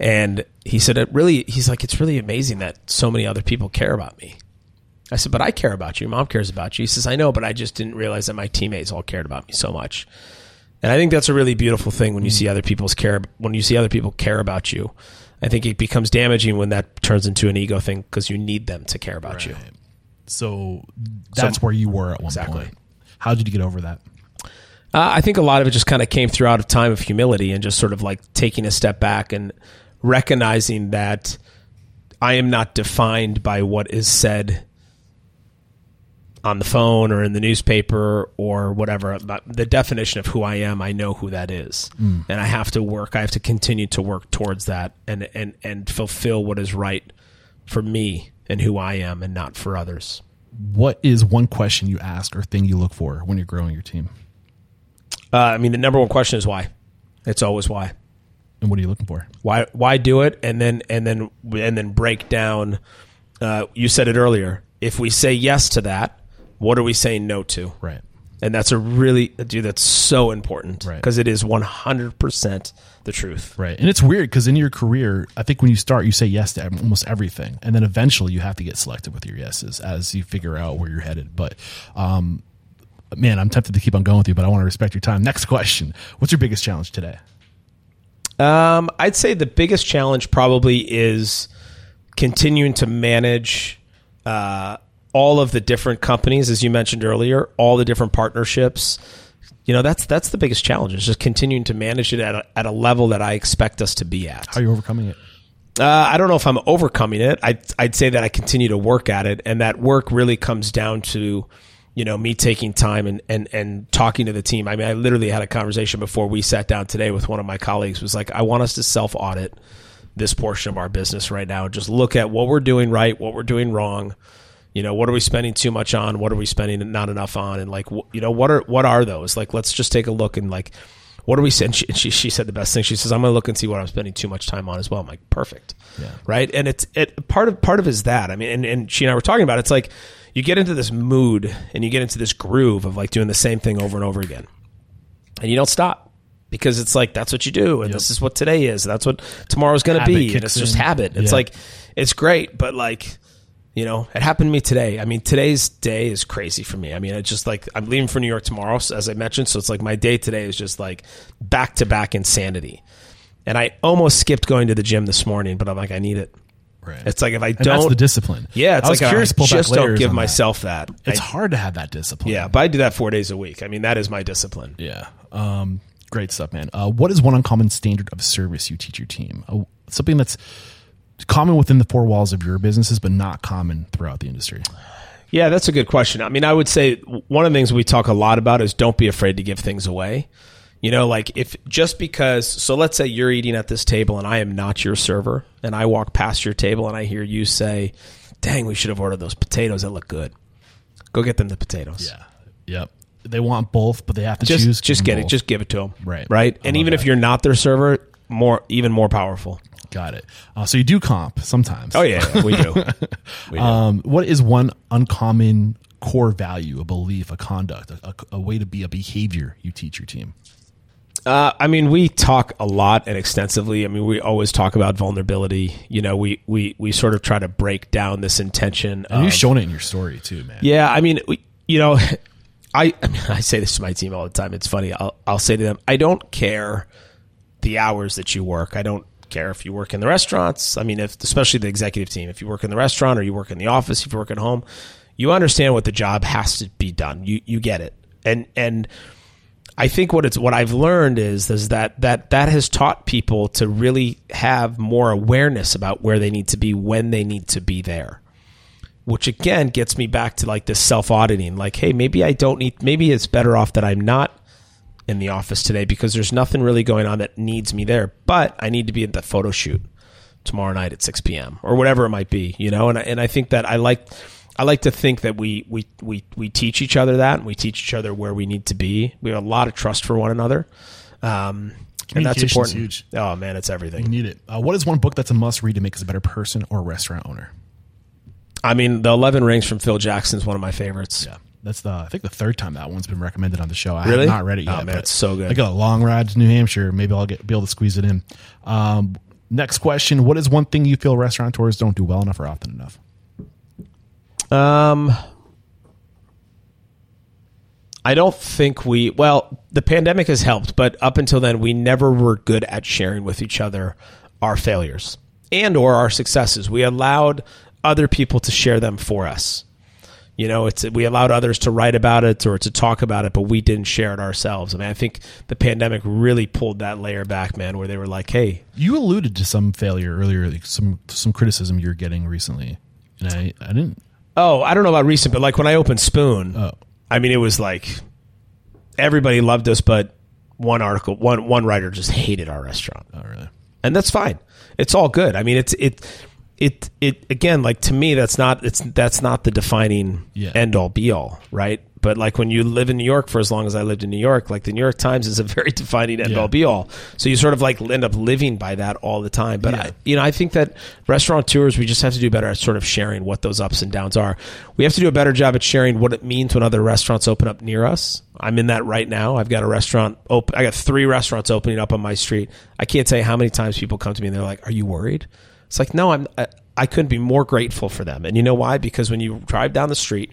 And he said, It really, he's like, It's really amazing that so many other people care about me. I said, But I care about you. Mom cares about you. He says, I know, but I just didn't realize that my teammates all cared about me so much. And I think that's a really beautiful thing when you see other people's care, when you see other people care about you. I think it becomes damaging when that turns into an ego thing because you need them to care about you. So that's So- where you were at one Exactly. point. How did you get over that? Uh, I think a lot of it just kind of came through out of time of humility and just sort of like taking a step back and recognizing that I am not defined by what is said on the phone or in the newspaper or whatever. But The definition of who I am, I know who that is, and I have to work. I have to continue to work towards that and and and fulfill what is right for me and who I am, and not for others. What is one question you ask or thing you look for when you're growing your team? Uh, I mean, the number one question is why. It's always why. And what are you looking for? why why do it and then and then and then break down uh, you said it earlier if we say yes to that what are we saying no to Right. And that's a really dude that's so important Right. because it is 100% the truth Right. And it's weird because in your career, I think when you start, you say yes to almost everything. And then eventually you have to get selective with your yeses as you figure out where you're headed. But, um, man, I'm tempted to keep on going with you, but I want to respect your time. Next question. What's your biggest challenge today? Um, I'd say the biggest challenge probably is continuing to manage uh, all of the different companies, as you mentioned earlier, all the different partnerships. You know, that's that's the biggest challenge. Is just continuing to manage it at a, at a level that I expect us to be at. How are you overcoming it? Uh, I don't know if I'm overcoming it. I'd, I'd say that I continue to work at it, and that work really comes down to, you know, me taking time and, and, and talking to the team. I mean, I literally had a conversation before we sat down today with one of my colleagues. Was like, I want us to self audit this portion of our business right now. Just look at what we're doing right, what we're doing wrong. You know, what are we spending too much on? What are we spending not enough on? And like, you know, what are what are those? Like, let's just take a look and like, what are we saying? She, and she, she said the best thing. She says, I'm going to look and see what I'm spending too much time on as well. I'm like, perfect. Yeah. Right. And it's, it, part of, part of is that, I mean, and, and she and I were talking about, it. it's like you get into this mood and you get into this groove of like doing the same thing over and over again and you don't stop because it's like, that's what you do. And this is what today is. That's what tomorrow's going to be. And it's just habit. It's like, it's great, but like, you know, it happened to me today. I mean, today's day is crazy for me. I mean, it's just like I'm leaving for New York tomorrow, as I mentioned. So it's like my day today is just like back to back insanity. And I almost skipped going to the gym this morning, but I'm like, I need it. Right. It's like if I and don't, that's the discipline. yeah, it's I was like curious I to pull back just don't give on that. myself that. It's I- hard to have that discipline. yeah, but I do that four days a week. I mean, that is my discipline. Yeah. Um, great stuff, man. Uh, what is one uncommon standard of service you teach your team? Uh, something that's common within the four walls of your businesses, but not common throughout the industry. Yeah, that's a good question. I mean, I would say one of the things we talk a lot about is don't be afraid to give things away. You know, like if just because, so let's say you're eating at this table and I am not your server, and I walk past your table and I hear you say, dang, we should have ordered those potatoes that look good. Go get them the potatoes. Yeah. Yep. They want both, but they have to Just, choose. just get them it. Just give it to them. Right. Right. I And even if you're not their server, more, even more powerful. Got it. Uh, so you do comp sometimes. Oh, yeah, yeah, we do. <laughs> We do. Um, what is one uncommon core value, a belief, a conduct, a, a, a way to be, a behavior you teach your team? Uh, I mean, we talk a lot and extensively. I mean, we always talk about vulnerability. You know, we we we sort of try to break down this intention. And you've shown it in your story too, man. yeah, I mean, we, you know, <laughs> I I, mean, <laughs> I say this to my team all the time. It's funny. I'll I'll say to them, I don't care the hours that you work. I don't care if you work in the restaurants. I mean, if especially the executive team, if you work in the restaurant or you work in the office, if you work at home, you understand what the job has to be done. You you get it, and and I think what it's what I've learned is is that that that has taught people to really have more awareness about where they need to be when they need to be there. Which again gets me back to like this self auditing. Like, hey, maybe I don't need. Maybe it's better off that I'm not in the office today because there's nothing really going on that needs me there. But I need to be at the photo shoot tomorrow night at 6 p.m. or whatever it might be. You know, and I, and I think that I like I like to think that we we we we teach each other that, and we teach each other where we need to be. We have a lot of trust for one another, um, and that's important. huge. Oh man, it's everything. You need it. Uh, what is one book that's a must read to make us a better person or restaurant owner? I mean, the Eleven Rings from Phil Jackson is one of my favorites. Yeah. That's the I think the third time that one's been recommended on the show. I Really? have not read it yet. Oh, man, it's so good. I got a long ride to New Hampshire. Maybe I'll get be able to squeeze it in. Um, next question: What is one thing you feel restaurateurs don't do well enough or often enough? Um, I don't think we. Well, the pandemic has helped, but up until then, we never were good at sharing with each other our failures and or our successes. We allowed other people to share them for us. You know, it's we allowed others to write about it or to talk about it, but we didn't share it ourselves. I mean, I think the pandemic really pulled that layer back, man, where they were like, "Hey, You alluded to some failure earlier, like some some criticism you're getting recently, and I I didn't. Oh, I don't know about recent, but like when I opened Spoon, Oh. I mean, it was like everybody loved us, but one article, one one writer just hated our restaurant, Oh, really? and that's fine. It's all good. I mean, it's it it it again, like to me, that's not it's that's not the defining Yeah. end all be all, right? But like when you live in New York for as long as I lived in New York, like the New York Times is a very <laughs> defining end Yeah. all be all. So you sort of like end up living by that all the time. But Yeah. I, you know, I think that restaurateurs, we just have to do better at sort of sharing what those ups and downs are. We have to do a better job at sharing what it means when other restaurants open up near us. I'm in that right now. I've got a restaurant open. I got three restaurants opening up on my street. I can't tell you how many times people come to me and they're like, "Are you worried?" It's like, no, I'm. I, I couldn't be more grateful for them. And you know why? Because when you drive down the street,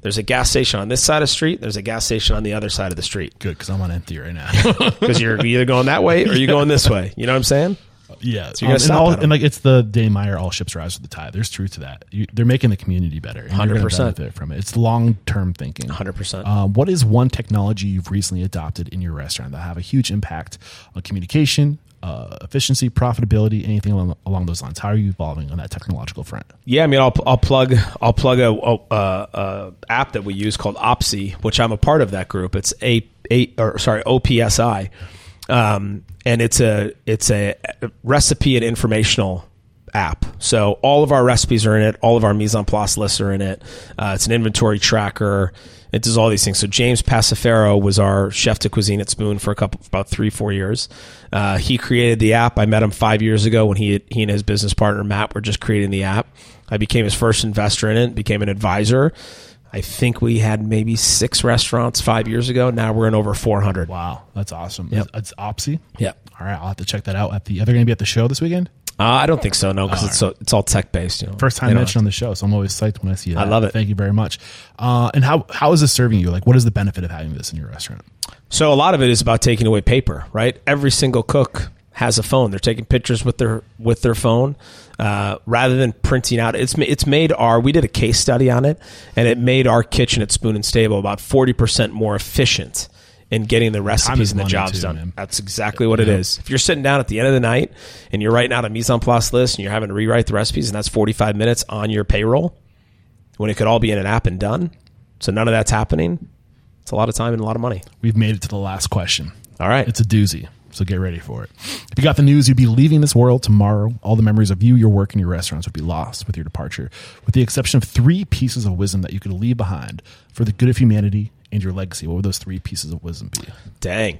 there's a gas station on this side of the street. There's a gas station on the other side of the street. Good because I'm on empty right now. <laughs> Because you're either going that way or you're going this way. You know what I'm saying? yeah, you gotta um, and, all, and like it's the Danny Meyer all ships rise with the tide. There's truth to that. You, they're making the community better. and you're gonna 100%. benefit from it. It's long term thinking. 100%. Um, what is one technology you've recently adopted in your restaurant that have a huge impact on communication, uh, efficiency, profitability, anything along, along those lines? How are you evolving on that technological front? Yeah, I mean, I'll I'll plug I'll plug a, a, a, app that we use called Opsy, which I'm a part of that group. It's a, a or sorry OPSI, um, and it's a it's a recipe and informational app. So all of our recipes are in it. All of our mise en place lists are in it. Uh, it's an inventory tracker. It does all these things. So James Passifero was our chef de cuisine at Spoon for a couple, about three, four years. Uh, he created the app. I met him five years ago when he he and his business partner Matt were just creating the app. I became his first investor in it. Became an advisor. I think we had maybe six restaurants five years ago. Now we're in over 400. Wow, that's awesome. Yep. It's, it's Opsy. Yep. All right, I'll have to check that out. At the, are they going to be at the show this weekend? Uh, I don't think so. No, because it's so it's all tech based. You know, First time They don't mentioned on the show, so I'm always psyched when I see that. I love it. Thank you very much. Uh, and how how is this serving you? Like, what is the benefit of having this in your restaurant? So a lot of it is about taking away paper, right? Every single cook has a phone. They're taking pictures with their with their phone uh, rather than printing out. It's ma- it's made our. We did a case study on it, and it made our kitchen at Spoon and Stable about forty percent more efficient in getting the recipes and the jobs too, done. man. That's exactly what it is. If you're sitting down at the end of the night and you're writing out a mise en place list and you're having to rewrite the recipes, and that's forty five minutes on your payroll, when it could all be in an app and done. So none of that's happening. It's a lot of time and a lot of money. We've made it to the last question. All right. It's a doozy, so get ready for it. If you got the news, you'd be leaving this world tomorrow. All the memories of you, your work, and your restaurants would be lost with your departure, with the exception of three pieces of wisdom that you could leave behind for the good of humanity and your legacy. What would those three pieces of wisdom be? Dang.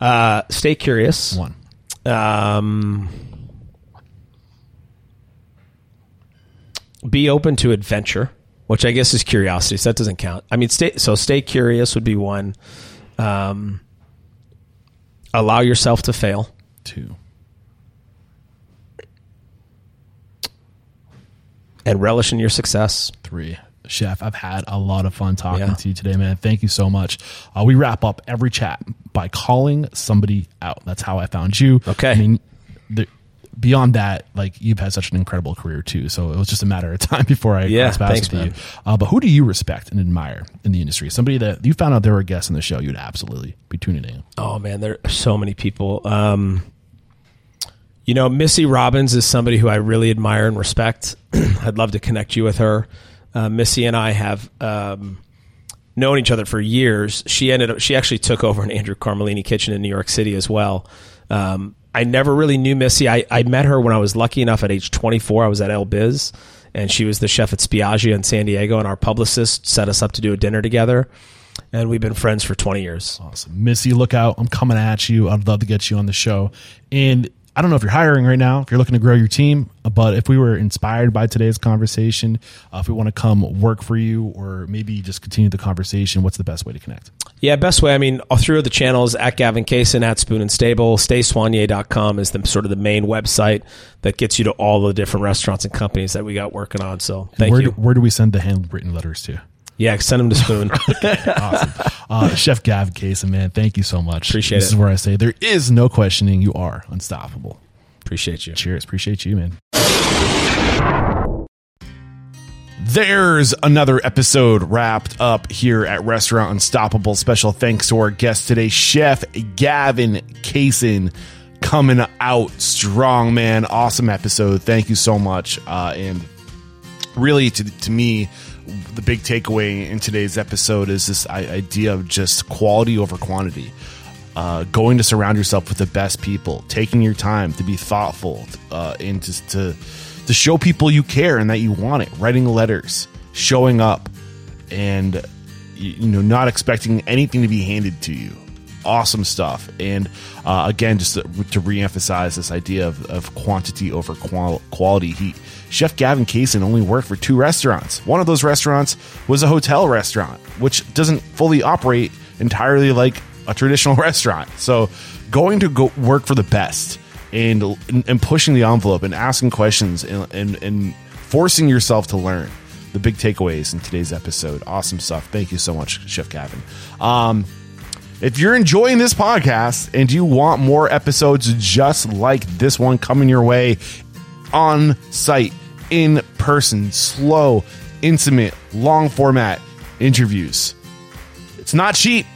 Uh, stay curious. One. Um, be open to adventure, which I guess is curiosity. So that doesn't count. I mean, stay so stay curious would be one. Um, allow yourself to fail. Two. and relish in your success. three. Chef, I've had a lot of fun talking Yeah. to you today, man. Thank you so much. Uh, we wrap up every chat by calling somebody out. That's how I found you. Okay. I mean, the, beyond that, like you've had such an incredible career too. So it was just a matter of <laughs> time before I Yeah, thanks, with man. you. Uh, but who do you respect and admire in the industry? Somebody that you found out there were a guest on the show, you'd absolutely be tuning in. Oh man, there are so many people. Um, you know, Missy Robbins is somebody who I really admire and respect. <clears throat> I'd love to connect you with her. Uh, Missy and I have um, known each other for years. She ended up. She actually took over an Andrew Carmellini kitchen in New York City as well. Um, I never really knew Missy. I, I met her when I was lucky enough at age 24. I was at El Biz, and she was the chef at Spiaggia in San Diego. And our publicist set us up to do a dinner together, and we've been friends for 20 years. Awesome. Missy, look out. I'm coming at you. I'd love to get you on the show. And I don't know if you're hiring right now, if you're looking to grow your team, but if we were inspired by today's conversation, uh, if we want to come work for you or maybe just continue the conversation, what's the best way to connect? Yeah, best way. I mean, all through the channels at Gavin Kaysen, at Spoon and Stable. StaySoigné.com is the sort of the main website that gets you to all the different restaurants and companies that we got working on. So thank where you. Do, where do we send the handwritten letters to? Yeah, send him to Spoon. <laughs> awesome. Uh, Chef Gav Kaysen, man, thank you so much. Appreciate this is where I say there is no questioning. You are unstoppable. Appreciate you. Cheers. Appreciate you, man. There's another episode wrapped up here at Restaurant Unstoppable. Special thanks to our guest today, Chef Gavin Kaysen, coming out strong, man. Awesome episode. Thank you so much. Uh, and really, to, to me, the big takeaway in today's episode is this idea of just quality over quantity. Uh, going to surround yourself with the best people, taking your time to be thoughtful, uh, and to, to to show people you care and that you want it. Writing letters, showing up, and you, know not expecting anything to be handed to you. Awesome stuff. And uh, again, just to, to reemphasize this idea of, of quantity over qual- quality. He Chef Gavin Kaysen only worked for two restaurants. One of those restaurants was a hotel restaurant, which doesn't fully operate entirely like a traditional <laughs> restaurant. So going to go work for the best and and pushing the envelope and asking questions and, and, and forcing yourself to learn. The big takeaways in today's episode. Awesome stuff. Thank you so much, Chef Gavin. Um, if you're enjoying this podcast and you want more episodes just like this one coming your way on site, in person, slow, intimate, long format interviews, it's not cheap.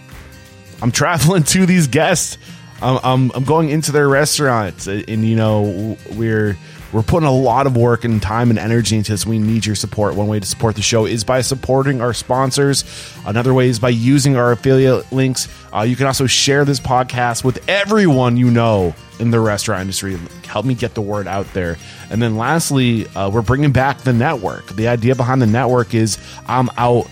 I'm <laughs> traveling to these guests. I'm, I'm, I'm going into their restaurants, uh, and you know we're we're putting a lot of work and time and energy into this. We need your support. One way to support the show is by supporting our sponsors. Another way is by using our affiliate links. Uh, you can also share this podcast with everyone you know in the restaurant industry. Help me get the word out there. And then lastly, uh, we're bringing back the network. The idea behind the network is I'm out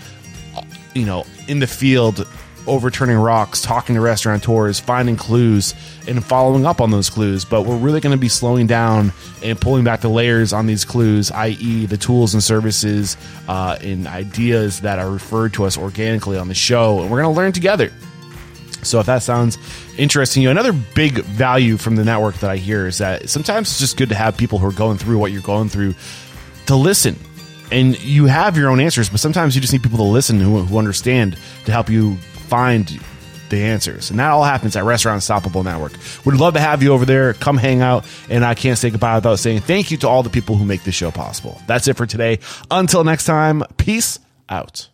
you know, in the field, overturning rocks, talking to restaurateurs, finding clues, and following up on those clues. But we're really going to be slowing down and pulling back the layers on these clues, i.e., the tools and services uh, and ideas that are referred to us organically on the show. And we're going to learn together. So if that sounds interesting, you know, another big value from the network that I hear is that sometimes it's just good to have people who are going through what you're going through to listen. And you have your own answers, but sometimes you just need people to listen who, who understand to help you find the answers. And that all happens at Restaurant Unstoppable Network. Would love to have you over there. Come hang out. And I can't say goodbye without saying thank you to all the people who make this show possible. That's it for today. Until next time, peace out.